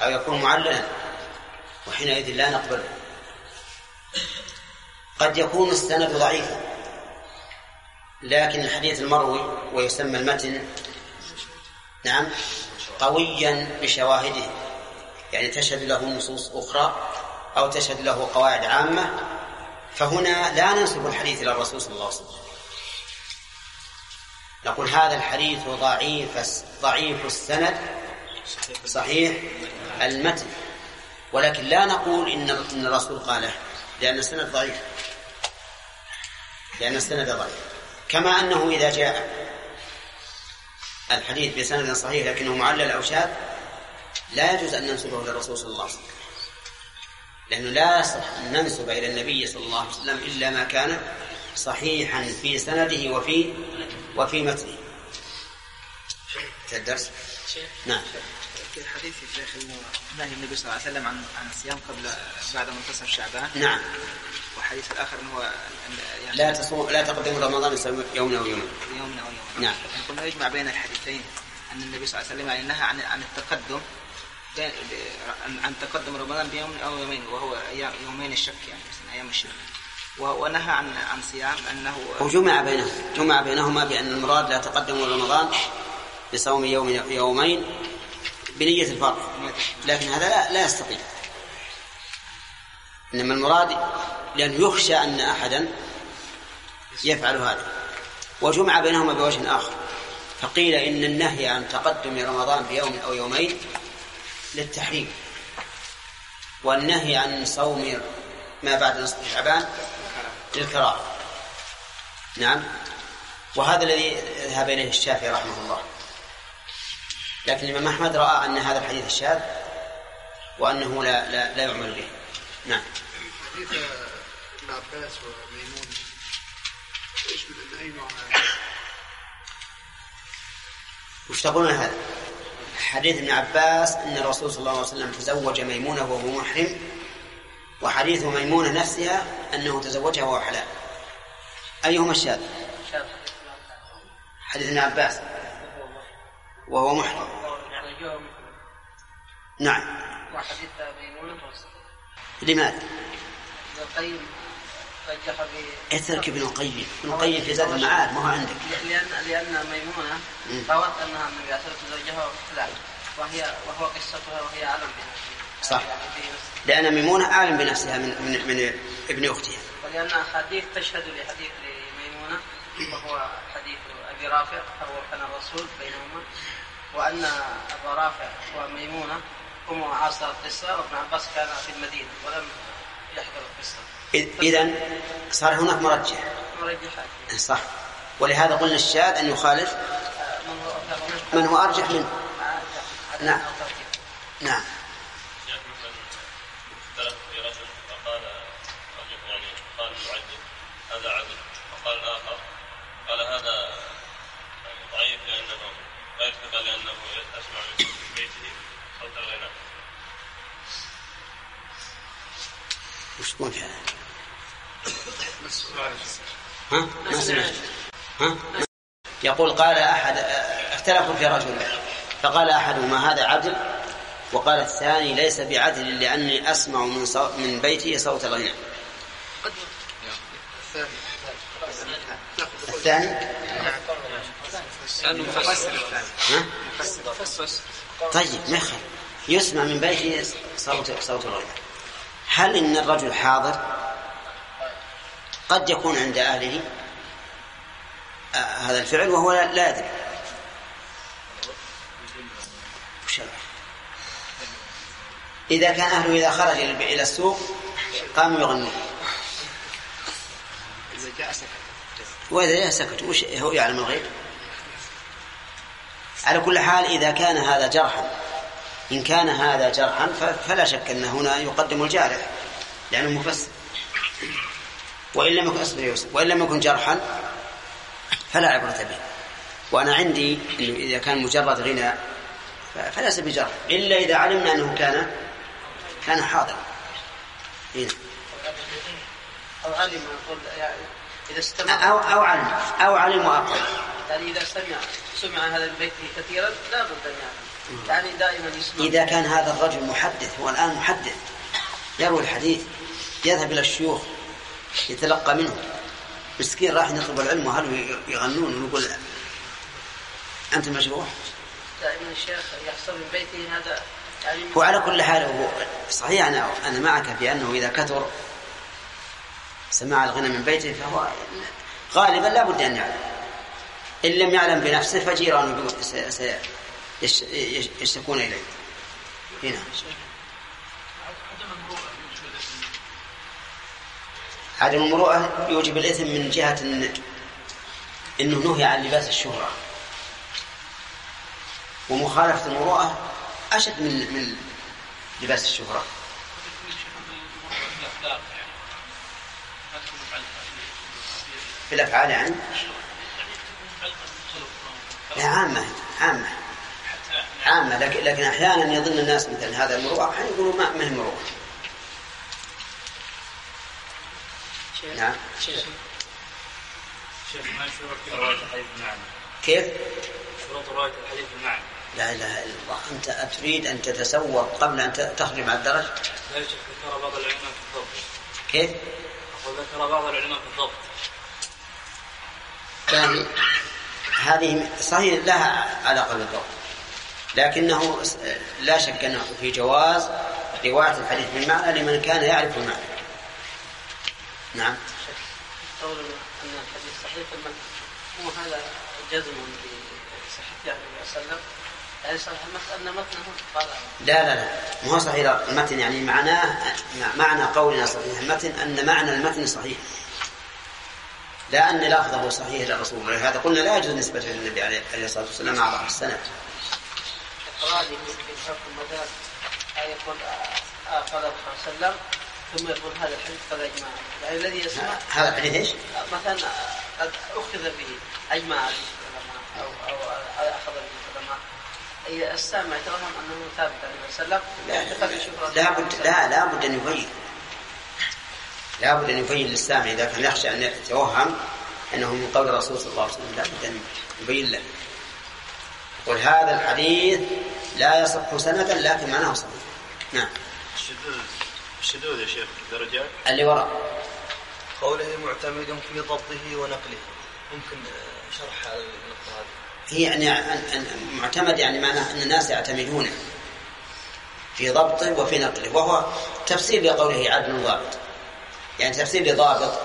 أو يكون معللا وحينئذ لا نقبله قد يكون السند ضعيفا لكن الحديث المروي ويسمى المتن نعم قويا بشواهده يعني تشهد له نصوص أخرى أو تشهد له قواعد عامة فهنا لا ننسب الحديث إلى الرسول صلى الله عليه وسلم. نقول هذا الحديث ضعيف ضعيف السند صحيح المتن ولكن لا نقول إن إن الرسول قاله لأن السند ضعيف. لأن السند ضعيف. كما أنه إذا جاء الحديث بسند صحيح لكنه معلل أو شاذ لا يجوز أن ننسبه للرسول صلى الله عليه وسلم. لأنه لا يصح أن ننسب إلى النبي صلى الله عليه وسلم إلا ما كان صحيحا في سنده وفي وفي متنه. الدرس؟ نعم. في الحديث يا شيخ إنه نهي النبي صلى الله عليه وسلم عن عن الصيام قبل بعد منتصف شعبان. نعم. والحديث الآخر إنه يعني لا تصوم لا تقدموا رمضان يوم يوم أو يومين يومنا أو يوم نعم كنا يجمع بين الحديثين. أن النبي صلى الله عليه وسلم يعني نهى عن عن التقدم. عن تقدم رمضان بيوم أو يومين وهو أيام يومين الشك يعني مثل أيام الشك. ونهى عن عن صيام أنه وجمع بينهما جمع بينهما بأن المراد لا تقدموا رمضان بصوم يوم يومين بنية الفرض. لكن هذا لا, لا يستطيع. إنما المراد لأنه يخشى أن أحدا يفعل هذا. وجمع بينهما بوجه آخر. فقيل إن النهي عن تقدم رمضان بيوم أو يومين للتحريم والنهي عن صوم ما بعد نصف شعبان للكراهة. نعم. وهذا الذي ذهب إليه الشافعي رحمه الله. لكن الإمام أحمد رأى أن هذا الحديث الشاذ وأنه لا لا, لا يعمل به. نعم. حديث ابن عباس وميمون. يشمل اي نوع وش تقولون هذا؟ حديث ابن عباس أن الرسول صلى الله عليه وسلم تزوج ميمونة وهو محرم وحديث ميمونة نفسها أنه تزوجها وهو حلال أيهما الشاذ؟ حديث ابن عباس وهو محرم نعم وحديث ميمونة لماذا؟ رجح ب اترك ابن القيم. ابن القيم في زاد المعاد ما هو عندك لأن ميمونة مم. روت أنها النبي عليه الصلاة والسلام تزوجها وحلال وهي وهو قصتها وهي أعلم بها صح. يعني لأن ميمونة أعلم بنفسها من, من, من ابن أختها. ولأن أحاديث تشهد لحديث لميمونة وهو حديث أبي رافع أو كان الرسول بينهما. وأن أبا رافع وميمونة هم عاصر القصة وابن عباس كان في المدينة ولم يحضر القصة. إذا صار هناك مرجح مرجحات صح. ولهذا قلنا الشاذ أن يخالف من هو أرجح منه. نعم. نعم. يعني هذا عدل وقال الآخر قال هذا ضعيف لأنه غير ثقه لأنه اسمع من بيته صوت الغناء وش في هذا؟ ها؟ ما سمعت ها؟ يقول قال أحد اختلفوا في رجل فقال أحدهما هذا عدل وقال الثاني ليس بعدل لأني أسمع من. من بيتي صوت الغناء الثاني الثاني طيب يخالف يسمع من بيته صوت صوت الغناء هل إن الرجل حاضر قد يكون عند أهله آه هذا الفعل وهو لا يدري؟ إذا كان أهله إذا خرج إلى السوق قاموا يغنون. إذا جاء سكت. وإذا جاء سكتوا وش هو يعلم الغيب؟ على كل حال إذا كان هذا جرحا إن كان هذا جرحا فلا شك أن هنا يقدم الجارح لأنه مفسر. وإن لم يكن أصبر يوسف وإن لم يكن جرحا فلا عبرة به. وأنا عندي إنه إذا كان مجرد غنى فليس بجرح إلا إذا علمنا أنه كان كان حاضرا. هنا. أو علم يعني إذا استمع أو أو علم أو علم وأقل. يعني إذا سمع سمع هذا البيت كثيرا لا بد أن يعلم يعني دائما يسمع. إذا كان هذا الرجل محدث هو الآن محدث يروي الحديث يذهب إلى الشيوخ يتلقى منهم. مسكين راح يطلب العلم وهل يغنون ويقول أنت مجروح دائما الشيخ يحصل من بيته هذا يعني وعلى كل حال هو صحيح أنا أنا معك في أنه إذا كثر سماع الغنى من بيته فهو غالبا لا بد أن يعلم. إن لم يعلم بنفسه فجيرانه س- س- يش- يش- يشتكون إليه. هنا. عدم المروءة يوجب الإثم من جهة إنه نهي عن لباس الشهرة. ومخالفة المروءة أشد من من لباس الشهرة. في الأفعال يعني؟ لا عامة عامة. عامة لكن, لكن أحيانا يظن الناس مثل هذا المروءة يقولوا ما هي مروءة. نعم. شيخ. ما شروط رواية الحديث بالمعنى؟ كيف؟ شروط رواية الحديث بالمعنى. لا إله إلا الله. أنت أتريد أن تتسوق قبل أن تخرج مع الدرج؟ لا يا شيخ ذكر بعض العلماء في الضبط. كيف؟ وذكر بعض العلماء في الضبط. يعني هذه صحيح لها علاقة بالضبط لكنه لا شك أنه في جواز رواية الحديث بالمعنى لمن كان يعرف المعنى. نعم. قول أن الحديث صحيح المتن هو هذا جزم بصحته عليه وسلم. يعني صحيح المتن أن متنه قال لا لا لا. ما هو صحيح المتن يعني معناه معنى قولنا صحيح. المتن أن معنى المتن صحيح. لا أن لفظه صحيح لرسول الله هذا قلنا لا يجوز نسبته للنبي عليه الصلاة والسلام مع بعض السند اقراري في حكم المدار يقول آه، آه، قال الرسول صلى الله عليه وسلم ثم يقول هذا الحديث قد اجمع يعني الذي يسمع هذا الحديث إيش؟ مثلا قد أخذ به اجمع العلماء أو أو أخذ به العلماء. السامع يتوهم أنه ثابت عليه وسلم. لا بد لا لا بد أن يبين. لا بد أن يبين للسامع إذا كان يخشى أن يتوهم أنه من قول الرسول صلى الله عليه وسلم. لا بد أن يبين له. يقول هذا الحديث لا يصح سندا لكن معناه صحيح. نعم. الشذوذ الشذوذ يا شيخ درجات اللي وراء. قوله معتمد في ضبطه ونقله. ممكن شرح النقطة هذه؟ هي يعني معتمد يعني معناه أن الناس يعتمدونه في ضبطه وفي نقله. وهو تفسير لقوله عدل ضابط يعني تفسير لضابط.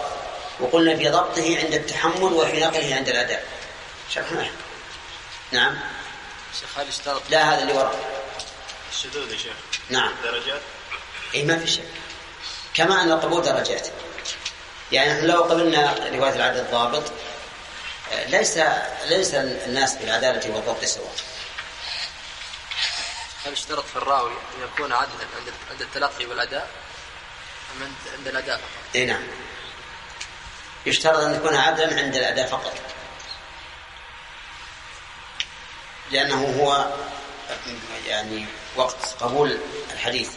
وقلنا في ضبطه عند التحمل وفي نقله عند الأداء. شرحناه نعم. شيخ هل اشترط. لا هذا اللي وراء. الشذوذ يا شيخ. نعم. درجات اي ما في شك. كما أن القبول درجات. يعني نحن لو قبلنا رواية العدل الضابط ليس ليس الناس بالعدالة والضبط سواء. هل اشترط في الراوي أن يكون عدلا عند عند التلقي والأداء؟ أم عند الأداء فقط؟ اي نعم. يشترط أن يكون عدلا عند الأداء فقط. لأنه هو يعني وقت قبول الحديث.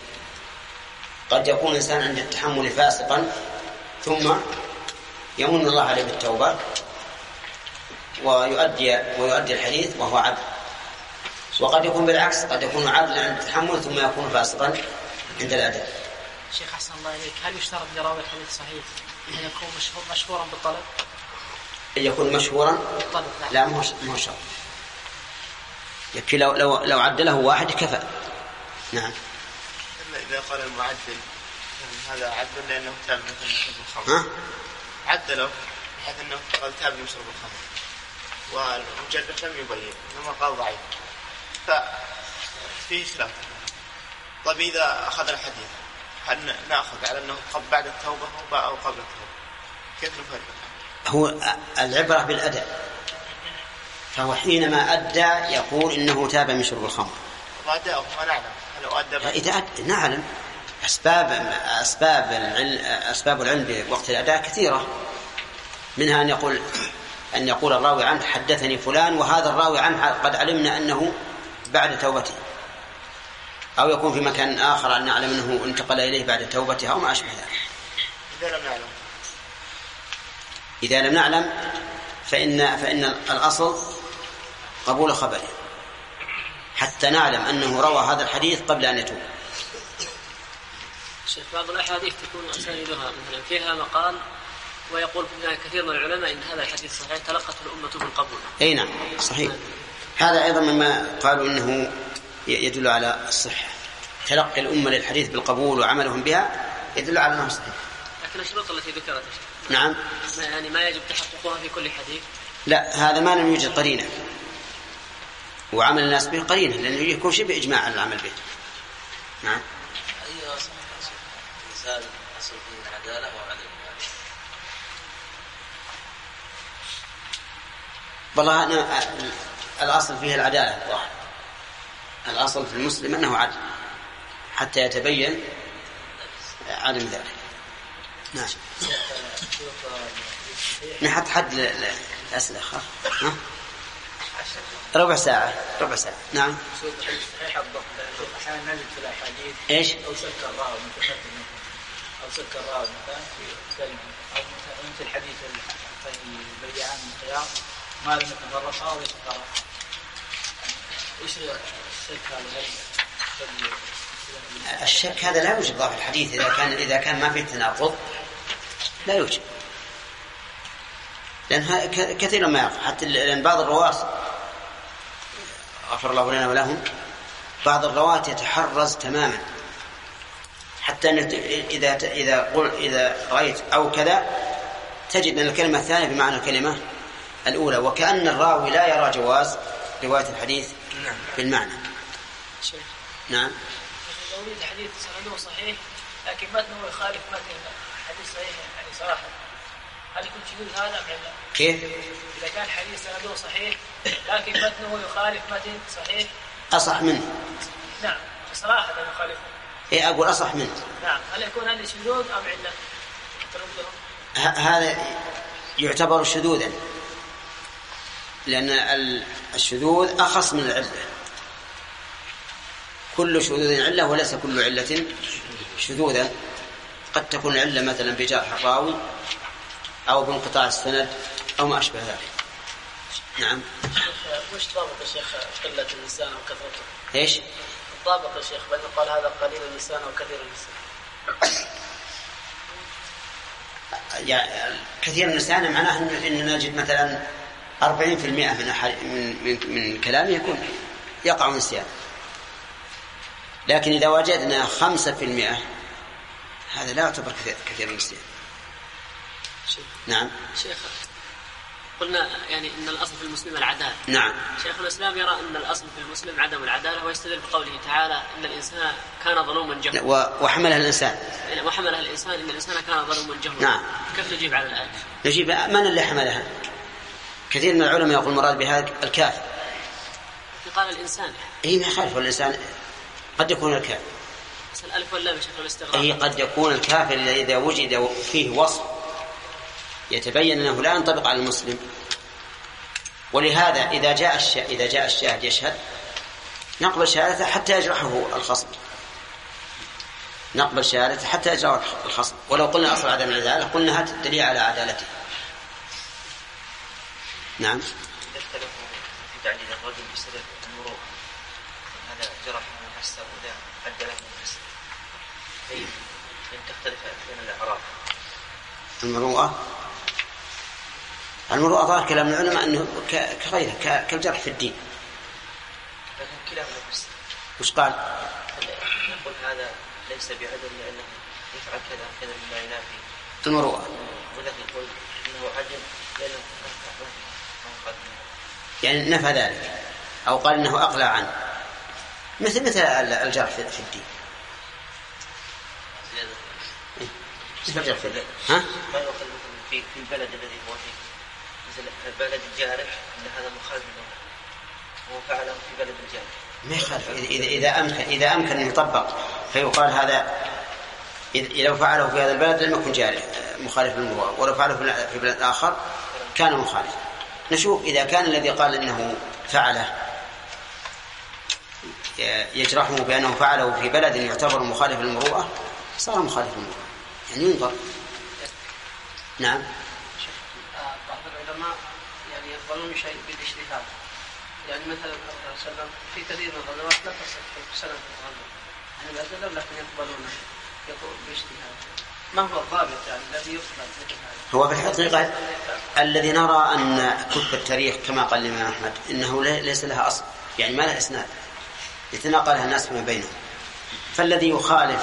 قد يكون الإنسان عند التحمل فاسقا ثم يمن الله عليه بالتوبة ويؤدي ويؤدي الحديث وهو عدل وقد يكون بالعكس قد يكون عدلا عند التحمل ثم يكون فاسقا عند الاداء شيخ أحسن الله إليك هل يشترط لراوي الحديث صحيح أن يكون مشهور مشهورا بالطلب؟ أن يكون مشهورا؟ بالطلب نعم. لا ما هو شرط. يكفي لو لو لو عدله واحد كفى. نعم. إذا قال المعدل هذا عدل لأنه تاب مثلا يشرب الخمر. ها؟ عدله بحيث أنه قال تاب يشرب الخمر. والمجرد لم يبين إنما قال ضعيف. ففيه خلاف طيب إذا اخذنا الحديث هل نأخذ على قبل بعد التوبة أو قبل التوبة؟ كيف نفرق؟ هو العبرة بالأداء. فهو حينما أدى يقول إنه تاب من شرب الخمر. وأداؤه ما نعلم هل هو ادى إذا أدى نعلم. اسباب أسباب العلم أسباب العلم بوقت الأداء كثيرة. منها أن يقول أن يقول الراوي عنه حدثني فلان وهذا الراوي عنه قد علمنا أنه بعد توبته. أو يكون في مكان آخر أن نعلم أنه انتقل إليه بعد توبته أو ما أشبه ذلك. إذا لم نعلم. إذا لم نعلم فإن فإن الأصل قبول خبره. حتى نعلم أنه روى هذا الحديث قبل أن يتوب شيخ بعض الأحاديث تكون أسانيدها مثلا فيها مقال ويقول كثير من العلماء إن هذا الحديث صحيح تلقته الأمة بالقبول. أي نعم صحيح. هذا أيضا مما قالوا إنه يدل على الصحة. تلقي الأمة للحديث بالقبول وعملهم بها يدل على أنه صحيح. لكن الشروط التي ذكرت نعم. ما يعني ما يجب تحققها في كل حديث. لا هذا ما لم يوجد قرينة. وعمل الناس به قرينة لأنه يكون شبه إجماع على العمل به. نعم. أي أصل الإنسان فيه العدالة وعدم والله أنا الأصل فيه العدالة الظاهر الأصل في المسلم أنه عدل حتى يتبين عدم ذلك. نعم. نحط حد الأسئلة ها؟ ربع ساعة. ربع ساعة. نعم. صحيح الضبط أحيانا نجد في الأحاديث إيش؟ أو سك الراوي متقدم أو سك الراوي مثلا في كلمة أو مثل حديث البيعان من الخيار ما لم يتفرقا أو يتفرقا وش الشك هذا الشك هذا لا يوجد ضعف الحديث. إذا كان إذا كان ما في تناقض لا يوجد. لأن ه- ك- كثيرا ما يقع حتى لأن بعض الرواة غفر الله لنا ولهم. بعض الرواة يتحرز تماما. حتى أن إذا إذا قل إذا رأيت أو كذا تجد أن الكلمة الثانية بمعنى الكلمة الأولى. وكأن الراوي لا يرى جواز رواية الحديث بالمعنى. شيخ. نعم. الحديث سنده صحيح لكن متنه يخالف متن حديث صحيح يعني صراحة. هل يكون شذوذ هذا أم لا؟ كيف؟ إذا كان حديث سنده صحيح لكن متنه يخالف متن صحيح؟ أصح منه. نعم. صراحة يخالفه إيه أقول أصح منه. نعم. هل يكون هذا شذوذ أم علة؟ تردهم ه- هذا يعتبر شذوذا. لأن ال- الشذوذ أخص من العلة. كل شذوذ علة وليس كل علة شذوذا. قد تكون العلة مثلا بجرح الراوي أو بانقطاع السند أو ما أشبه ذلك. نعم. وش ضابط يا شيخ قلة اللسان وكثرته؟ إيش؟ الضابط يا شيخ بأنه قال هذا قليل اللسان وكثير اللسان يعني كثير من معناه إن نجد مثلا 40% من أحد من من, من كلامه يكون يقع نسيان لكن إذا وجدنا 5% هذا لا يعتبر كثير, كثير من النسيان نعم. شيخ قلنا يعني إن الأصل في المسلم العدالة. نعم. شيخ الإسلام يرى إن الأصل في المسلم عدم العدالة ويستدل بقوله تعالى إن الإنسان كان ظلوما جهولا. و- وحملها الإنسان. وحملها الإنسان إن الإنسان كان ظلوما جهولا. نعم. كيف نجيب على الآية؟ نجيب من اللي حملها؟ كثير من العلماء يقول المراد بها الكافر قال الإنسان. هي ما يخالف الإنسان. قد يكون الكافر بس الألف واللام يا شيخ الاستغراق. أي قد يكون الكافر إذا وجد فيه وصف. يتبين أنه لا ينطبق على المسلم. ولهذا إذا جاء الشا... إذا جاء الشاهد يشهد نقبل شهادته حتى يجرحه الخصم. نقبل شهادته حتى يجرحه الخصم. ولو قلنا أصل عدم العدالة قلنا هذا الدليل على عدالته. نعم. يختلف في تعديل الرجل بسبب هذا جرح من نفسه وذا أدى له من نفسه طيب لم تختلف بين المروءة؟ المروءة ظاهر كلام العلماء أنه كغيره كالجرح في الدين. لكن كلاهما وش قال؟ نقول هذا ليس بعدل لأنه يفعل كذا كذا مما ينافي. المروءة والذي يقول أنه عدل لأنه يعني نفى ذلك. أو قال أنه أقلع عنه. مثل مثل الجرح في الدين. مثل الجرح في الدين؟ ها؟ ما يؤخذ في البلد الذي هو فيه؟ مثل بلد الجارح أن هذا مخالف هو فعله في بلد الجارح. ما يخالف إذا إذا أمكن إذا أمكن أن يطبق فيقال هذا لو فعله في هذا البلد لم يكن جارح مخالف للمروءة. ولو فعله في- في بلد آخر كان مخالف. نشوف إذا كان الذي قال إنه فعله يجرحه بأنه فعله في بلد يعتبر مخالف للمروءة صار مخالف للمروءة. يعني ينظر. نعم. يقبلون شيء بالاجتهاد. يعني مثلا الرسول صلى الله عليه وسلم في كثير من الغزوات لا تصح سنة الغزوة يعني الأجل لكن يقبلونه يقول باجتهاد ما هو الضابط يعني الذي يقبل هو في الحقيقة الذي نرى أن كتب التاريخ كما قال الإمام أحمد إنه لي- ليس لها أصل. يعني ما لها إسناد. يتناقلها الناس فيما بينهم. فالذي يخالف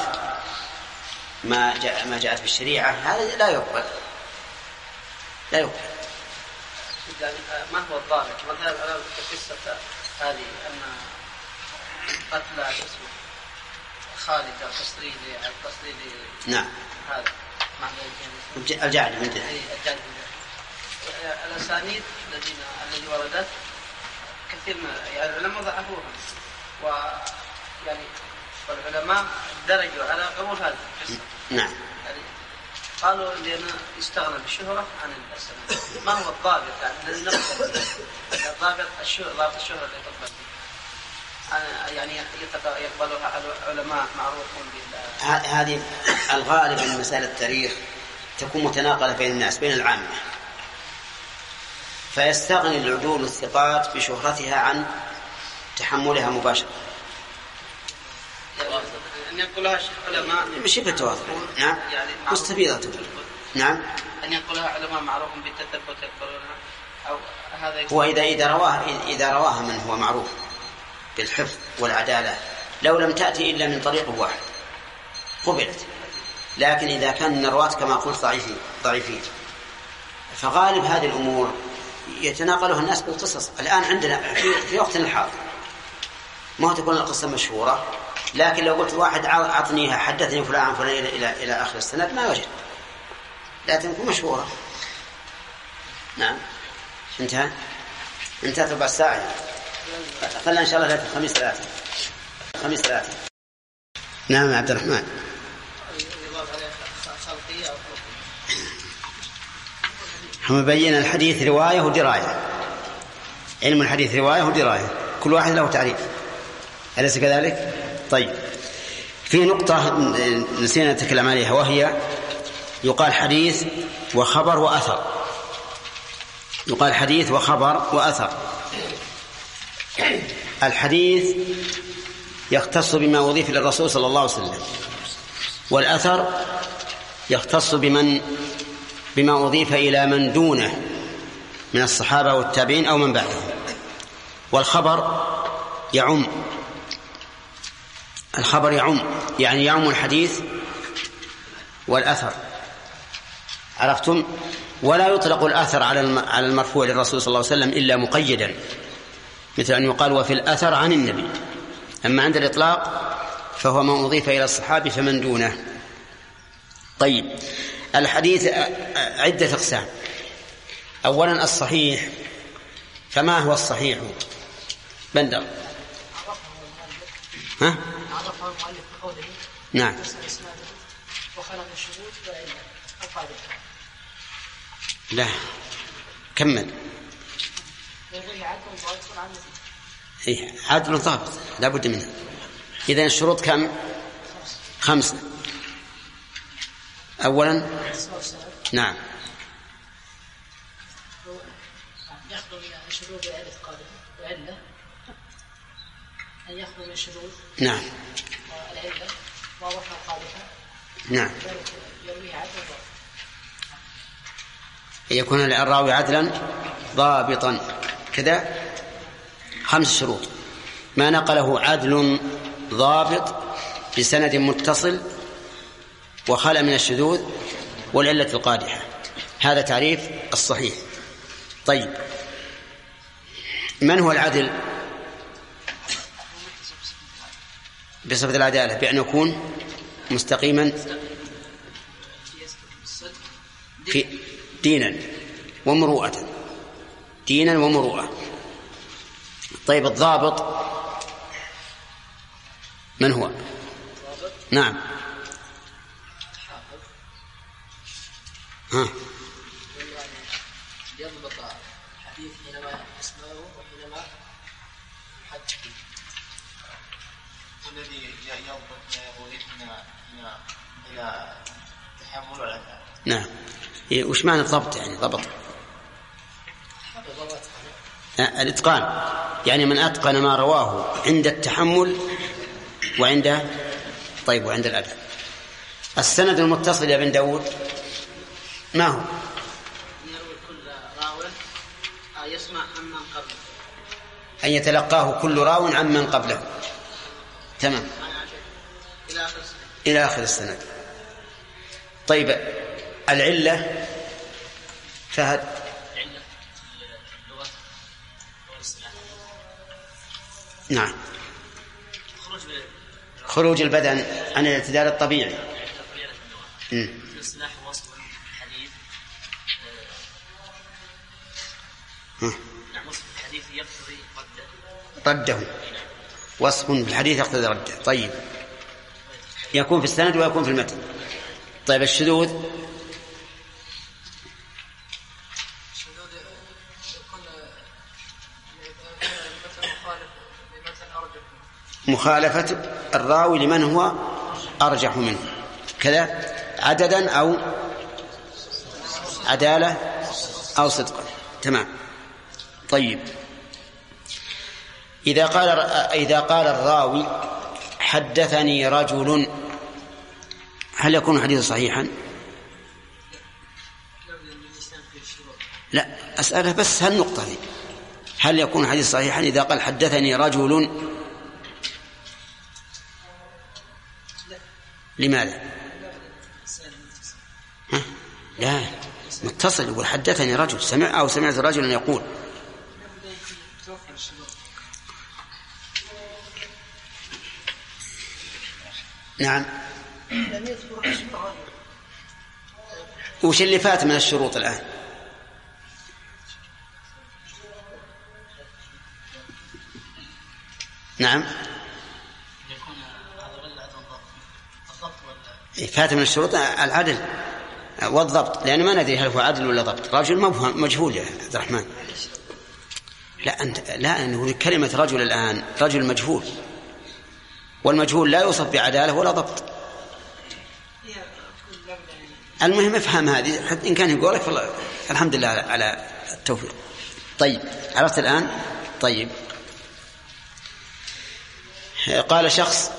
ما جاء ما جاءت في الشريعة هذا لا يقبل. لا يقبل. يعني آه، ما هو الضابط؟ مثلا أنا في قصة هذه أن قتل اسمه خالد القصري القصري نعم. هذا. الجعد من جهة. أي الجانب الأسانيد الذين الذي وردت كثير من يعني العلماء ضعفوها. و يعني والعلماء درجوا على قبول هذه القصة. نعم. قالوا لأن يستغنى بالشهرة عن السند ما هو الضابط يعني؟ الضابط الشهرة ضابط الشهرة اللي. أنا- يعني يقبلها علماء معروفون بال هذه الغالب من مسائل التاريخ تكون متناقلة بين الناس بين العامة فيستغني العدول الثقات بشهرتها عن تحملها مباشرة أن ينقلها علماء شبه التواضع نعم. يعني مستفيضة. نعم. أن ينقلها علماء معروف بالتثبت يقبلونها أو هذا هو إذا إذا رواها إذا رواها من هو معروف بالحفظ والعدالة. لو لم تأتي إلا من طريق واحد. قبلت. لكن إذا كان الرواة كما قلت ضعيفين ضعيفين. فغالب هذه الأمور يتناقلها الناس بالقصص. الآن عندنا في, في وقتنا الحاضر. ما تكون القصة مشهورة؟ لكن لو قلت واحد أعطنيها حدثني فلان عن فلان إلى, إلى, إلى آخر السند ما يوجد لكن مشهورة. نعم. انتهى؟ انتهت ربع ساعة خلنا إن شاء الله ليلة الخميس ثلاثة. الخميس ثلاثة. نعم يا عبد الرحمن. هم بينا الحديث رواية ودراية. علم الحديث رواية ودراية. كل واحد له تعريف. أليس كذلك؟ طيب. في نقطة نسينا نتكلم عليها وهي يقال حديث وخبر وأثر. يقال حديث وخبر وأثر. الحديث يختص بما أضيف للرسول صلى الله عليه وسلم والأثر يختص بمن بما أضيف إلى من دونه من الصحابة والتابعين أو من بعدهم. والخبر يعم. الخبر يعم يعني يعم الحديث والأثر. عرفتم؟ ولا يطلق الأثر على على المرفوع للرسول صلى الله عليه وسلم إلا مقيدا. مثل أن يقال وفي الأثر عن النبي. أما عند الإطلاق فهو ما أضيف إلى الصحابي فمن دونه. طيب الحديث عدة أقسام. أولا الصحيح فما هو الصحيح؟ بندر. ها؟ عرفه المؤلف بقوله نعم. وخلق القاعدة لا كمل. إيه عدل ضابط لا بد منه. إذا الشروط كم؟ خمسة أولا؟ نعم. يخلو من أن يخلو من الشذوذ نعم. والعلة واضحة قادحة نعم. يرويه عدل يكون الراوي عدلا ضابطا. كذا خمس شروط. ما نقله عدل ضابط بسند متصل وخلى من الشذوذ والعلة القادحة. هذا تعريف الصحيح. طيب. من هو العدل؟ بصفة العدالة بأن يكون مستقيما في دينا ومروءة. دينا ومروءة. طيب الضابط من هو؟ نعم. ها. نعم. إيه وش معنى الضبط يعني؟ ضبط. آه، الإتقان. يعني من أتقن ما رواه عند التحمل وعند طيب وعند الأدب. السند المتصل يا بن داود ما هو؟ يروي كل راو يسمع عمن قبله. أن يتلقاه كل راو عمن قبله تمام إلى آخر السند. طيب العلة فهد نعم. خروج البدن عن الاعتدال الطبيعي. وصف وصف يقتضي رده. رده وصف في الحديث يقتضي رده. طيب. يكون في السند ويكون في المتن. طيب الشذوذ؟ مخالفة الراوي لمن هو أرجح منه. كذا عددا أو عدالة أو صدقا. تمام. طيب. إذا قال إذا قال الراوي حدثني رجل هل يكون حديثا صحيحا؟ لا أسأله بس هالنقطة هل يكون حديث صحيحا إذا قال حدثني رجل لماذا؟ ها؟ لا. متصل يقول حدثني رجل سمع أو سمعت رجلا يقول. نعم. وش اللي فات من الشروط الآن؟ نعم يكون هذا غير عدم الضبط الضبط ولا إيه، فات من الشروط العدل والضبط لأن ما ندري هل هو عدل ولا ضبط. رجل مبهم مجهول يا عبد الرحمن. لا أنت لا أنه كلمة رجل الآن رجل مجهول. والمجهول لا يوصف بعدالة ولا ضبط. المهم افهم هذه حتى إن كان يقولك فالله الحمد لله على- التوفيق. طيب عرفت الآن؟ طيب. قال شخص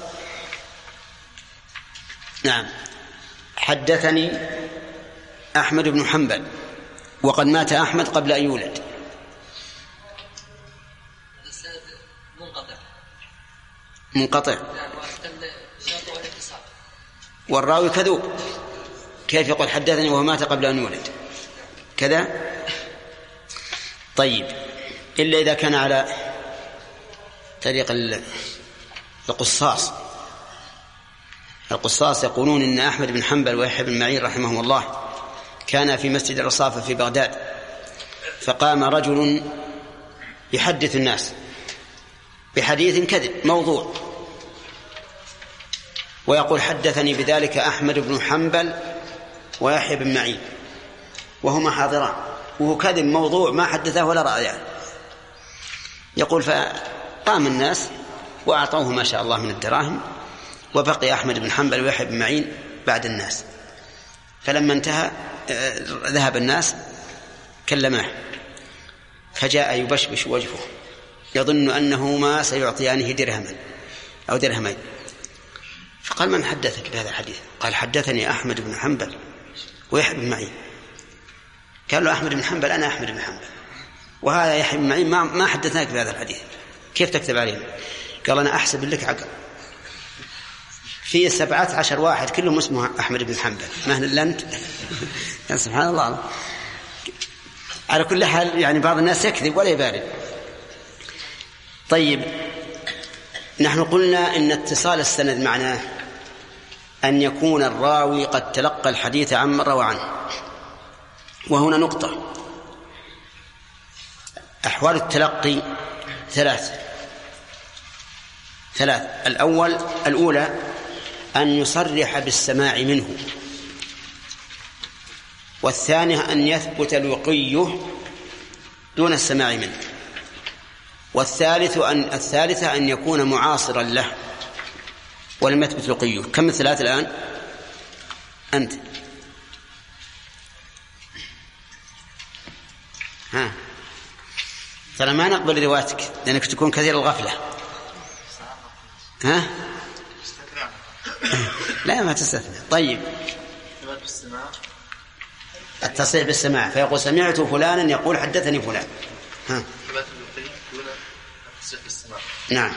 نعم. حدثني أحمد بن حنبل وقد مات أحمد قبل أن يولد. منقطع. منقطع والراوي كذوب. كيف يقول حدثني وهو مات قبل أن يولد؟ كذا؟ طيب. إلا إذا كان على طريق ال- القصاص. القصاص يقولون إن أحمد بن حنبل ويحيى بن معين رحمهم الله كان في مسجد الرصافة في بغداد فقام رجل يحدث الناس بحديث كذب موضوع ويقول حدثني بذلك أحمد بن حنبل ويحيى بن معين وهما حاضران وهو كذب موضوع ما حدثه ولا رأى يعني. يقول فقام الناس وأعطوه ما شاء الله من الدراهم وبقي أحمد بن حنبل ويحيى بن معين بعد الناس. فلما انتهى آه، ذهب الناس كلماه فجاء يبشبش وجهه. يظن أنه ما سيعطيانه درهما أو درهمين. فقال من حدثك بهذا الحديث؟ قال حدثني أحمد بن حنبل ويحيى بن معين. قال له أحمد بن حنبل أنا أحمد بن حنبل. وهذا يحيى بن معين ما, ما حدثناك بهذا الحديث. كيف تكتب علينا قال أنا أحسب لك عقل. في سبعة عشر واحد كلهم اسمه أحمد بن حنبل. أنت <laughs> يا سبحان الله. على كل حال يعني بعض الناس يكذب ولا يبالي طيب نحن قلنا إن اتصال السند معناه أن يكون الراوي قد تلقى الحديث عن روى عنه. وهنا نقطة. أحوال التلقي ثلاث ثلاث الأول الأولى أن يصرح بالسماع منه. والثانية أن يثبت لقيه دون السماع منه. والثالث أن الثالثة أن يكون معاصرا له. ولم يثبت لقيه كم الثلاث الآن؟ أنت. ها. ترى ما نقبل روايتك؟ لأنك تكون كثير الغفلة. ها؟ لا ما تستثنى. طيب. التصريح بالسماع فيقول سمعت فلانا يقول حدثني فلان. ها. نعم.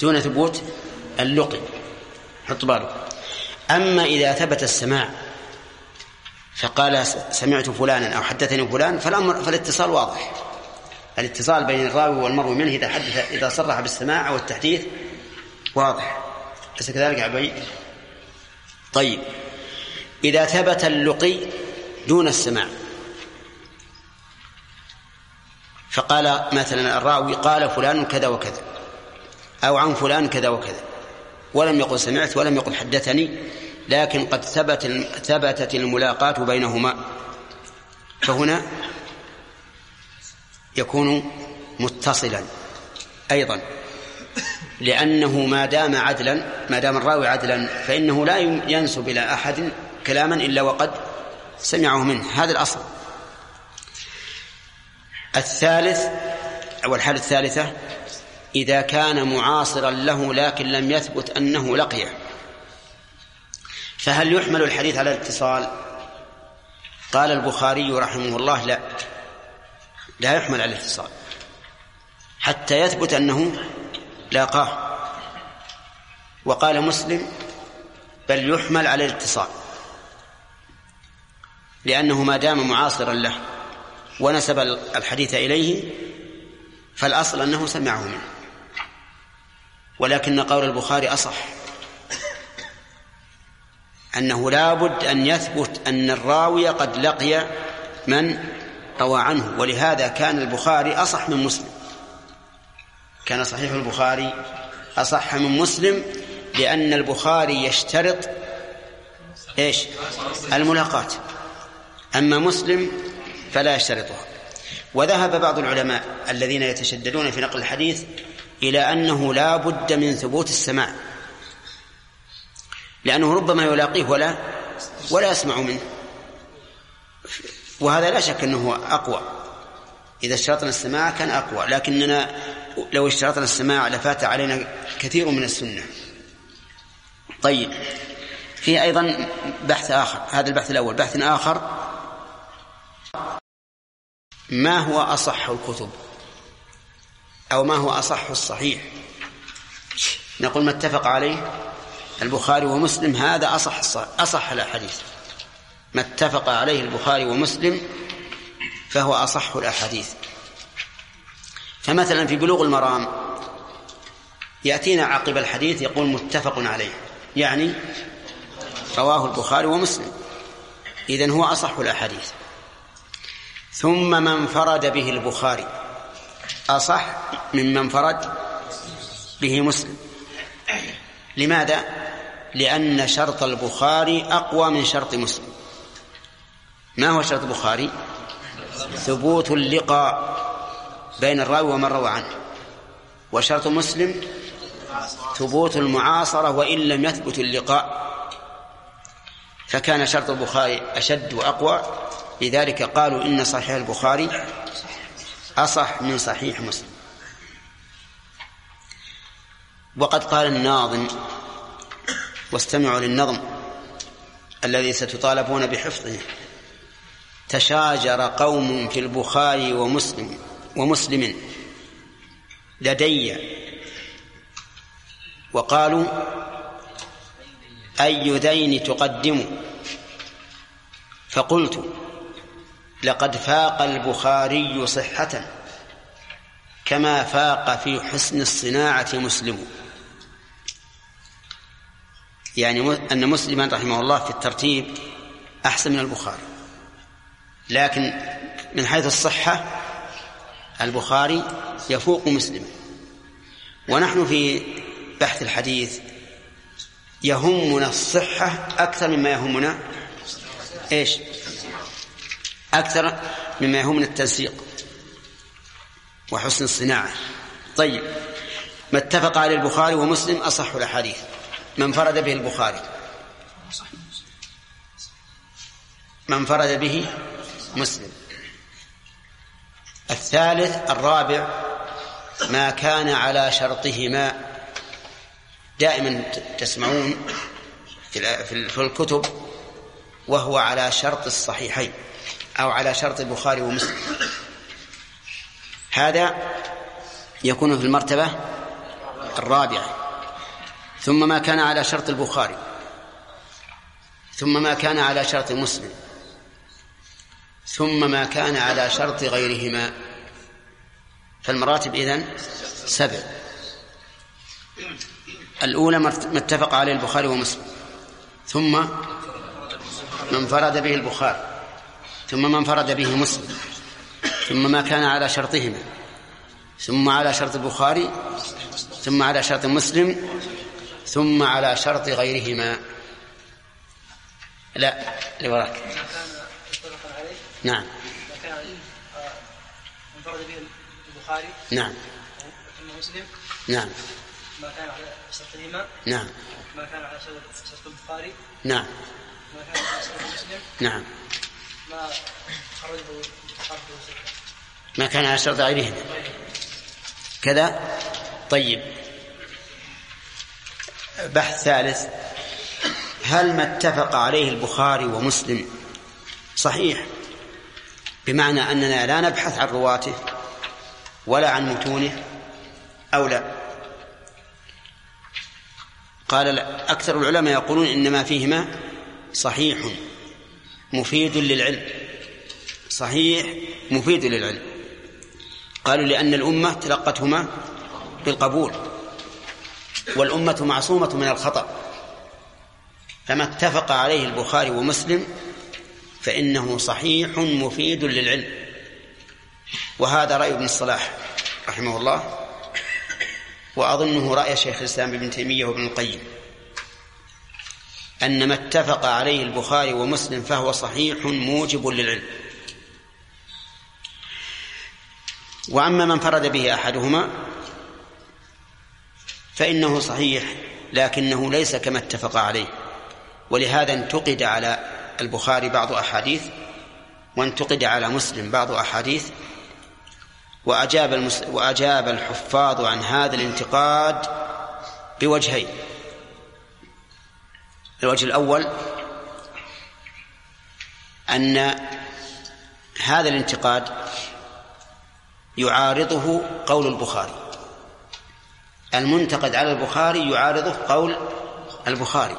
دون ثبوت اللقي. حط بالك. أما إذا ثبت السماع فقال سمعت فلانا أو حدثني فلان فالأمر فالاتصال واضح. الاتصال بين الراوي والمروي منه إذا حدث إذا صرح بالسماع أو التحديث واضح. أليس كذلك يا عبي؟ طيب. إذا ثبت اللقي دون السماع فقال مثلا الراوي قال فلان كذا وكذا أو عن فلان كذا وكذا ولم يقل سمعت ولم يقل حدثني لكن قد ثبت ثبتت الملاقاة بينهما. فهنا يكون متصلا أيضا. لأنه ما دام عدلا ما دام الراوي عدلا فإنه لا ينسب إلى أحد كلاما إلا وقد سمعه منه. هذا الأصل. الثالث أو الحالة الثالثة إذا كان معاصرا له لكن لم يثبت أنه لقيه فهل يحمل الحديث على الاتصال؟ قال البخاري رحمه الله لا. لا يحمل على الاتصال. حتى يثبت أنه لاقاه. وقال مسلم بل يحمل على الاتصال لأنه ما دام معاصرا له ونسب الحديث إليه فالأصل أنه سمعه منه. ولكن قول البخاري أصح أنه لابد أن يثبت أن الراوي قد لقي من روى عنه ولهذا كان البخاري أصح من مسلم. كان صحيح البخاري. أصح من مسلم لأن البخاري يشترط إيش؟ الملاقاة. أما مسلم فلا يشترطها. وذهب بعض العلماء الذين يتشددون في نقل الحديث إلى أنه لا بد من ثبوت السماع. لأنه ربما يلاقيه ولا ولا يسمع منه. وهذا لا شك أنه أقوى. إذا اشترطنا السماع كان أقوى. لكننا لو اشترطنا السماع لفات علينا كثير من السنة. طيب في أيضا بحث آخر هذا البحث الأول. بحث آخر ما هو أصح الكتب؟ أو ما هو أصح الصحيح؟ نقول ما اتفق عليه البخاري ومسلم هذا أصح أصح الأحاديث. ما اتفق عليه البخاري ومسلم فهو أصح الأحاديث. فمثلا في بلوغ المرام يأتينا عقب الحديث يقول متفق عليه يعني رواه البخاري ومسلم إذن هو أصح الأحاديث ثم من انفرد به البخاري أصح ممن انفرد به مسلم لماذا؟ لأن شرط البخاري أقوى من شرط مسلم ما هو شرط البخاري؟ ثبوت اللقاء بين الراوي ومن روى عنه. وشرط مسلم ثبوت المعاصرة وإن لم يثبت اللقاء. فكان شرط البخاري أشد وأقوى. لذلك قالوا إن صحيح البخاري أصح من صحيح مسلم. وقد قال الناظم واستمعوا للنظم الذي ستطالبون بحفظه. تشاجر قوم في البخاري ومسلم. ومسلم لدي. وقالوا أي ذين تقدم؟ فقلت لقد فاق البخاري صحة كما فاق في حسن الصناعة مسلم. يعني أن مسلما رحمه الله في الترتيب أحسن من البخاري. لكن من حيث الصحة البخاري يفوق مسلما ونحن في بحث الحديث يهمنا الصحة أكثر مما يهمنا إيش؟ أكثر مما يهمنا التنسيق وحسن الصناعة. طيب ما اتفق عليه البخاري ومسلم أصح الأحاديث. من انفرد به البخاري. من انفرد به مسلم. الثالث الرابع ما كان على شرطهما. دائما تسمعون في الكتب وهو على شرط الصحيحين أو على شرط البخاري ومسلم. هذا يكون في المرتبة الرابعة. ثم ما كان على شرط البخاري. ثم ما كان على شرط مسلم. ثم ما كان على شرط غيرهما. فالمراتب إذن سبع. الأولى ما اتفق عليه البخاري ومسلم. ثم من فرد به البخاري. ثم من فرد به مسلم. ثم ما كان على شرطهما. ثم على شرط البخاري. ثم على شرط مسلم. ثم على شرط غيرهما. لا اللي وراك ما كان متفقا عليه نعم. ما كان آه، انفرد به البخاري. نعم. ثم مسلم. نعم. ما كان على شرطهما نعم. ما كان على شرط البخاري. نعم. ما كان على شرط مسلم. نعم. ما خرجه ستة ما كان على شرط غيرهما كذا؟ طيب. بحث ثالث. هل ما اتفق عليه البخاري ومسلم؟ صحيح. بمعنى أننا لا نبحث عن رواته ولا عن متونه أو لا قال لا. أكثر العلماء يقولون إنما فيهما صحيح مفيد للعلم صحيح مفيد للعلم قالوا لأن الأمة تلقتهما بالقبول والأمة معصومة من الخطأ فما اتفق عليه البخاري ومسلم فإنه صحيح مفيد للعلم. وهذا رأي ابن الصلاح رحمه الله وأظنه رأي شيخ الإسلام ابن تيمية وابن القيم. أن ما اتفق عليه البخاري ومسلم فهو صحيح موجب للعلم. وأما من فرد به أحدهما فإنه صحيح لكنه ليس كما اتفق عليه. ولهذا انتقد على البخاري بعض أحاديث وانتقد على مسلم بعض أحاديث وأجاب المس... وأجاب الحفاظ عن هذا الانتقاد بوجهين. الوجه الأول أن هذا الانتقاد يعارضه قول البخاري. المنتقد على البخاري يعارضه قول البخاري.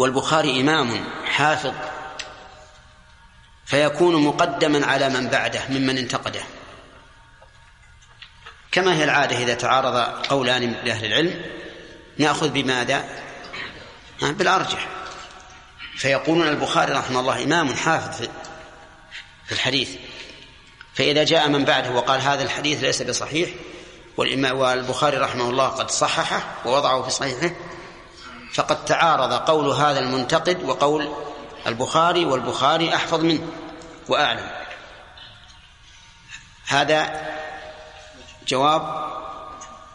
والبخاري إمام حافظ فيكون مقدما على من بعده ممن انتقده كما هي العادة إذا تعارض قولان لأهل العلم نأخذ بماذا؟ بالأرجح فيقولون البخاري رحمه الله إمام حافظ في الحديث فإذا جاء من بعده وقال هذا الحديث ليس بصحيح والبخاري رحمه الله قد صححه ووضعه في صحيحه فقد تعارض قول هذا المنتقد وقول البخاري والبخاري أحفظ منه وأعلم. هذا جواب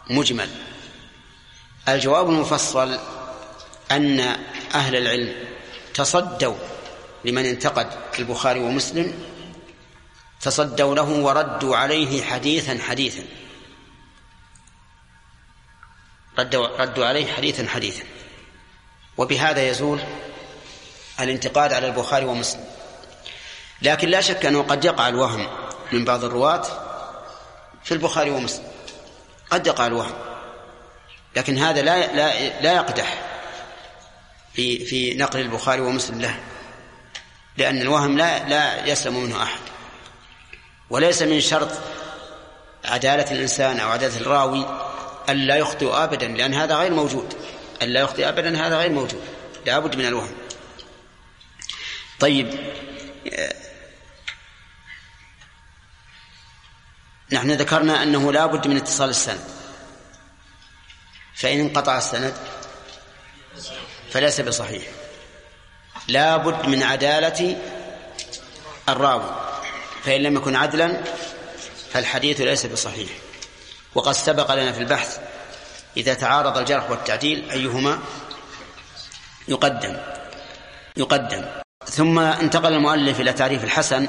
مجمل. الجواب المفصل أن أهل العلم تصدوا لمن انتقد البخاري ومسلم تصدوا له وردوا عليه حديثا حديثا. ردوا, ردوا عليه حديثا حديثا. وبهذا يزول الانتقاد على البخاري ومسلم. لكن لا شك أنه قد يقع الوهم من بعض الرواة في البخاري ومسلم. قد يقع الوهم. لكن هذا لا لا لا يقدح في في نقل البخاري ومسلم له. لأن الوهم لا لا يسلم منه أحد. وليس من شرط عدالة الإنسان أو عدالة الراوي ألا يخطئ أبدا لأن هذا غير موجود. ألا يخطئ أبدا هذا غير موجود. لا بد من الوهم. طيب نحن ذكرنا أنه لا بد من اتصال السند. فإن انقطع السند فليس بصحيح. لا بد من عدالة الراوي. فإن لم يكن عدلا فالحديث ليس بصحيح. وقد سبق لنا في البحث إذا تعارض الجرح والتعديل أيهما؟ يقدم. يقدم. ثم انتقل المؤلف إلى تعريف الحسن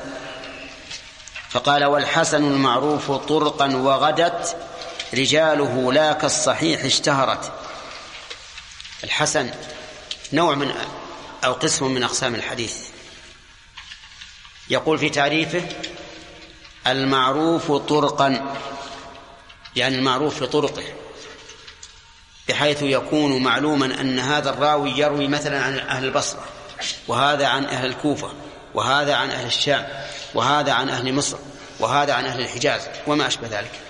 فقال والحسن المعروف طرقا وغدت رجاله لا كالصحيح اشتهرت. الحسن نوع من أو قسم من أقسام الحديث. يقول في تعريفه المعروف طرقا يعني المعروف في طرقه. بحيث يكون معلوما أن هذا الراوي يروي مثلا عن أهل البصرة وهذا عن أهل الكوفة وهذا عن أهل الشام وهذا عن أهل مصر وهذا عن أهل الحجاز وما أشبه ذلك.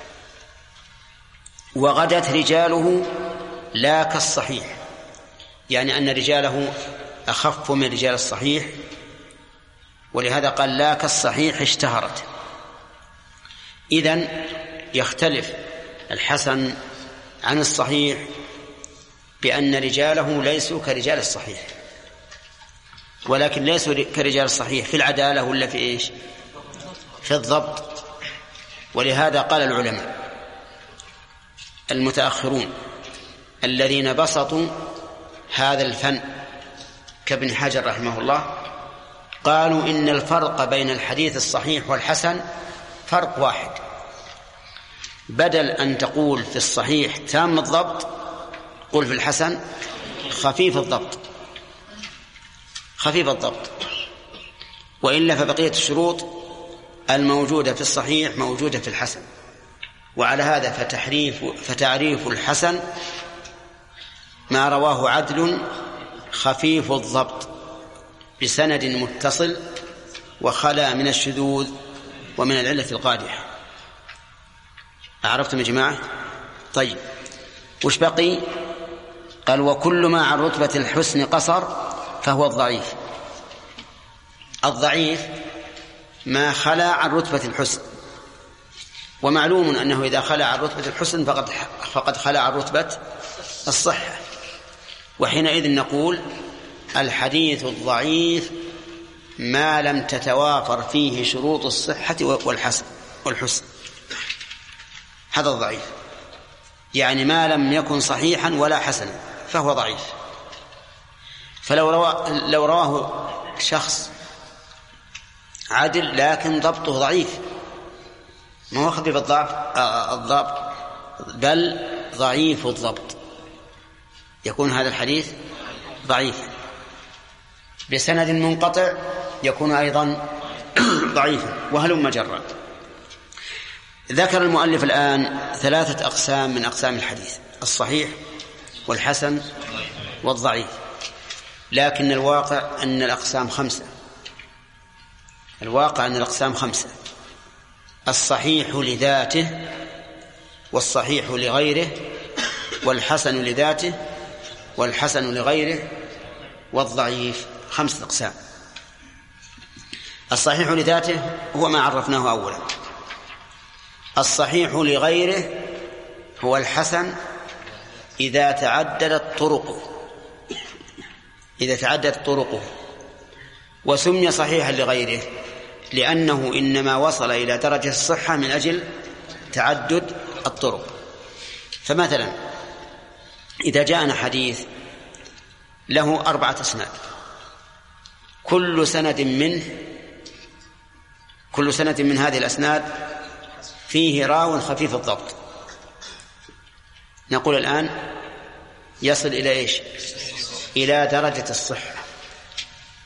وغدت رجاله لا كالصحيح يعني أن رجاله أخف من رجال الصحيح ولهذا قال لا كالصحيح اشتهرت. إذن يختلف الحسن عن الصحيح بأن رجاله ليسوا كرجال الصحيح. ولكن ليسوا كرجال الصحيح في العدالة ولا في إيش؟ في الضبط. ولهذا قال العلماء المتأخرون الذين بسطوا هذا الفن كابن حجر رحمه الله قالوا إن الفرق بين الحديث الصحيح والحسن فرق واحد. بدل أن تقول في الصحيح تام الضبط قل في الحسن خفيف الضبط. خفيف الضبط. وإلا فبقية الشروط الموجودة في الصحيح موجودة في الحسن. وعلى هذا فتحريف فتعريف الحسن ما رواه عدل خفيف الضبط بسند متصل وخلا من الشذوذ ومن العلة القادحة. أعرفتم يا جماعة؟ طيب. وش بقي؟ قال وكل ما عن رتبة الحسن قصر فهو الضعيف. الضعيف ما خلا عن رتبة الحسن. ومعلوم أنه إذا خلا عن رتبة الحسن فقد فقد خلا عن رتبة الصحة. وحينئذ نقول الحديث الضعيف ما لم تتوافر فيه شروط الصحة والحسن والحسن. هذا الضعيف. يعني ما لم يكن صحيحا ولا حسنا. فهو ضعيف. فلو رواه لو رواه شخص عدل لكن ضبطه ضعيف. ما هو خفيف الضعف؟ آه، الضبط. بل ضعيف الضبط. يكون هذا الحديث ضعيفا. بسند منقطع يكون أيضا <coughs> ضعيفا. وهلم جرا. ذكر المؤلف الآن ثلاثة أقسام من أقسام الحديث. الصحيح والحسن والضعيف. لكن الواقع أن الأقسام خمسة. الواقع أن الأقسام خمسة. الصحيح لذاته والصحيح لغيره والحسن لذاته والحسن لغيره والضعيف. خمسة أقسام. الصحيح لذاته هو ما عرفناه أولا. الصحيح لغيره هو الحسن إذا تعددت طرقه. إذا تعددت طرقه. وسمي صحيحا لغيره لأنه إنما وصل إلى درجة الصحة من أجل تعدد الطرق. فمثلا إذا جاءنا حديث له أربعة أسناد. كل سند منه كل سند من هذه الأسناد فيه راو خفيف الضبط. نقول الآن يصل إلى إيش؟ إلى درجة الصحة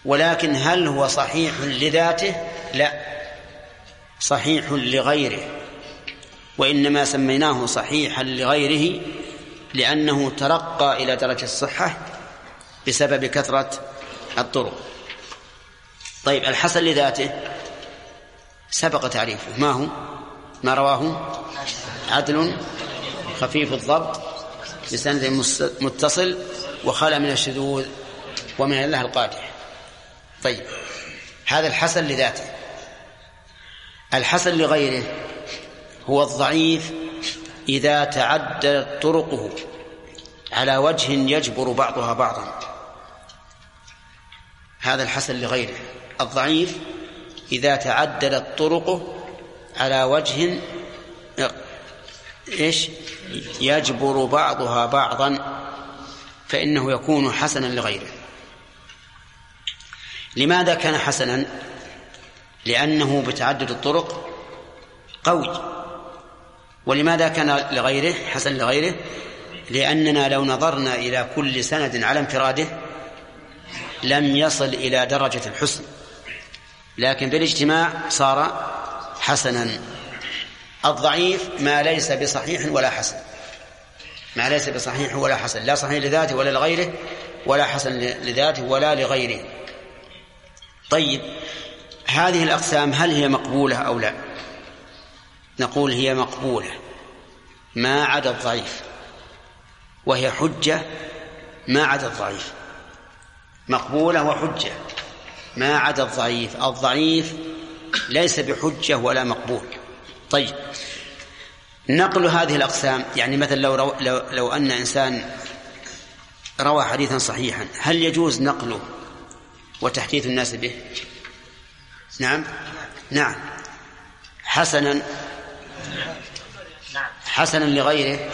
ولكن هل هو صحيح لذاته؟ لا. صحيح لغيره. وإنما سميناه صحيحا لغيره لأنه ترقى إلى درجة الصحة بسبب كثرة الطرق. طيب الحسن لذاته؟ سبق تعريفه. ما هو؟ ما رواه؟ عدل؟ خفيف الضبط بسند متصل وخلى من الشذوذ ومن الله القادح. طيب هذا الحسن لذاته. الحسن لغيره هو الضعيف إذا تعددت طرقه على وجه يجبر بعضها بعضا. هذا الحسن لغيره. الضعيف إذا تعددت طرقه على وجه إيش؟ يجبر بعضها بعضا فإنه يكون حسنا لغيره. لماذا كان حسنا؟ لأنه بتعدد الطرق قوي. ولماذا كان لغيره؟ حسن لغيره؟ لأننا لو نظرنا إلى كل سند على انفراده لم يصل إلى درجة الحسن. لكن بالإجتماع صار حسنا. الضعيف ما ليس بصحيح ولا حسن. ما ليس بصحيح ولا حسن. لا صحيح لذاته ولا لغيره ولا حسن لذاته ولا لغيره. طيب هذه الأقسام هل هي مقبولة أو لا؟ نقول هي مقبولة. ما عدا الضعيف. وهي حجة ما عدا الضعيف. مقبولة وحجة ما عدا الضعيف. الضعيف ليس بحجة ولا مقبول. طيب. نقل هذه الأقسام يعني مثلا لو, رو لو, لو أن إنسان روى حديثا صحيحا هل يجوز نقله وتحديث الناس به؟ نعم؟ نعم. حسنا. حسنا لغيره؟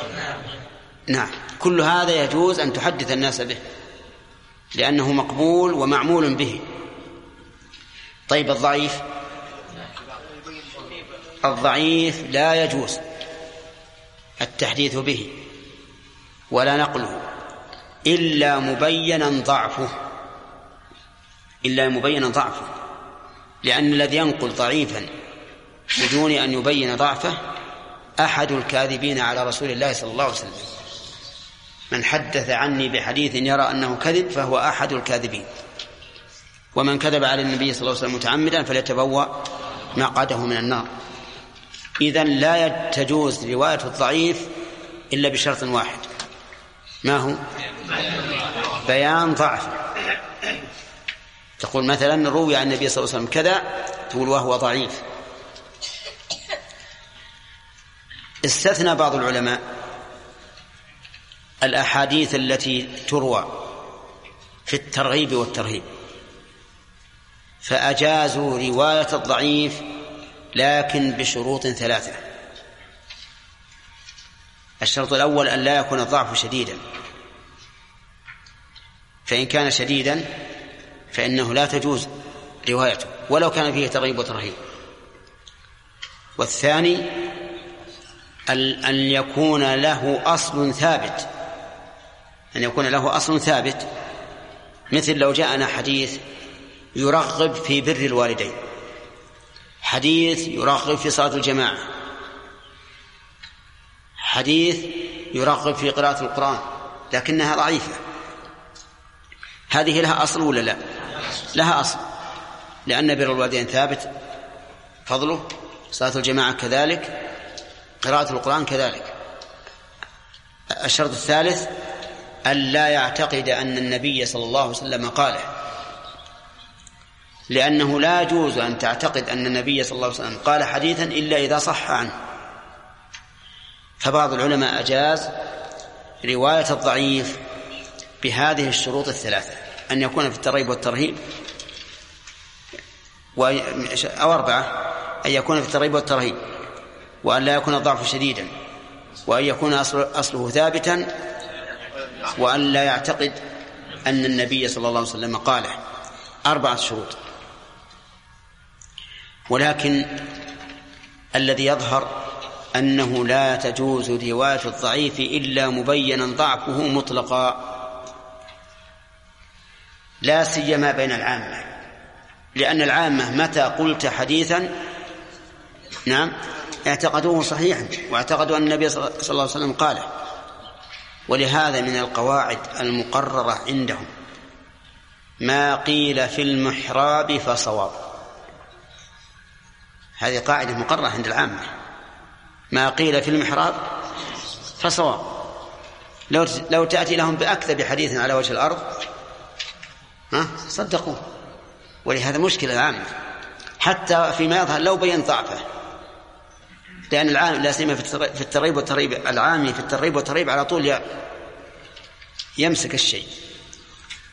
نعم. كل هذا يجوز أن تحدث الناس به لأنه مقبول ومعمول به. طيب الضعيف؟ الضعيف لا يجوز التحديث به ولا نقله إلا مبينا ضعفه إلا مبينا ضعفه لأن الذي ينقل ضعيفا بدون أن يبين ضعفه أحد الكاذبين على رسول الله صلى الله عليه وسلم. من حدث عني بحديث يرى أنه كذب فهو أحد الكاذبين. ومن كذب على النبي صلى الله عليه وسلم متعمدا فليتبوأ مقعده من النار. إذا لا تجوز رواية الضعيف إلا بشرط واحد. ما هو؟ بيان ضعف. تقول مثلا روي عن النبي صلى الله عليه وسلم كذا تقول وهو ضعيف. استثنى بعض العلماء الأحاديث التي تروى في الترغيب والترهيب فأجازوا رواية الضعيف لكن بشروط ثلاثة. الشرط الأول أن لا يكون الضعف شديدا. فإن كان شديدا فإنه لا تجوز روايته ولو كان فيه ترغيب وترهيب. والثاني أن يكون له أصل ثابت. أن يكون له أصل ثابت. مثل لو جاءنا حديث يرغب في بر الوالدين. حديث يرغب في صلاة الجماعة. حديث يرغب في قراءة القرآن لكنها ضعيفة. هذه لها أصل ولا لا؟ لها أصل. لأن بر الوالدين ثابت فضله صلاة الجماعة كذلك قراءة القرآن كذلك. الشرط الثالث أن لا يعتقد أن النبي صلى الله عليه وسلم قاله. لأنه لا يجوز أن تعتقد أن النبي صلى الله عليه وسلم قال حديثا إلا إذا صح عنه. فبعض العلماء أجاز رواية الضعيف بهذه الشروط الثلاثة. أن يكون في الترغيب والترهيب أو أربعة. أن يكون في الترغيب والترهيب وأن لا يكون الضعف شديدا وأن يكون أصله ثابتا وأن لا يعتقد أن النبي صلى الله عليه وسلم قاله. أربعة شروط. ولكن الذي يظهر أنه لا تجوز رواية الضعيف إلا مبينا ضعفه مطلقا. لا سيما بين العامة. لأن العامة متى قلت حديثا نعم اعتقدوه صحيحا واعتقدوا أن النبي صلى الله عليه وسلم قاله. ولهذا من القواعد المقررة عندهم ما قيل في المحراب فصواب. هذه قاعدة مقررة عند العامة. ما قيل في المحراب فصواب. لو لو تأتي لهم بأكذب حديث على وجه الأرض ها صدقوه. ولهذا مشكلة العامة. حتى فيما يظهر لو بين ضعفه. لأن العام لا سيما في الترغيب والترهيب. العامي في الترغيب والترهيب على طول يمسك الشيء.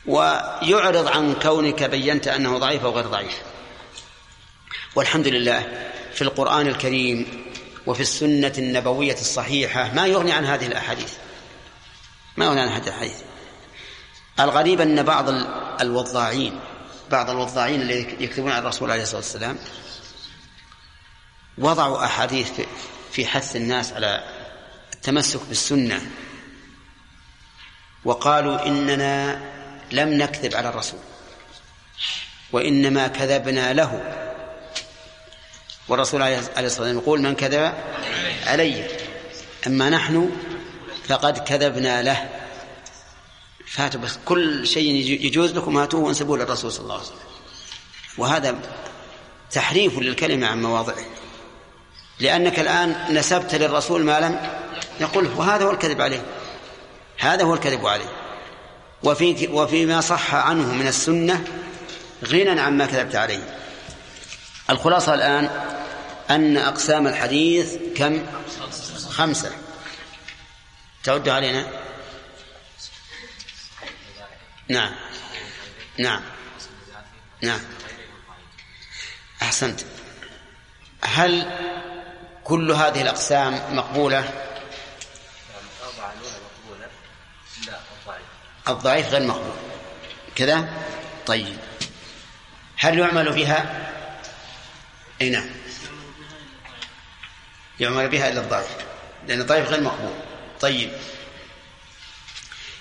ويعرض عن كونك بينت أنه ضعيف أو غير ضعيف. والحمد لله في القرآن الكريم وفي السنة النبوية الصحيحة ما يغني عن هذه الأحاديث. ما يغني عن هذه الأحاديث. الغريب أن بعض الوضاعين بعض الوضاعين اللي يكتبون عن الرسول عليه الصلاة والسلام وضعوا أحاديث في حث الناس على التمسك بالسنة وقالوا إننا لم نكذب على الرسول وإنما كذبنا له. والرسول عليه الصلاة والسلام يقول من كذب علي أما نحن فقد كذبنا له. فاتوا بس كل شيء يجوز لكم هاتوه وانسبوه للرسول صلى الله عليه وسلم. وهذا تحريف للكلمة عن مواضعه. لأنك الآن نسبت للرسول ما لم يقله وهذا هو الكذب عليه. هذا هو الكذب عليه. وفي وفيما صح عنه من السنة غنى عما كذبت عليه. الخلاصة الآن أن أقسام الحديث كم؟ خمسة. تعد علينا؟ نعم. نعم. نعم. أحسنت. هل كل هذه الأقسام مقبولة؟ الضعيف غير مقبول. كذا؟ طيب. هل يعمل بها؟ إي نعم. يعمل بها إلا الضعيف لأن الضعيف غير مقبول. طيب.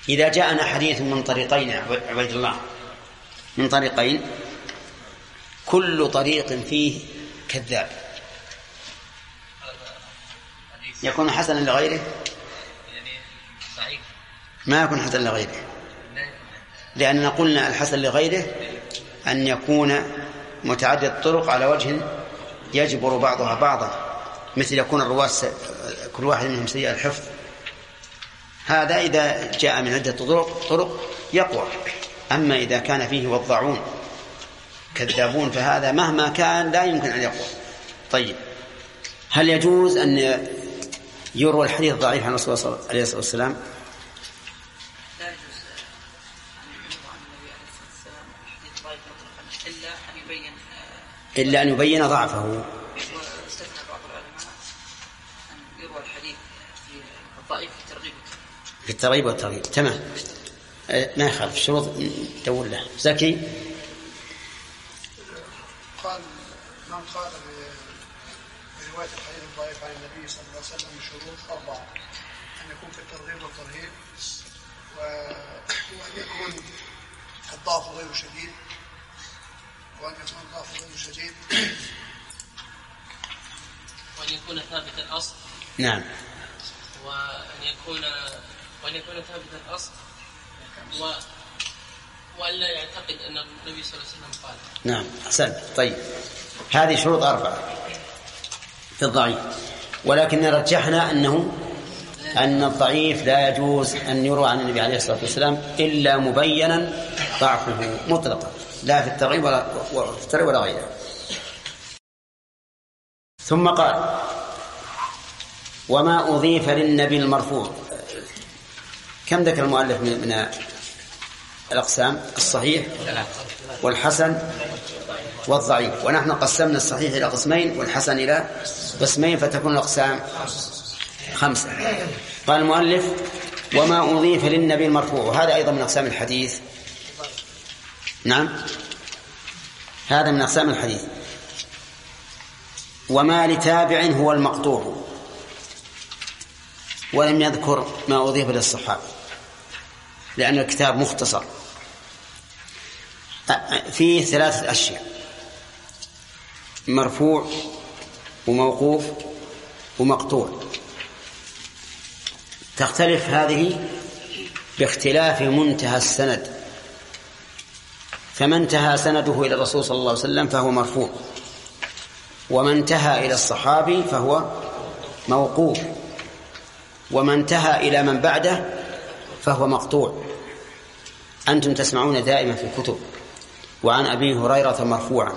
إذا جاءنا حديث من طريقين عبيد الله. من طريقين. كل طريق فيه كذاب. يكون حسنا لغيره؟ ما يكون حسنا لغيره. لأننا قلنا الحسن لغيره أن يكون متعدد الطرق على وجه يجبر بعضها بعضا مثل يكون الرواة كل واحد منهم سيء الحفظ. هذا إذا جاء من عدة طرق طرق يقوى. أما إذا كان فيه وضعون كذابون فهذا مهما كان لا يمكن أن يقوى. طيب هل يجوز أن يروى الحديث ضعيف عن الرسول صلى الله عليه والسلام إلا أن يبين ضعفه. واستثنى بعض العلماء أن يروى الحديث في الضعيف في ترغيب في الترغيب والترغيب. تمام. آه، ما يخالف. الشروط دور له. زكي؟ قال من قال برواية الحديث الضعيف عن النبي صلى الله عليه وسلم شروط أربعة. أن يكون في الترغيب والترهيب وأن يكون الضعف غير شديد. وأن يكون غير شديد. وأن يكون ثابت الأصل. نعم. وأن يكون وأن يكون ثابت الأصل. و وأن لا يعتقد أن النبي صلى الله عليه وسلم قال. نعم. أحسنت طيب. هذه شروط أربعة في الضعيف. ولكن رجحنا أنه أن الضعيف لا يجوز أن يروى عن النبي عليه الصلاة والسلام إلا مبينا ضعفه مطلقا. لا في الترغيب ولا في الترغيب ولا غيره. ثم قال وما أضيف للنبي المرفوع كم ذكر المؤلف من من الأقسام؟ الصحيح والحسن والضعيف. ونحن قسمنا الصحيح إلى قسمين والحسن إلى قسمين فتكون الأقسام خمسة. قال المؤلف وما أضيف للنبي المرفوع وهذا أيضا من أقسام الحديث نعم. هذا من أقسام الحديث. وما لتابع هو المقطوع. ولم يذكر ما أضيف للصحابة لأن الكتاب مختصر. فيه ثلاثة أشياء. مرفوع وموقوف ومقطوع. تختلف هذه باختلاف منتهى السند. فما انتهى سنده إلى الرسول صلى الله عليه وسلم فهو مرفوع. وما انتهى إلى الصحابي فهو موقوف. وما انتهى إلى من بعده فهو مقطوع. أنتم تسمعون دائما في الكتب. وعن أبي هريرة مرفوعا.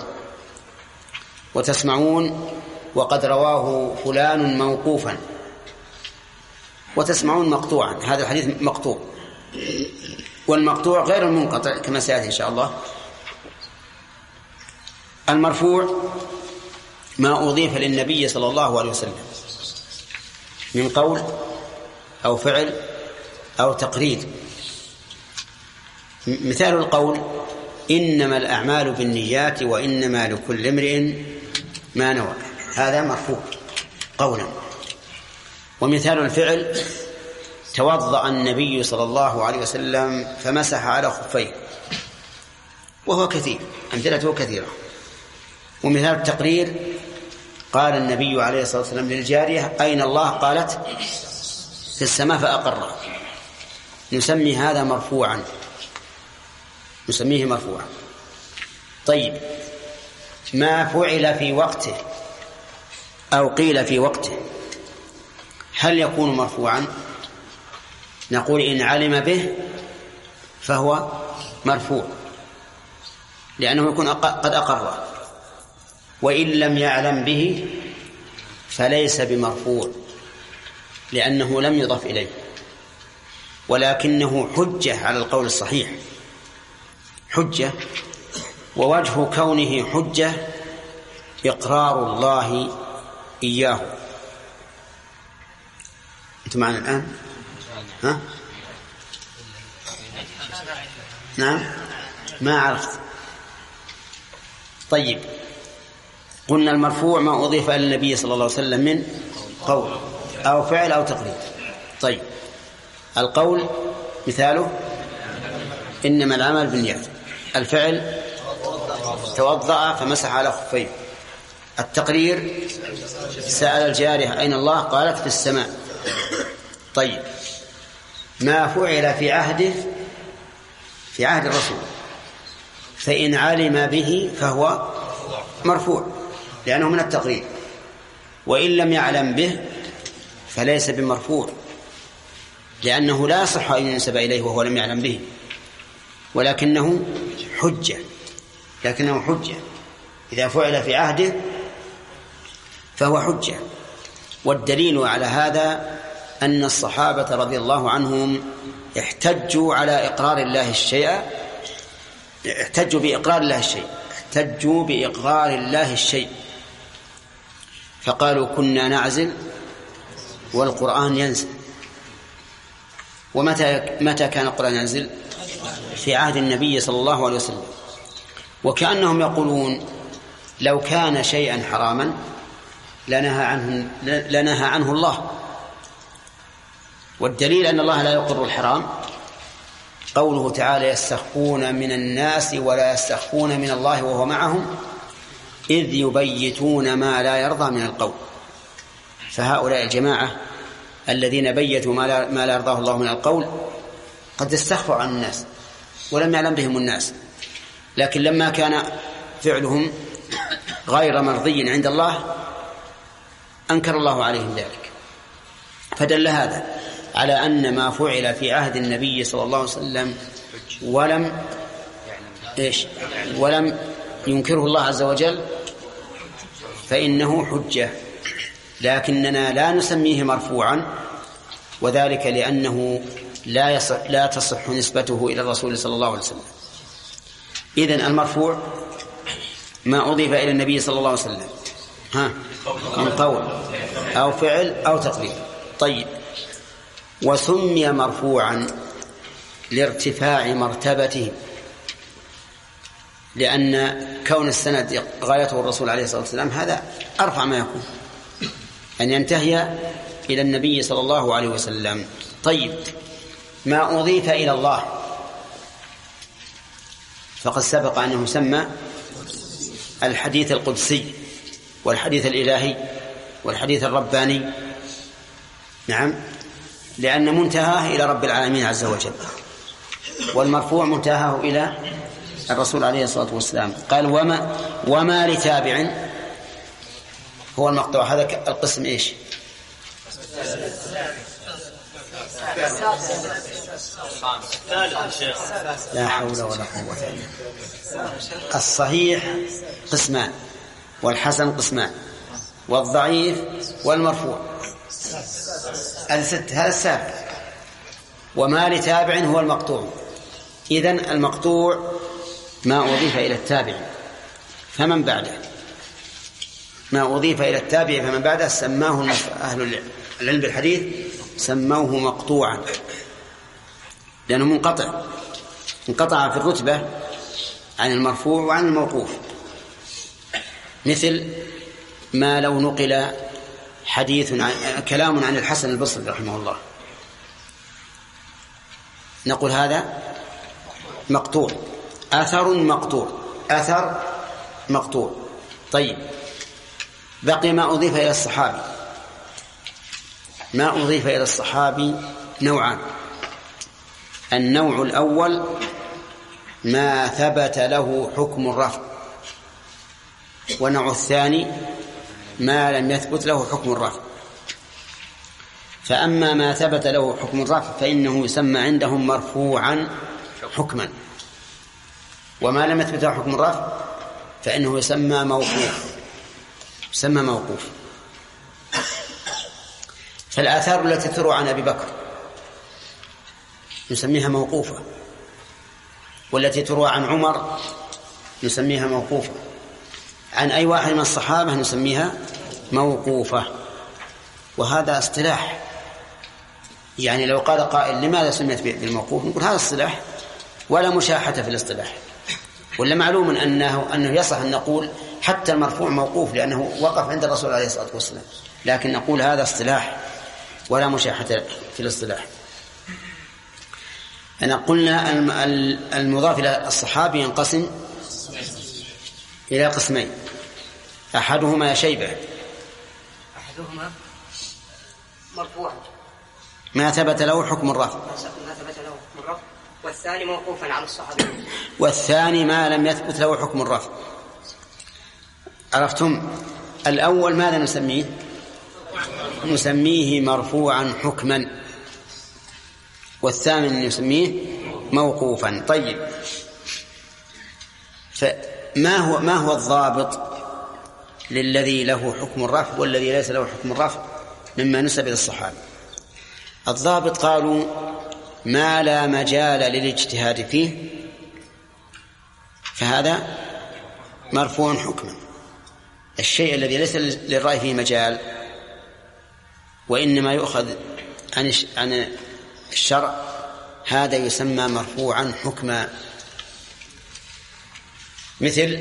وتسمعون وقد رواه فلان موقوفا. وتسمعون مقطوعا. هذا الحديث مقطوع. والمقطوع غير المنقطع كما سيأتي إن شاء الله. المرفوع ما أضيف للنبي صلى الله عليه وسلم من قول أو فعل أو تقرير. مثال القول إنما الأعمال بالنيات وإنما لكل امرئ ما نوى. هذا مرفوع قولا. ومثال الفعل توضأ النبي صلى الله عليه وسلم فمسح على خفيه. وهو كثير أمثلته كثيرة. ومثال التقرير قال النبي عليه الصلاة والسلام للجارية أين الله؟ قالت في السماء فأقره. نسمي هذا مرفوعا. نسميه مرفوعا. طيب ما فعل في وقته أو قيل في وقته؟ هل يكون مرفوعا؟ نقول إن علم به فهو مرفوع لأنه يكون قد أقره وإن لم يعلم به فليس بمرفوع لأنه لم يضف إليه ولكنه حجة على القول الصحيح. حجة ووجه كونه حجة إقرار الله إياه. أنتم معنا الآن؟ ها؟ نعم؟ ما عرفت. طيب. قلنا المرفوع ما أضيف إلى النبي صلى الله عليه وسلم من قول أو فعل أو تقرير طيب. القول مثاله إنما العمل بالنيات. الفعل توضأ فمسح على خفيه التقرير سأل الجارية أين الله؟ قالت في السماء. طيب. ما فعل في عهده في عهد الرسول. فإن علم به فهو مرفوع لأنه من التقرير وإن لم يعلم به فليس بمرفوع لأنه لا صح أن ينسب إليه وهو لم يعلم به. ولكنه حجة لكنه حجة. إذا فعل في عهده فهو حجة. والدليل على هذا أن الصحابة رضي الله عنهم احتجوا على إقرار الله الشيء احتجوا بإقرار الله الشيء احتجوا بإقرار الله الشيء. فقالوا كنا نعزل والقرآن ينزل. ومتى متى كان القرآن ينزل؟ في عهد النبي صلى الله عليه وسلم. وكأنهم يقولون لو كان شيئا حراما لنهى عنه لنهى عنه الله. والدليل أن الله لا يقر الحرام. قوله تعالى يستخفون من الناس ولا يستخفون من الله وهو معهم إذ يبيتون ما لا يرضى من القول. فهؤلاء الجماعة الذين بيتوا ما لا, ما لا يرضاه الله من القول قد استخفوا عن الناس ولم يعلم بهم الناس. لكن لما كان فعلهم غير مرضي عند الله أنكر الله عليهم ذلك. فدل هذا. على أن ما فعل في عهد النبي صلى الله عليه وسلم ولم إيش؟ ولم ينكره الله عز وجل فإنه حجة. لكننا لا نسميه مرفوعا وذلك لأنه لا يصح لا تصح نسبته إلى الرسول صلى الله عليه وسلم. إذن المرفوع ما أضيف إلى النبي صلى الله عليه وسلم. ها؟ من قول أو فعل أو تقرير طيب. وسمي مرفوعا لارتفاع مرتبته لأن كون السند غايته الرسول عليه الصلاة والسلام هذا أرفع ما يكون أن ينتهي إلى النبي صلى الله عليه وسلم. طيب ما أضيف إلى الله؟ فقد سبق أنه سمى الحديث القدسي والحديث الإلهي والحديث الرباني. نعم. لأن منتهاه إلى رب العالمين عز وجل. والمرفوع منتهاه إلى الرسول عليه الصلاة والسلام. قال وما وما لتابع. هو المقطوع. هذا القسم إيش؟ لا حول ولا قوة إلا الصحيح قسمان والحسن قسمان والضعيف والمرفوع. هذا هذا السابع وما لتابع هو المقطوع. إذن المقطوع ما أضيف إلى التابع فمن بعده؟ ما أضيف إلى التابع فمن بعده؟ سماه أهل العلم بالحديث سموه مقطوعا. لأنه منقطع. انقطع في الرتبة عن المرفوع وعن الموقوف. مثل ما لو نقل حديث عن كلام عن الحسن البصري رحمه الله. نقول هذا مقطوع. أثر مقطوع. أثر مقطوع. طيب. بقي ما أضيف إلى الصحابي. ما أضيف إلى الصحابي نوعان. النوع الأول ما ثبت له حكم الرفع. والنوع الثاني ما لم يثبت له حكم الرفع. فأما ما ثبت له حكم الرفع فإنه يسمى عندهم مرفوعا حكما. وما لم يثبت له حكم الرفع فإنه يسمى موقوف. يسمى موقوف. فالآثار التي تروى عن أبي بكر نسميها موقوفة والتي تروى عن عمر نسميها موقوفة. عن أي واحد من الصحابة نسميها موقوفة. وهذا اصطلاح. يعني لو قال قائل لماذا سميت بالموقوف؟ نقول هذا اصطلاح ولا مشاحة في الاصطلاح. ولا معلوم أنه أنه يصح أن نقول حتى المرفوع موقوف لأنه وقف عند الرسول عليه الصلاة والسلام. لكن نقول هذا اصطلاح ولا مشاحة في الاصطلاح. أنا قلنا المضاف إلى الصحابي ينقسم إلى قسمين. أحدهما يا شيبة. أحدهما مرفوع ما ثبت له حكم الرفع ما ثبت له حكم الرفع والثاني موقوفا على الصحابي والثاني ما لم يثبت له حكم الرفع عرفتم؟ الأول ماذا نسميه؟ نسميه مرفوعا حكما. والثامن نسميه موقوفا. طيب. فما هو ما هو الضابط؟ للذي له حكم الرفع والذي ليس له حكم الرفع مما نسب إلى الصحابة. الضابط قالوا ما لا مجال للاجتهاد فيه فهذا مرفوع حكما. الشيء الذي ليس للرأي فيه مجال وإنما يؤخذ عن عن الشرع هذا يسمى مرفوعا حكما. مثل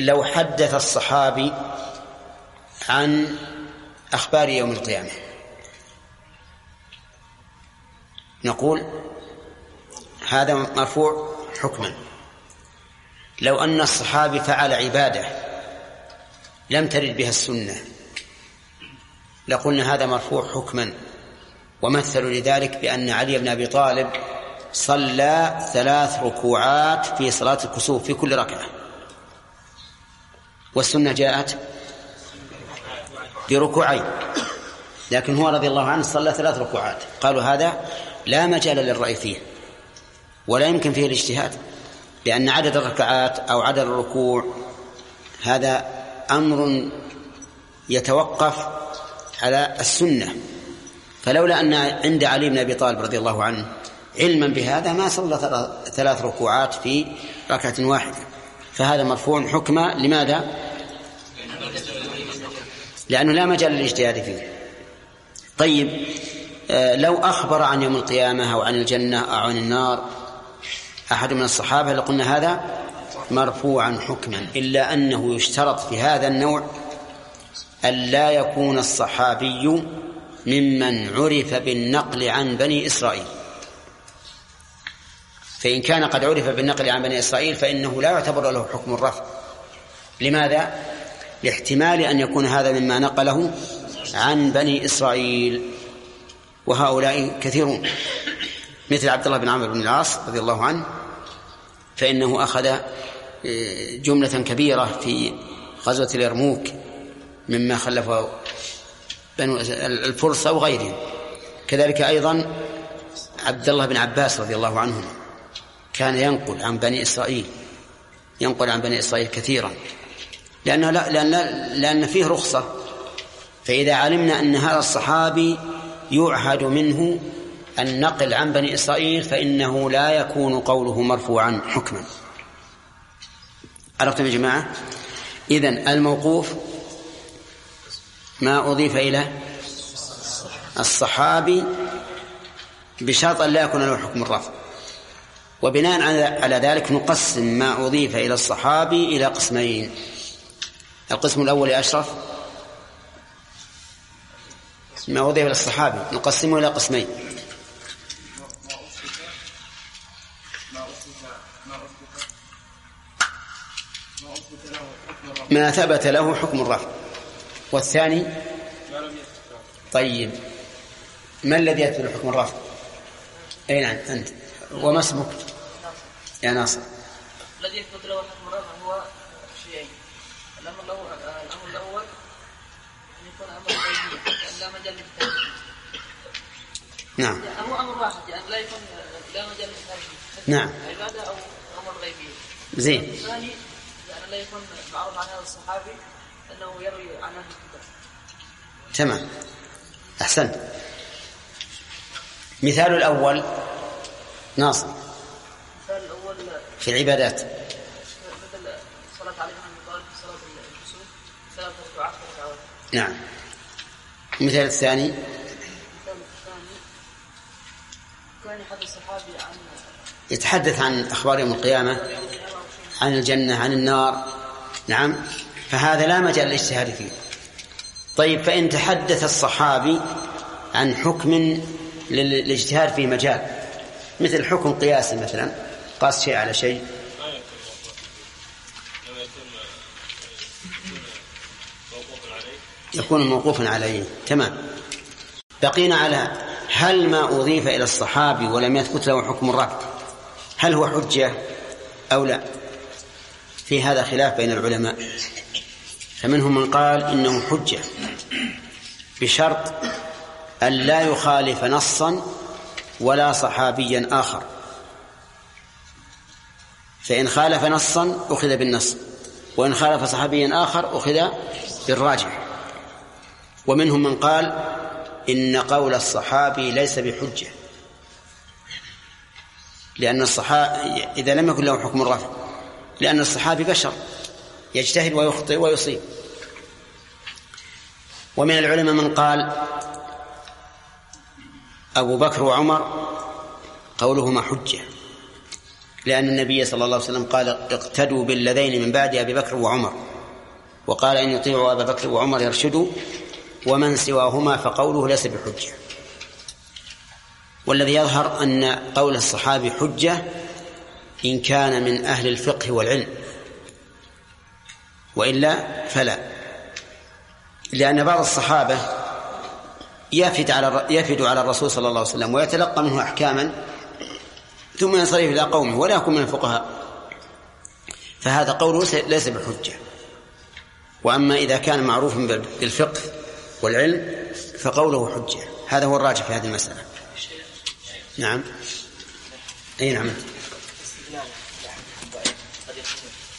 لو حدث الصحابي عن أخبار يوم القيامة. نقول هذا مرفوع حكما. لو أن الصحابي فعل عبادة لم ترد بها السنة لقلنا هذا مرفوع حكما. ومثلوا لذلك بأن علي بن أبي طالب صلى ثلاث ركوعات في صلاة الكسوف في كل ركعة. والسنة جاءت بركوعين. لكن هو رضي الله عنه صلى ثلاث ركوعات. قالوا هذا لا مجال للرأي فيه ولا يمكن فيه الاجتهاد لأن عدد الركعات أو عدد الركوع هذا أمر يتوقف على السنة. فلولا أن عند علي بن أبي طالب رضي الله عنه علما بهذا ما صلى ثلاث ركوعات في ركعة واحدة. فهذا مرفوع حكما لماذا؟ لأنه لا مجال للاجتهاد فيه طيب آه، لو أخبر عن يوم القيامة أو عن الجنة أو عن النار أحد من الصحابة لقلنا هذا مرفوعا حكما إلا أنه يشترط في هذا النوع أن لا يكون الصحابي ممن عرف بالنقل عن بني إسرائيل فإن كان قد عرف بالنقل عن بني إسرائيل فإنه لا يعتبر له حكم الرفع لماذا؟ لاحتمال أن يكون هذا مما نقله عن بني إسرائيل. وهؤلاء كثيرون. مثل عبد الله بن عمرو بن العاص رضي الله عنه فإنه أخذ آه، جملة كبيرة في غزوة اليرموك مما خلفه بنو الفرس أو غيرهم كذلك أيضا عبد الله بن عباس رضي الله عنهما. كان ينقل عن بني إسرائيل ينقل عن بني إسرائيل كثيرا. لأنه لا لأن لأن فيه رخصة. فإذا علمنا أن هذا الصحابي يعهد منه النقل عن بني إسرائيل فإنه لا يكون قوله مرفوعا حكما. عرفتم يا جماعة؟ إذن الموقوف ما أضيف إلى الصحابي بشرط أن لا يكون له حكم الرفع. وبناء على ذلك نقسم ما أضيف إلى الصحابي إلى قسمين. القسم الأول يا أشرف. ما أضيف إلى الصحابي. نقسمه إلى قسمين. ما ثبت له حكم الرفع. والثاني؟ طيب. ما الذي يثبت حكم الرفع؟ اي نعم أنت؟ وما اسمك؟ يا ناصر. الذي يثبت له حكم الرفع هو شيئين. الأمر الأول الأمر الأول أن يكون أمر غيبي لا مجال للتهديد نعم. هو أمر واحد يعني لا يكون لا مجال للتهديد نعم. عباده أو أمر غيبي. زين. الثاني يعني لا يكون معروف عن هذا الصحابي أنه يروي عن أهل الكتاب. تمام. أحسنت. مثال الأول ناصر. في العبادات. نعم. المثال الثاني. المثال الثاني كان الصحابي عن يتحدث عن أخبار يوم القيامة عن الجنة عن النار. نعم. فهذا لا مجال للإجتهاد فيه. طيب فإن تحدث الصحابي عن حكم لل- للاجتهاد في مجال. مثل حكم قياسي مثلا قاس شيء على شيء. يكون موقوفا عليه. تمام. بقينا على هل ما أضيف إلى الصحابي ولم يثبت له حكم الرفع هل هو حجة أو لا؟ في هذا خلاف بين العلماء. فمنهم من قال إنه حجة بشرط أن لا يخالف نصا ولا صحابيا آخر. فإن خالف نصا أخذ بالنص وإن خالف صحابيا آخر أخذ بالراجح ومنهم من قال إن قول الصحابي ليس بحجة لأن الصحابي إذا لم يكن له حكم الرفع لأن الصحابي بشر يجتهد ويخطئ ويصيب. ومن العلماء من قال أبو بكر وعمر قولهما حجة لأن النبي صلى الله عليه وسلم قال اقتدوا بالذين من بعد أبي بكر وعمر وقال إن يطيعوا أبا بكر وعمر يرشدوا ومن سواهما فقوله ليس بحجة. والذي يظهر أن قول الصحابي حجة إن كان من أهل الفقه والعلم وإلا فلا لأن بعض الصحابة يفد على يفد على الرسول صلى الله عليه وسلم ويتلقى منه أحكاما ثم ينصرف إلى قومه ولا يكون من الفقهاء. فهذا قوله ليس بحجة. وأما إذا كان معروفا بالفقه والعلم فقوله حجة. هذا هو الراجح في هذه المسألة. نعم. أي نعم.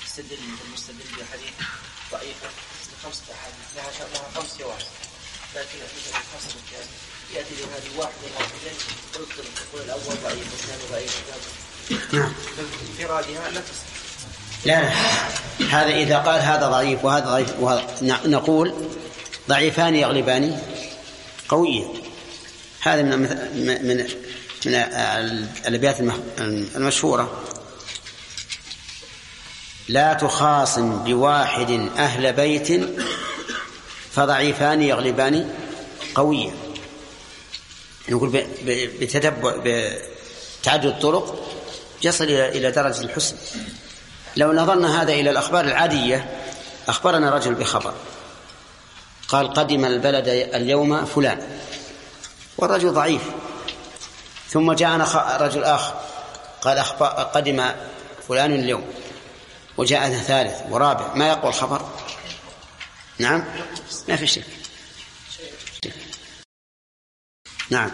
يستدل المستدل بحديث ضعيفة بخمسة أحاديث. لها لها خمس شواهد لكن مثل الحسن الكامل يأتي بهذه واحدة واحدة ويكتب يقول الأول ضعيف والثاني ضعيف نعم انفرادها لا تصح لا لا هذا إذا قال هذا ضعيف وهذا ضعيف وهذا نقول ضعيفان يغلبان قويا هذا من من من, من الأبيات المشهورة. لا تخاصم بواحد أهل بيت فضعيفان يغلبان قويا نقول بتتبع بتعدد الطرق يصل إلى درجة الحسن. لو نظرنا هذا إلى الأخبار العادية أخبرنا رجل بخبر. قال قدم البلد اليوم فلان. والرجل ضعيف. ثم جاءنا رجل آخر. قال قدم فلان اليوم. وجاءنا ثالث ورابع. ما يقوى الخبر؟ نعم؟ ما في شك. نعم.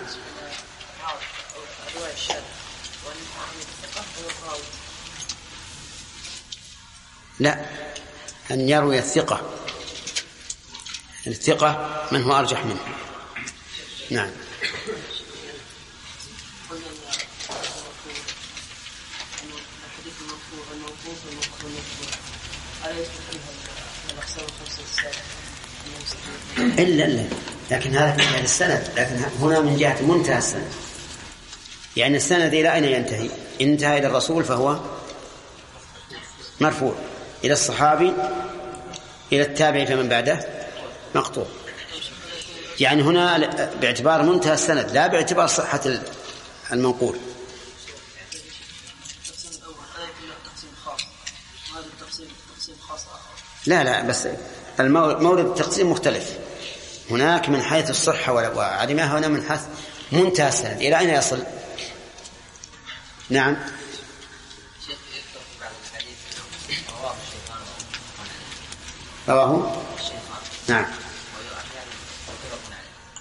لا أن يروي الثقة. الثقة من هو أرجح منه. نعم. إلا إلا. لكن هذا من جهة السند. لكن هنا من جهة منتهى السند. يعني السند إلى أين ينتهي؟ انتهى إلى الرسول فهو مرفوع. إلى الصحابي إلى التابع فمن بعده مقطوع. يعني هنا باعتبار منتهى السند لا باعتبار صحة المنقول. لا لا بس مورد التقسيم مختلف. هناك من حيث الصحة وعدمها هنا من حيث منتهى السند. إلى أين يصل؟ نعم. رواه. نعم.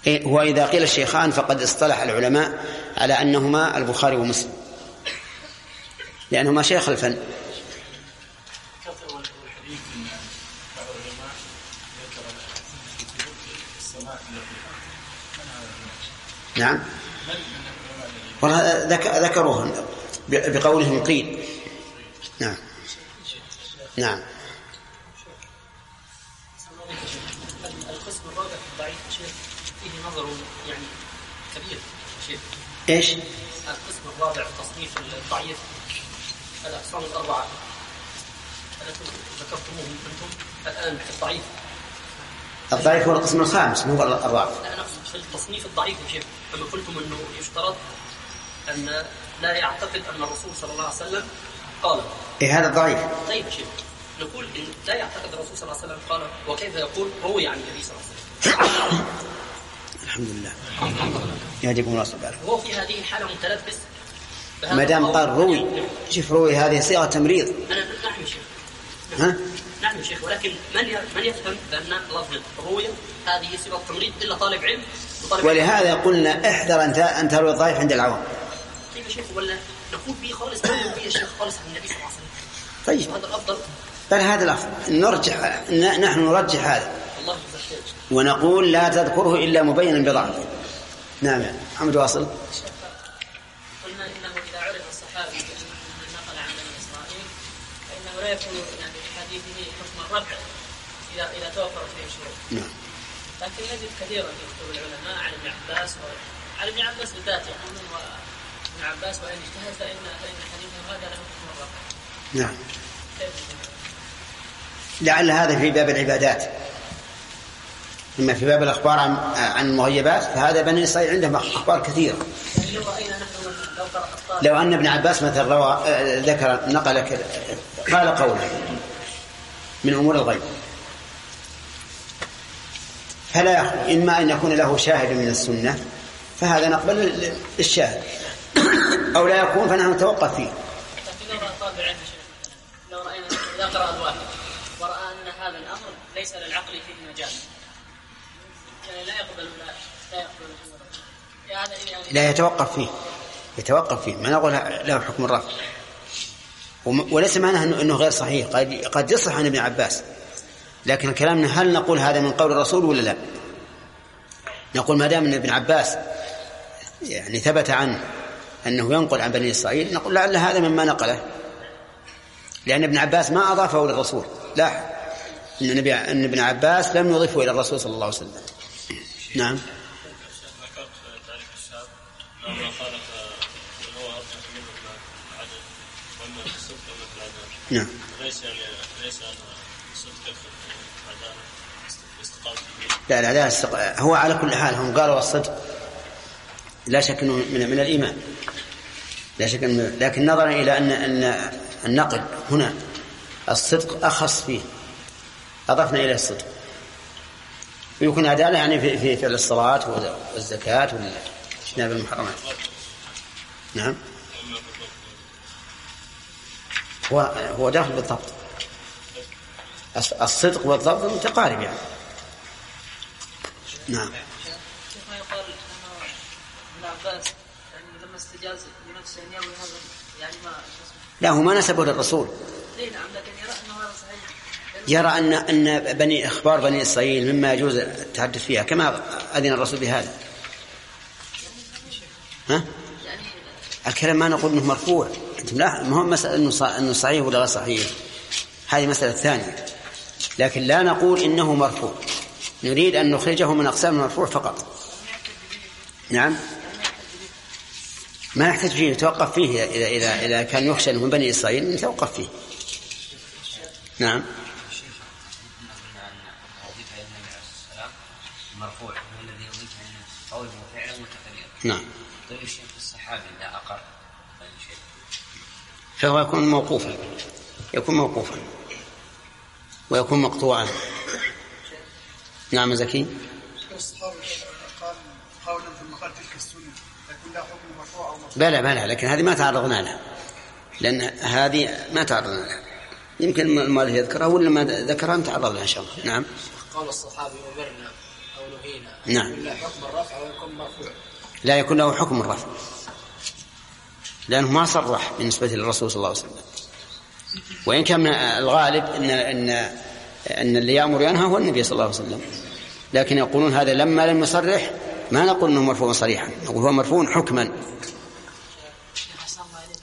إيه هو إذا قيل الشيخان فقد اصطلح العلماء على أنهما البخاري ومسلم. لأنهما شيخ الفن. نعم. ذكروه. بقولهم قيل. نعم. نعم. القسم الرابع في الضعيف شيخ فيه نظر يعني كبير شيخ. إيش؟ القسم الرابع في تصنيف الضعيف الأقسام الأربعة. التي ذكرتموهم أنتم؟ الآن في الضعيف. الضعيف هو القسم الخامس مو هو الرابع لا أنا أقصد في التصنيف الضعيف يا شيخ. لما قلتم أنه يشترط أن لا يعتقد أن الرسول صلى الله عليه وسلم قال. إيه هذا ضعيف. طيب يا شيخ نقول إن لا يعتقد الرسول صلى الله عليه وسلم قال وكيف يقول روي عن النبي صلى الله عليه وسلم؟ الحمد لله. يهديكم الله سبحانه. وهو في هذه الحالة متلبس ما دام. قال روي. شوف روي هذه صيغة تمريض. أنا نعم يا شيخ. ها؟ نعم يا شيخ ولكن من من يفهم بأن لفظة روي هذه صيغة تمريض إلا طالب علم وطالب علم. ولهذا قلنا احذر أن أن تروي الضعيف عند العوام. طيب يا شيخ ولا نقول به خالص؟ نقول به يا شيخ خالص عن النبي صلى الله عليه وسلم؟ طيب. وهذا الأفضل. بل هذا الأفضل. نرجح نحن نرجح هذا. الله ونقول لا تذكره إلا مبينا بضعفه. نعم محمد واصل قلنا انه اذا عرف الصحابي بانه نقل عن بني اسرائيل فانه لا يكون يعني في حديثه حكم الرفع اذا اذا توفرت فيه شروط نعم لكن نجد كثيرا يكتب العلماء عن ابن عباس و... عن ابن عباس بالذات يقولون وابن عباس وأن اجتهد فان فإن حديثه هذا له حكم نعم. لعل هذا في باب العبادات. إما في باب الأخبار عن عن المغيبات فهذا بني إسرائيل عندهم أخبار كثيرة. لو أن ابن عباس مثلا روى ذكر نقل قال قولا من أمور الغيب. فلا يخلو إما أن يكون له شاهد من السنة فهذا نقبل ال- الشاهد أو لا يكون فنحن نتوقف فيه. لو طالب العلم لو راينا اذا قرا الواحد وراى ان هذا الامر ليس للعقل فيه مجال لا يقبل لا, يقبل لا يتوقف فيه. يتوقف فيه. ما نقول له حكم الرفع وم- وليس معناه أنه غير صحيح. قد قد يصح عن ابن عباس. لكن كلامنا هل نقول هذا من قول الرسول ولا لا؟ نقول ما دام إن ابن عباس يعني ثبت عنه أنه ينقل عن بني إسرائيل نقول لعل هذا مما نقله. لأن ابن عباس ما أضافه للرسول لا. إن النبي إن ابن عباس لم يضيفه إلى الرسول صلى الله عليه وسلم. نعم. تاريخ الشاب انه ما خالف من هو ارجح منه العدل واما في الصدق مثل العداله نعم ليس يعني ليس الصدق يكفي العداله الاستقامه لا لا لا استق- هو على كل حال هم قالوا الصدق لا شك إنه من, من الإيمان. لا شك انه لكن نظرا إلى ان أن النقل هنا الصدق أخص فيه. أضفنا إليه الصدق. ويكون عداله يعني في في فعل الصلاة والزكاة واجتناب المحرمات. نعم. هو هو داخل بالضبط. الص- الصدق والضبط متقارب يعني. نعم. شيخ ما يقال ابن عباس يعني لما استجاز لنفسه ان يروي هذا يعني ما لا هو ما نسبه للرسول. اي نعم لكن يرى إنه هذا صحيح. يرى ان أن بني إخبار بني إسرائيل مما يجوز التحدث فيها. كما أذن الرسول بهذا. ها؟ الكلام ما نقول إنه مرفوع. أنتم لا ما هو مسألة إنه صحيح ولا غير صحيح؟ هذه مسألة ثانية. لكن لا نقول إنه مرفوع. نريد أن نخرجه من أقسام المرفوع فقط. نعم. ما نحتاج فيه نتوقف فيه اذا اذا اذا كان يخشى أنه من بني إسرائيل نتوقف فيه. نعم. أنه. نعم. الشيخ الصحابي إذا أقر فهو يكون موقوفا. يكون موقوفا. ويكون مقطوعا. نعم زكي. بلى بلى لكن هذه ما تعرضنا لها. لأن هذه ما تعرضنا لها. يمكن المؤلف يذكرها ولا ما ذكرها؟ نتعرض لها إن شاء الله. نعم. قال الصحابي أمرنا أو نهينا. نعم. يكون له حكم الرفع ويكون مرفوع. لا يكون له حكم الرفع. لأنه ما صرح بالنسبة للرسول صلى الله عليه وسلم. وإن كان من الغالب أن أن أن اللي يأمر ينهى هو النبي صلى الله عليه وسلم. لكن يقولون هذا لما لم يصرح ما نقول إنه مرفوع صريحا. نقول هو مرفوع حكما. الله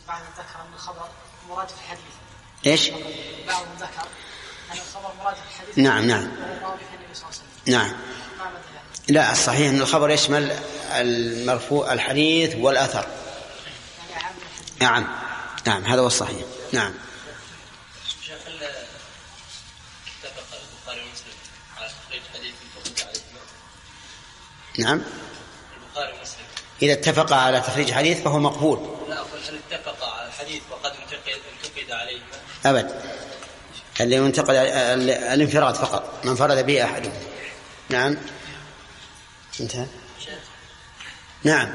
بعد ذكر ان الخبر مراد في الحديث إيش؟ بعضهم ذكر ان الخبر مراد في الحديث نعم نعم. نعم؟ لا الصحيح إن الخبر يشمل المرفوع الحديث والأثر. نعم نعم هذا هو الصحيح. نعم شيخ هل اتفق البخاري ومسلم على تخريج حديث فقد عليهما؟ نعم. البخاري ومسلم. إذا اتفقا على تخريج حديث فهو مقبول. لا أقول هل اتفقا على الحديث وقد انتقد عليهما؟ أبد. اللي ينتقد ال- الانفراد فقط. من فرد به احدهم نعم. انتهى. نعم.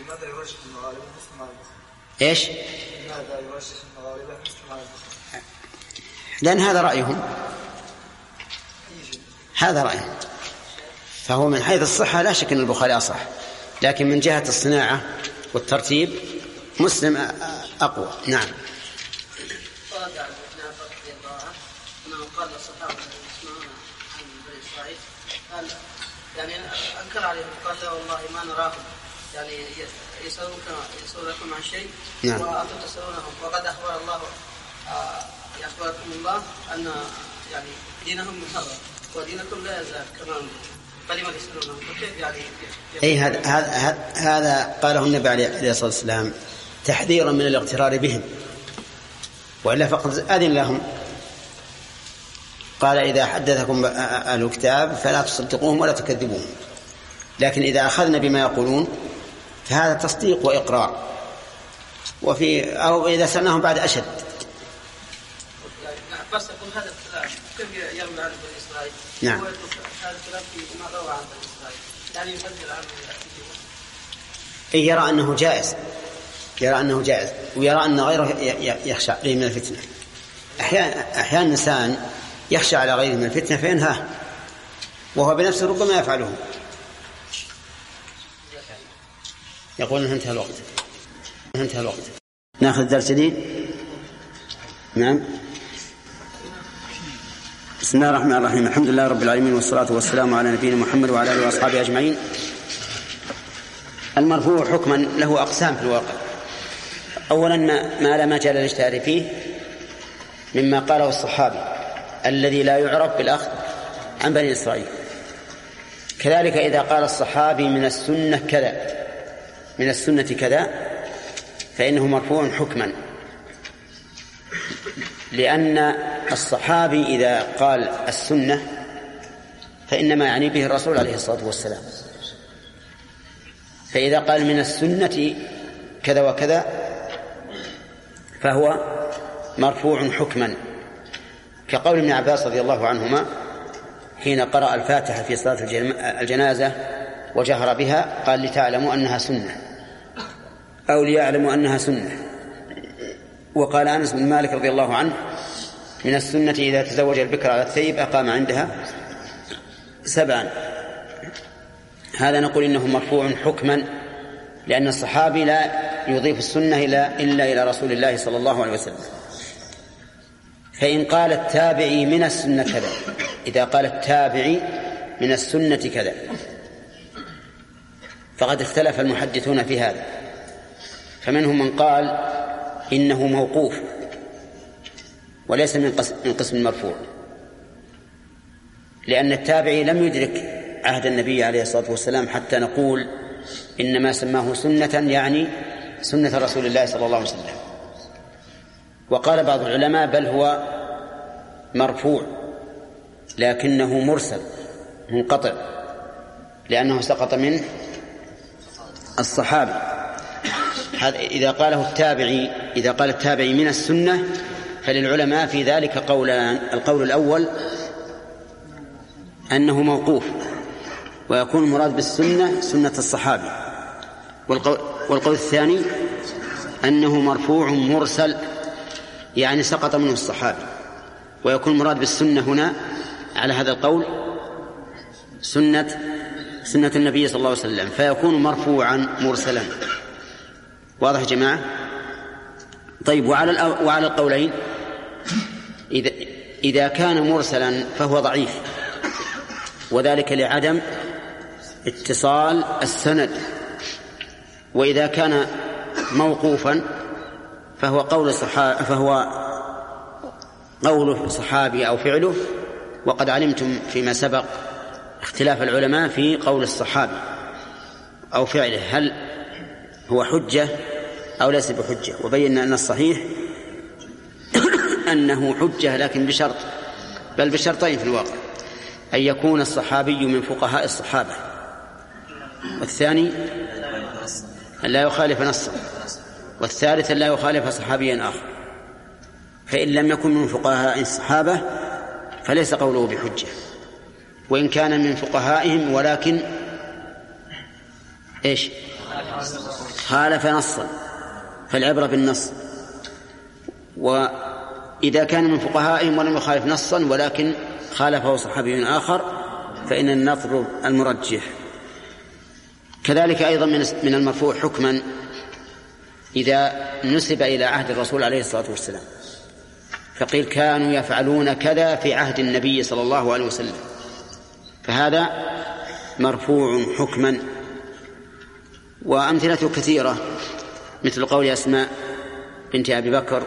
لماذا المغاربة؟ إيش؟ لماذا المغاربة؟ لأن هذا رأيهم. هذا رأيهم. فهو من حيث الصحة لا شك أن البخاري أصح. لكن من جهة الصناعة والترتيب مسلم أ- أقوى. نعم. يعني أنكر عليهم قال لا والله ما نراهم. يعني ي- يسالونك يسألونكم عن شيء نعم. وأنتم تسألونهم. وقد أخبر الله آه، اخبركم الله أن يعني دينهم محرم ودينكم لا يزال كما تسالونهم فكيف يعني اي هذا هذا هذا قاله النبي عليه الصلاة والسلام تحذيرا من الاغترار بهم. وإلا فقد أذن لهم. قال إذا حدثكم أهل الكتاب فلا تصدقوهم ولا تكذبوهم. لكن إذا أخذنا بما يقولون فهذا تصديق وإقرار. وفي أو إذا سألناهم بعد أشد. يعني يقول هذا كيف يروي عن بني إسرائيل؟ نعم. هو يترك هذا الكلام فيما روى عن بني اسرائيل يعني يرى أنه جائز. يرى أنه جائز. ويرى أن غيره يخشى عليه من الفتنة. أحيانا أحيانا الإنسان يخشى على غيره من الفتنة فينهاه وهو بنفسه ربما يفعله. يقول انتهى الوقت. انتهى الوقت. ناخذ درس جديد؟ نعم. بسم الله الرحمن الرحيم. الحمد لله رب العالمين والصلاة والسلام على نبينا محمد وعلى آله وأصحابه أجمعين. المرفوع حكما له أقسام في الواقع. أولا ما, لا مجال للاجتهاد فيه مما قاله الصحابي الذي لا يعرف بالأخذ عن بني إسرائيل. كذلك إذا قال الصحابي من السنة كذا من السنة كذا فإنه مرفوع حكما. لأن الصحابي إذا قال السنة فإنما يعني به الرسول عليه الصلاة والسلام. فإذا قال من السنة كذا وكذا فهو مرفوع حكما. كقول ابن عباس رضي الله عنهما حين قرأ الفاتحة في صلاة الجن- الجنازة وجهر بها قال لتعلموا أنها سنة. أو ليعلموا أنها سنة. وقال أنس بن مالك رضي الله عنه من السنة إذا تزوج البكر على الثيب أقام عندها سبعا. هذا نقول إنه مرفوع حكما لأن الصحابي لا يضيف السنة إلى إلا إلى رسول الله صلى الله عليه وسلم. فإن قال التابعي من السنة كذا إذا قال التابعي من السنة كذا فقد اختلف المحدثون في هذا. فمنهم من قال إنه موقوف وليس من قسم, من قسم المرفوع لأن التابعي لم يدرك عهد النبي عليه الصلاة والسلام حتى نقول إنما سماه سنة يعني سنة رسول الله صلى الله عليه وسلم. وقال بعض العلماء بل هو مرفوع لكنه مرسل منقطع لأنه سقط منه الصحابي هذا إذا قاله التابعي إذا قال التابعي من السنة فللعلماء في ذلك قولان القول الأول أنه موقوف ويكون المراد بالسنة سنة الصحابي والقول, والقول الثاني أنه مرفوع مرسل يعني سقط منه الصحابي ويكون المراد بالسنة هنا على هذا القول سنة سنة النبي صلى الله عليه وسلم فيكون مرفوعا مرسلا. واضح يا جماعة؟ طيب وعلى وعلى القولين إذا إذا كان مرسلا فهو ضعيف وذلك لعدم اتصال السند وإذا كان موقوفا فهو قول الصحابي فهو قول صحابي أو فعله وقد علمتم فيما سبق اختلاف العلماء في قول الصحابي أو فعله. هل هو حجة أو ليس بحجة. وبينا أن الصحيح أنه حجة لكن بشرط بل بشرطين في الواقع. أن يكون الصحابي من فقهاء الصحابة. والثاني أن لا يخالف نصا والثالث أن لا يخالف صحابيا آخر. فإن لم يكن من فقهاء الصحابة فليس قوله بحجة. وإن كان من فقهائهم ولكن إيش؟ خالف نصا. فالعبرة بالنص. وإذا كان من فقهائهم ولم يخالف نصا ولكن خالفه صحابي آخر فإن نطلب المرجح. كذلك أيضا من المرفوع حكما إذا نسب إلى عهد الرسول عليه الصلاة والسلام. فقيل كانوا يفعلون كذا في عهد النبي صلى الله عليه وسلم. فهذا مرفوع حكما. وأمثلته كثيرة. مثل قول أسماء بنت أبي بكر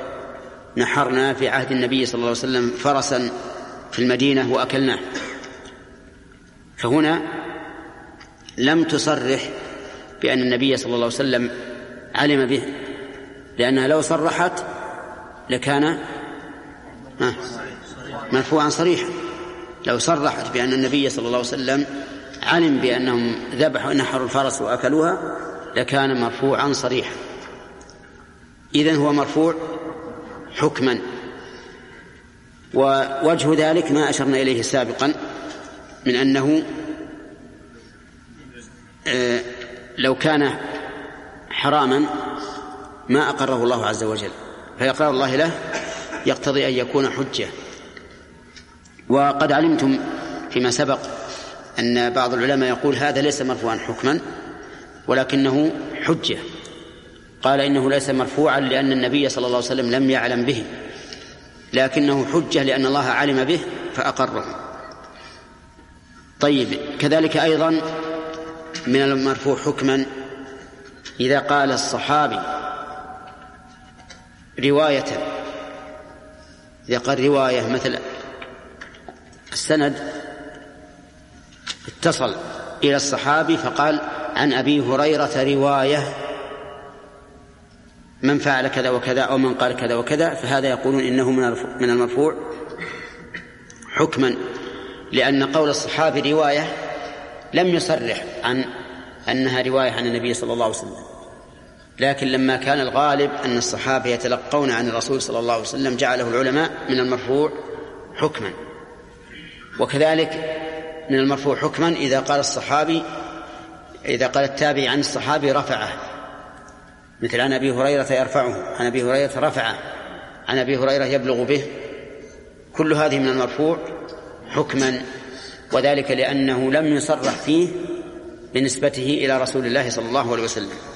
نحرنا في عهد النبي صلى الله عليه وسلم فرسا في المدينة وأكلناه. فهنا لم تصرح بأن النبي صلى الله عليه وسلم علم به لأنها لو صرحت لكان مرفوعا صريحا. لو صرحت بأن النبي صلى الله عليه وسلم علم بأنهم ذبحوا نحروا الفرس وأكلوها لكان مرفوعا صريحا. إذن هو مرفوع حكما. ووجه ذلك ما أشرنا إليه سابقا من أنه آه، لو كان حراما ما أقره الله عز وجل فإقرار الله له يقتضي أن يكون حجة. وقد علمتم فيما سبق أن بعض العلماء يقول هذا ليس مرفوعا حكما ولكنه حجة. قال إنه ليس مرفوعا لأن النبي صلى الله عليه وسلم لم يعلم به لكنه حجة لأن الله علم به فأقره. طيب كذلك أيضا من المرفوع حكما إذا قال الصحابي رواية إذا قال رواية مثل السند اتصل إلى الصحابي فقال عن أبي هريرة رواية من فعل كذا وكذا أو من قال كذا وكذا فهذا يقولون إنه من المرفوع. حكما لأن قول الصحابي رواية لم يصرح عن أنها رواية عن النبي صلى الله عليه وسلم. لكن لما كان الغالب أن الصحابة يتلقون عن الرسول صلى الله عليه وسلم جعله العلماء من المرفوع حكما. وكذلك من المرفوع حكما إذا قال الصحابي إذا قال التابعي عن الصحابي رفعه. مثل عن أبي هريرة يرفعه عن أبي هريرة رفعه عن أبي هريرة يبلغ به. كل هذه من المرفوع حكما وذلك لأنه لم يصرح فيه بنسبته إلى رسول الله صلى الله عليه وسلم.